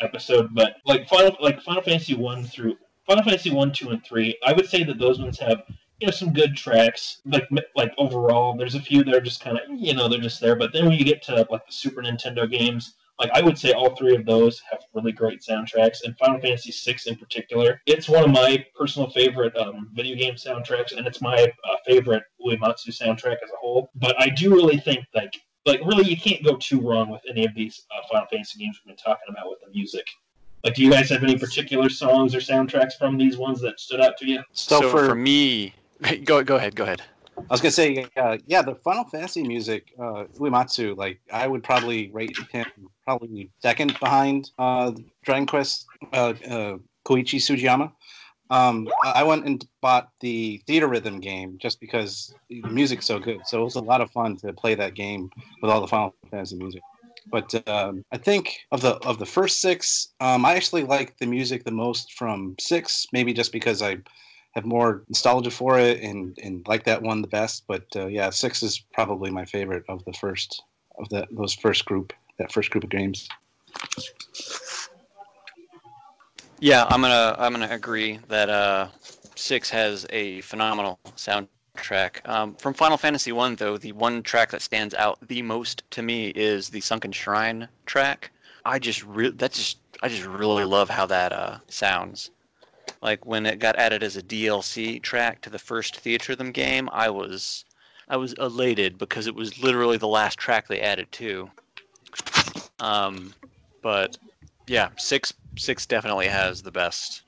episode, but like Final like Final Fantasy one through Final Fantasy one, two, and three, I would say that those ones have you know some good tracks. Like like overall, there's a few that are just kind of you know they're just there. But then when you get to like the Super Nintendo games, like I would say all three of those have really great soundtracks, and Final Fantasy VI in particular, it's one of my personal favorite um, video game soundtracks, and it's my uh, favorite Uematsu soundtrack as a whole. But I do really think like like really you can't go too wrong with any of these uh, Final Fantasy games we've been talking about with the music. Like, do you guys have any particular songs or soundtracks from these ones that stood out to you? So, So, for, for me, go go ahead, go ahead. I was gonna say, uh, yeah, the Final Fantasy music, uh, Uematsu, like I would probably rate him probably second behind uh, Dragon Quest, uh, uh, Koichi Sugiyama. Um, I went and bought the Theatrhythm game just because the music's so good. So it was a lot of fun to play that game with all the Final Fantasy music. But um, I think of the of the first six, um, I actually like the music the most from six. Maybe just because I have more nostalgia for it and and like that one the best. But uh, yeah, six is probably my favorite of the first of those first group that first group of games. Yeah, I'm gonna I'm gonna agree that uh, six has a phenomenal soundtrack. Um, from Final Fantasy One, though, the one track that stands out the most to me is the Sunken Shrine track. I just re- that just I just really love how that uh, sounds. Like when it got added as a DLC track to the first Theatrhythm game, I was I was elated because it was literally the last track they added to. Um, but yeah, six six definitely has the best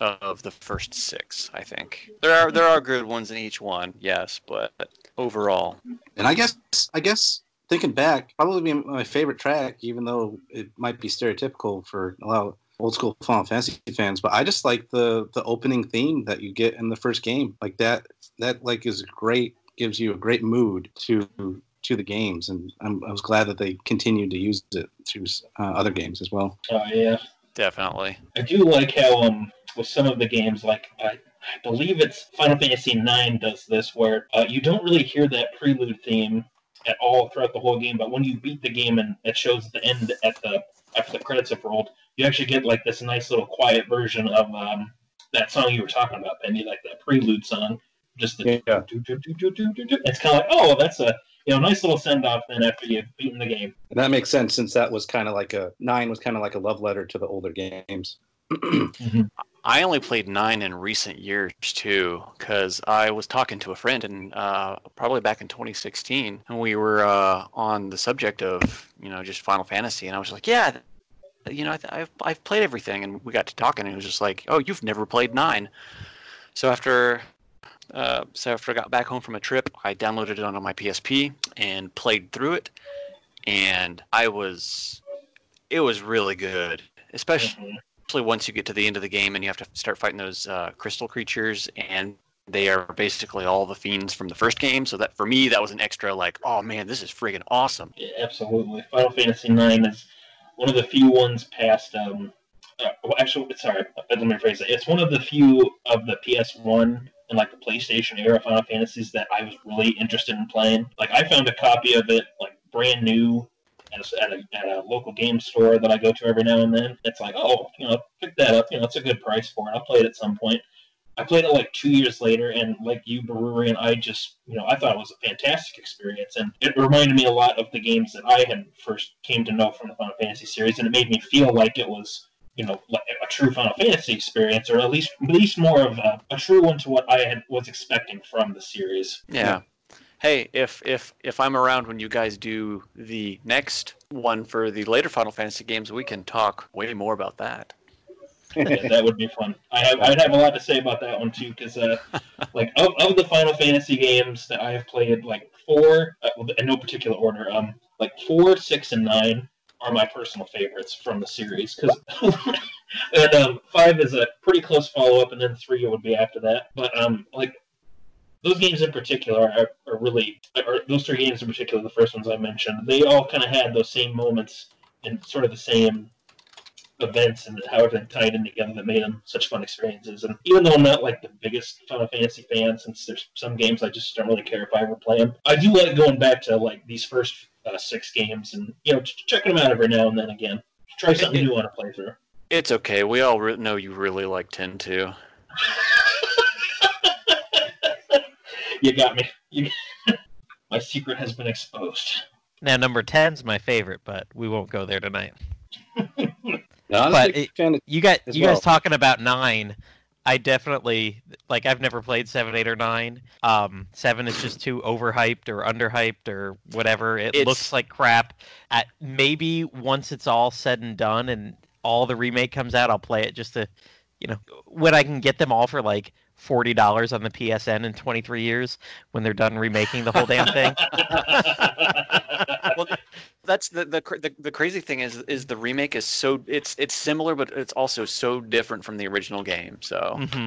of the first six. I think there are there are good ones in each one, yes, but overall, And I guess I guess thinking back, probably my favorite track, even though it might be stereotypical for a lot old school Final Fantasy fans. But I just like the the opening theme that you get in the first game. Like that that like is great, gives you a great mood to to the games, and I'm, I was glad that they continued to use it through uh, other games as well. Oh yeah, definitely. I do like how um with some of the games, like I, I believe it's Final Fantasy IX does this, where uh, you don't really hear that prelude theme at all throughout the whole game. But when you beat the game and it shows the end at the after the credits have rolled, you actually get like this nice little quiet version of um, that song you were talking about, Pendy, like that prelude song. Just the Yeah. do, do, do, do, do, do, do. it's kind of like oh that's a you know nice little send off then after you've beaten the game. And that makes sense since that was kind of like a nine was kind of like a love letter to the older games. I only played nine in recent years too, because I was talking to a friend and uh, probably back in 2016, and we were uh, on the subject of you know just Final Fantasy, and I was like, yeah, you know, I, I've I've played everything, and we got to talking, and it was just like, oh, you've never played nine. So after uh, so after I got back home from a trip, I downloaded it onto my PSP and played through it, and I was it was really good, especially Mhm. once you get to the end of the game and you have to start fighting those uh, crystal creatures and they are basically all the fiends from the first game so that for me that was an extra like oh man this is friggin' awesome Yeah, absolutely. Final Fantasy IX is one of the few ones past. Um, uh, well, actually, sorry, let me rephrase it. It's one of the few of the PS1 and like the PlayStation era Final Fantasies that I was really interested in playing. Like, I found a copy of it like brand new at a, at a, at a local game store that I go to every now and then. It's like, oh, you know, pick that up. You know, it's a good price for it. I'll play it at some point. I played it like two years later, and like you, Brewery, and I just, you know, I thought it was a fantastic experience, and it reminded me a lot of the games that I had first came to know from the Final Fantasy series, and it made me feel like it was, you know, like a true Final Fantasy experience, or at least, at least more of a, a true one to what I had was expecting from the series. yeah. Hey if if if i'm around when you guys do the next one for the later final fantasy games we can talk way more about that yeah, that would be fun. I have, I'd have a lot to say about that one too, because uh, like of, of the Final Fantasy games that I have played, like four, uh, in no particular order, um, like four, six, and nine are my personal favorites from the series. Because and um, five is a pretty close follow up, and then three would be after that. But um, like those games in particular are, are really, or those three games in particular, the first ones I mentioned, they all kind of had those same moments and sort of the same events and how everything tied in together that made them such fun experiences. And even though I'm not like the biggest Final Fantasy fan, since there's some games I just don't really care if I ever play them, I do like going back to like these first uh, six games and you know ch- checking them out every now and then again. Try something new on a playthrough. it's okay we all re- know you really like 10 too you got me. You... My secret has been exposed. Now, number 10's my favorite, but we won't go there tonight. No, But it- You guys, As you guys talking about nine? I definitely like. I've never played seven, eight, or nine. Um, seven is just too overhyped or underhyped or whatever. It It's- looks like crap. At maybe once it's all said and done and all the remake comes out, I'll play it just to, you know, when I can get them all for like forty dollars on the PSN in twenty three years when they're done remaking the whole damn thing. well, that's the, the the the crazy thing is is the remake is so it's it's similar but it's also so different from the original game so hmm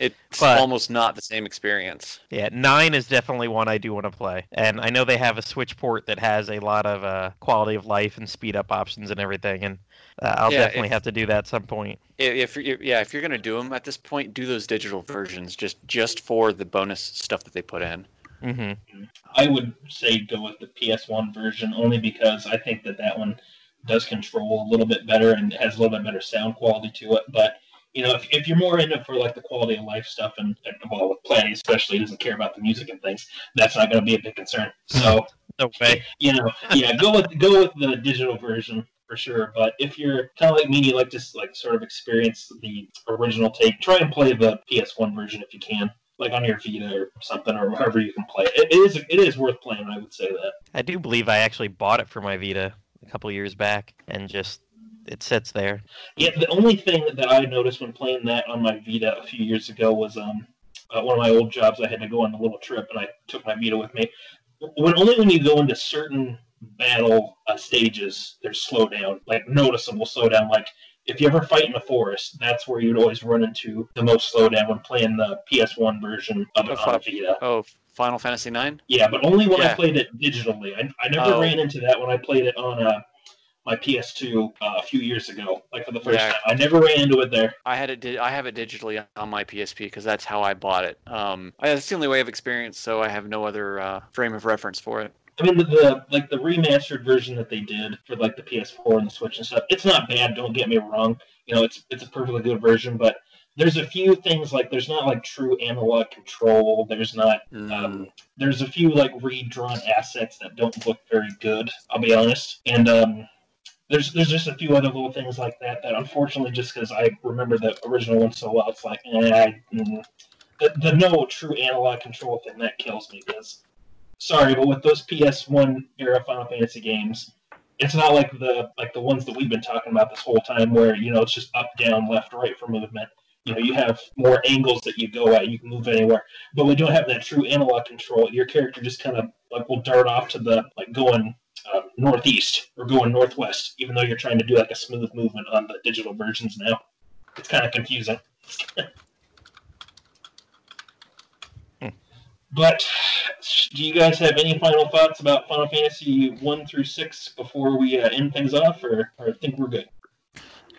it's But- almost not the same experience Yeah, nine is definitely one I do want to play, and I know they have a Switch port that has a lot of uh, quality of life and speed up options and everything, and uh, I'll Yeah, definitely if- have to do that at some point. I- if you yeah if you're gonna do them at this point do those digital versions just just for the bonus stuff that they put in hmm I would say go with the PS1 version only because I think that that one does control a little bit better and has a little bit better sound quality to it. But you know, if, if you're more in it for like the quality of life stuff and, well, with Platty especially, doesn't care about the music and things. That's not going to be a big concern. So No way. you know, yeah, go with go with the digital version for sure. But if you're kind of like me, you like to like sort of experience the original take. Try and play the PS1 version if you can, like on your Vita or something, or however you can play it. It is it is worth playing. I would say that. I do believe I actually bought it for my Vita a couple years back, and just it sits there. Yeah, the only thing that I noticed when playing that on my Vita a few years ago was um, uh, one of my old jobs. I had to go on a little trip, and I took my Vita with me. When only when you go into certain battle uh, stages, there's slowdown, like noticeable slowdown. Like if you ever fight in the forest, that's where you'd always run into the most slowdown when playing the PS1 version of it Oh, on. Vita. oh final fantasy 9 Yeah, but only when I played it digitally. I, I never Oh. ran into that when I played it on uh, my PS2 uh, a few years ago, like for the first Yeah. time. I never ran into it there. I had it. Di- I have it digitally on my PSP because that's how I bought it. Um, I, that's the only way I've experienced, so I have no other uh, frame of reference for it. I mean, the, the like the remastered version that they did for like the PS4 and the Switch and stuff. It's not bad. Don't get me wrong. You know, it's it's a perfectly good version, but there's a few things like there's not like true analog control. There's not. Mm. Um, there's a few like redrawn assets that don't look very good. I'll be honest, and um, there's there's just a few other little things like that that unfortunately just because I remember the original one so well, it's like eh, I, mm, the, the no true analog control thing that kills me because sorry, but with those PS1 era Final Fantasy games, it's not like the like the ones that we've been talking about this whole time where you know it's just up down left right for movement. You know you have more angles that you go at you can move anywhere. But we don't have that true analog control your character just kind of like will dart off to the like going uh, northeast. Or going northwest even though you're trying to do like a smooth movement on the digital versions now. It's kind of confusing but do you guys have any final thoughts about final fantasy 1 through 6 before we uh, end things off or, or think we're good?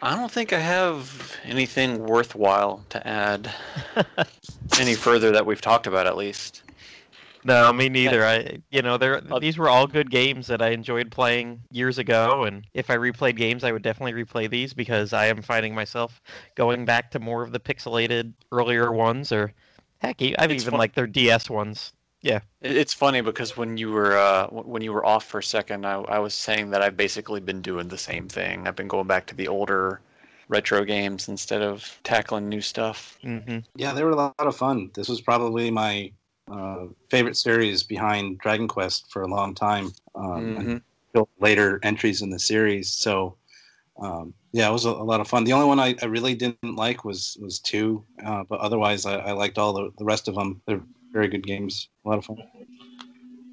I don't think I have anything worthwhile to add any further that we've talked about, at least. No, me neither. I, you know, there these were all good games that I enjoyed playing years ago, and if I replayed games, I would definitely replay these because I am finding myself going back to more of the pixelated earlier ones, or heck, e- I've It's even fun- liked their DS ones. Yeah, It's funny because when you were uh, when you were off for a second, I, I was saying that I've basically been doing the same thing. I've been going back to the older retro games instead of tackling new stuff. hmm Yeah, they were a lot of fun. This was probably my uh, favorite series behind Dragon Quest for a long time. Um, hmm later entries in the series. So, um, yeah, it was a, a lot of fun. The only one I, I really didn't like was was two, uh, but otherwise I, I liked all the, the rest of them. They're very good games. A lot of fun.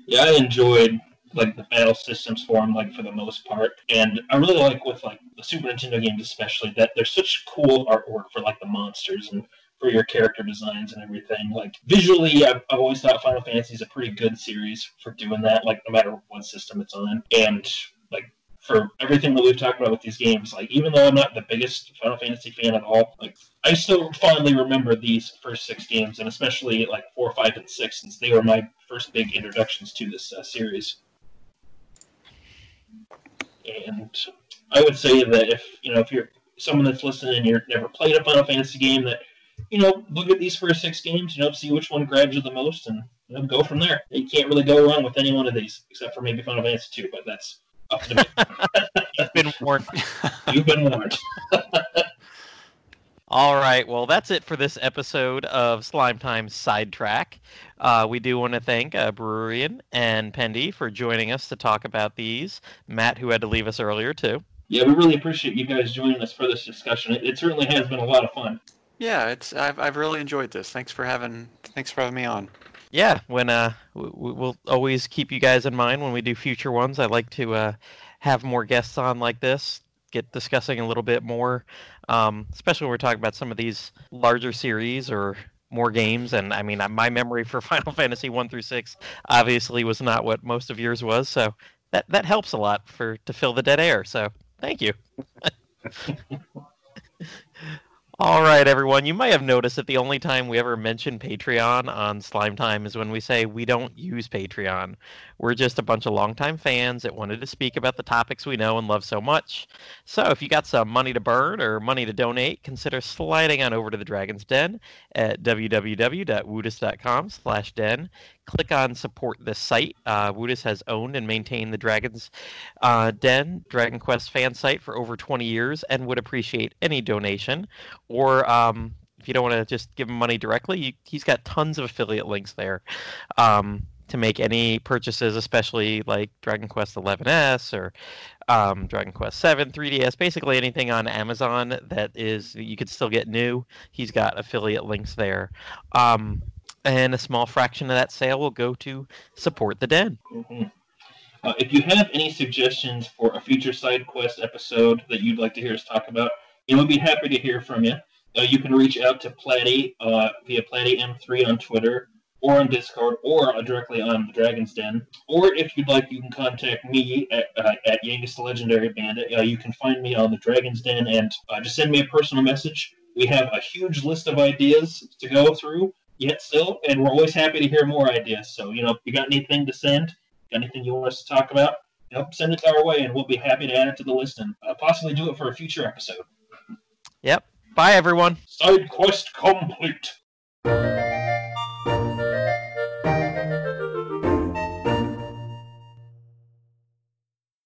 yeah, I enjoyed like the battle systems for them, like for the most part, and I really like with like the Super Nintendo games, especially that there's such cool artwork for like the monsters and for your character designs and everything. Like visually, I've, I've always thought Final Fantasy is a pretty good series for doing that. Like no matter what system it's on, and like for everything that we've talked about with these games, like even though I'm not the biggest Final Fantasy fan at all, like I still fondly remember these first six games, and especially like four, five, and six, since they were my first big introductions to this uh, series. And I would say that if you know if you're someone that's listening and you've never played a Final Fantasy game, that you know look at these first six games, you know, see which one grabs you the most, and you know, go from there. You can't really go wrong with any one of these, except for maybe Final Fantasy two, but that's up to me. You've been warned. You've been warned. All right, well, that's it for this episode of Slime Time Sidetrack. Uh, we do want to thank uh, Brewerian and Pendy for joining us to talk about these. Matt, who had to leave us earlier, too. Yeah, we really appreciate you guys joining us for this discussion. It, it certainly has been a lot of fun. Yeah, it's I've I've really enjoyed this. Thanks for having thanks for having me on. Yeah, when uh, w- w- we'll always keep you guys in mind when we do future ones. I like to uh, have more guests on like this, get discussing a little bit more, um, especially when we're talking about some of these larger series or more games. And I mean, uh, my memory for Final Fantasy one through six obviously was not what most of yours was, so that that helps a lot for to fill the dead air. So thank you. All right, everyone. You might have noticed that the only time we ever mention Patreon on Slime Time is when we say we don't use Patreon. We're just a bunch of longtime fans that wanted to speak about the topics we know and love so much. So if you got some money to burn or money to donate, consider sliding on over to the Dragon's Den at www.woodus.com slash den. Click on support this site. Uh, has owned and maintained the Dragon's uh, Den, Dragon Quest fan site for over 20 years and would appreciate any donation or um, if you don't want to just give him money directly, you, he's got tons of affiliate links there um, to make any purchases, especially like Dragon Quest 11s or um, Dragon Quest 7, 3DS, basically anything on Amazon that is you could still get new. He's got affiliate links there. Um, and a small fraction of that sale will go to support the den. Mhm. Uh, if you have any suggestions for a future side quest episode that you'd like to hear us talk about, we'd be happy to hear from you. Uh, you can reach out to Platty uh, via PlattyM3 on Twitter or on Discord or directly on the Dragon's Den. Or if you'd like, you can contact me at, uh, at Yangus the Legendary Bandit. Uh, you can find me on the Dragon's Den and uh, just send me a personal message. We have a huge list of ideas to go through yet still, and we're always happy to hear more ideas. So, you know, if you got anything to send, anything you want us to talk about, yep, send it our way, and we'll be happy to add it to the list and uh, possibly do it for a future episode. Yep. Bye, everyone. Side quest complete.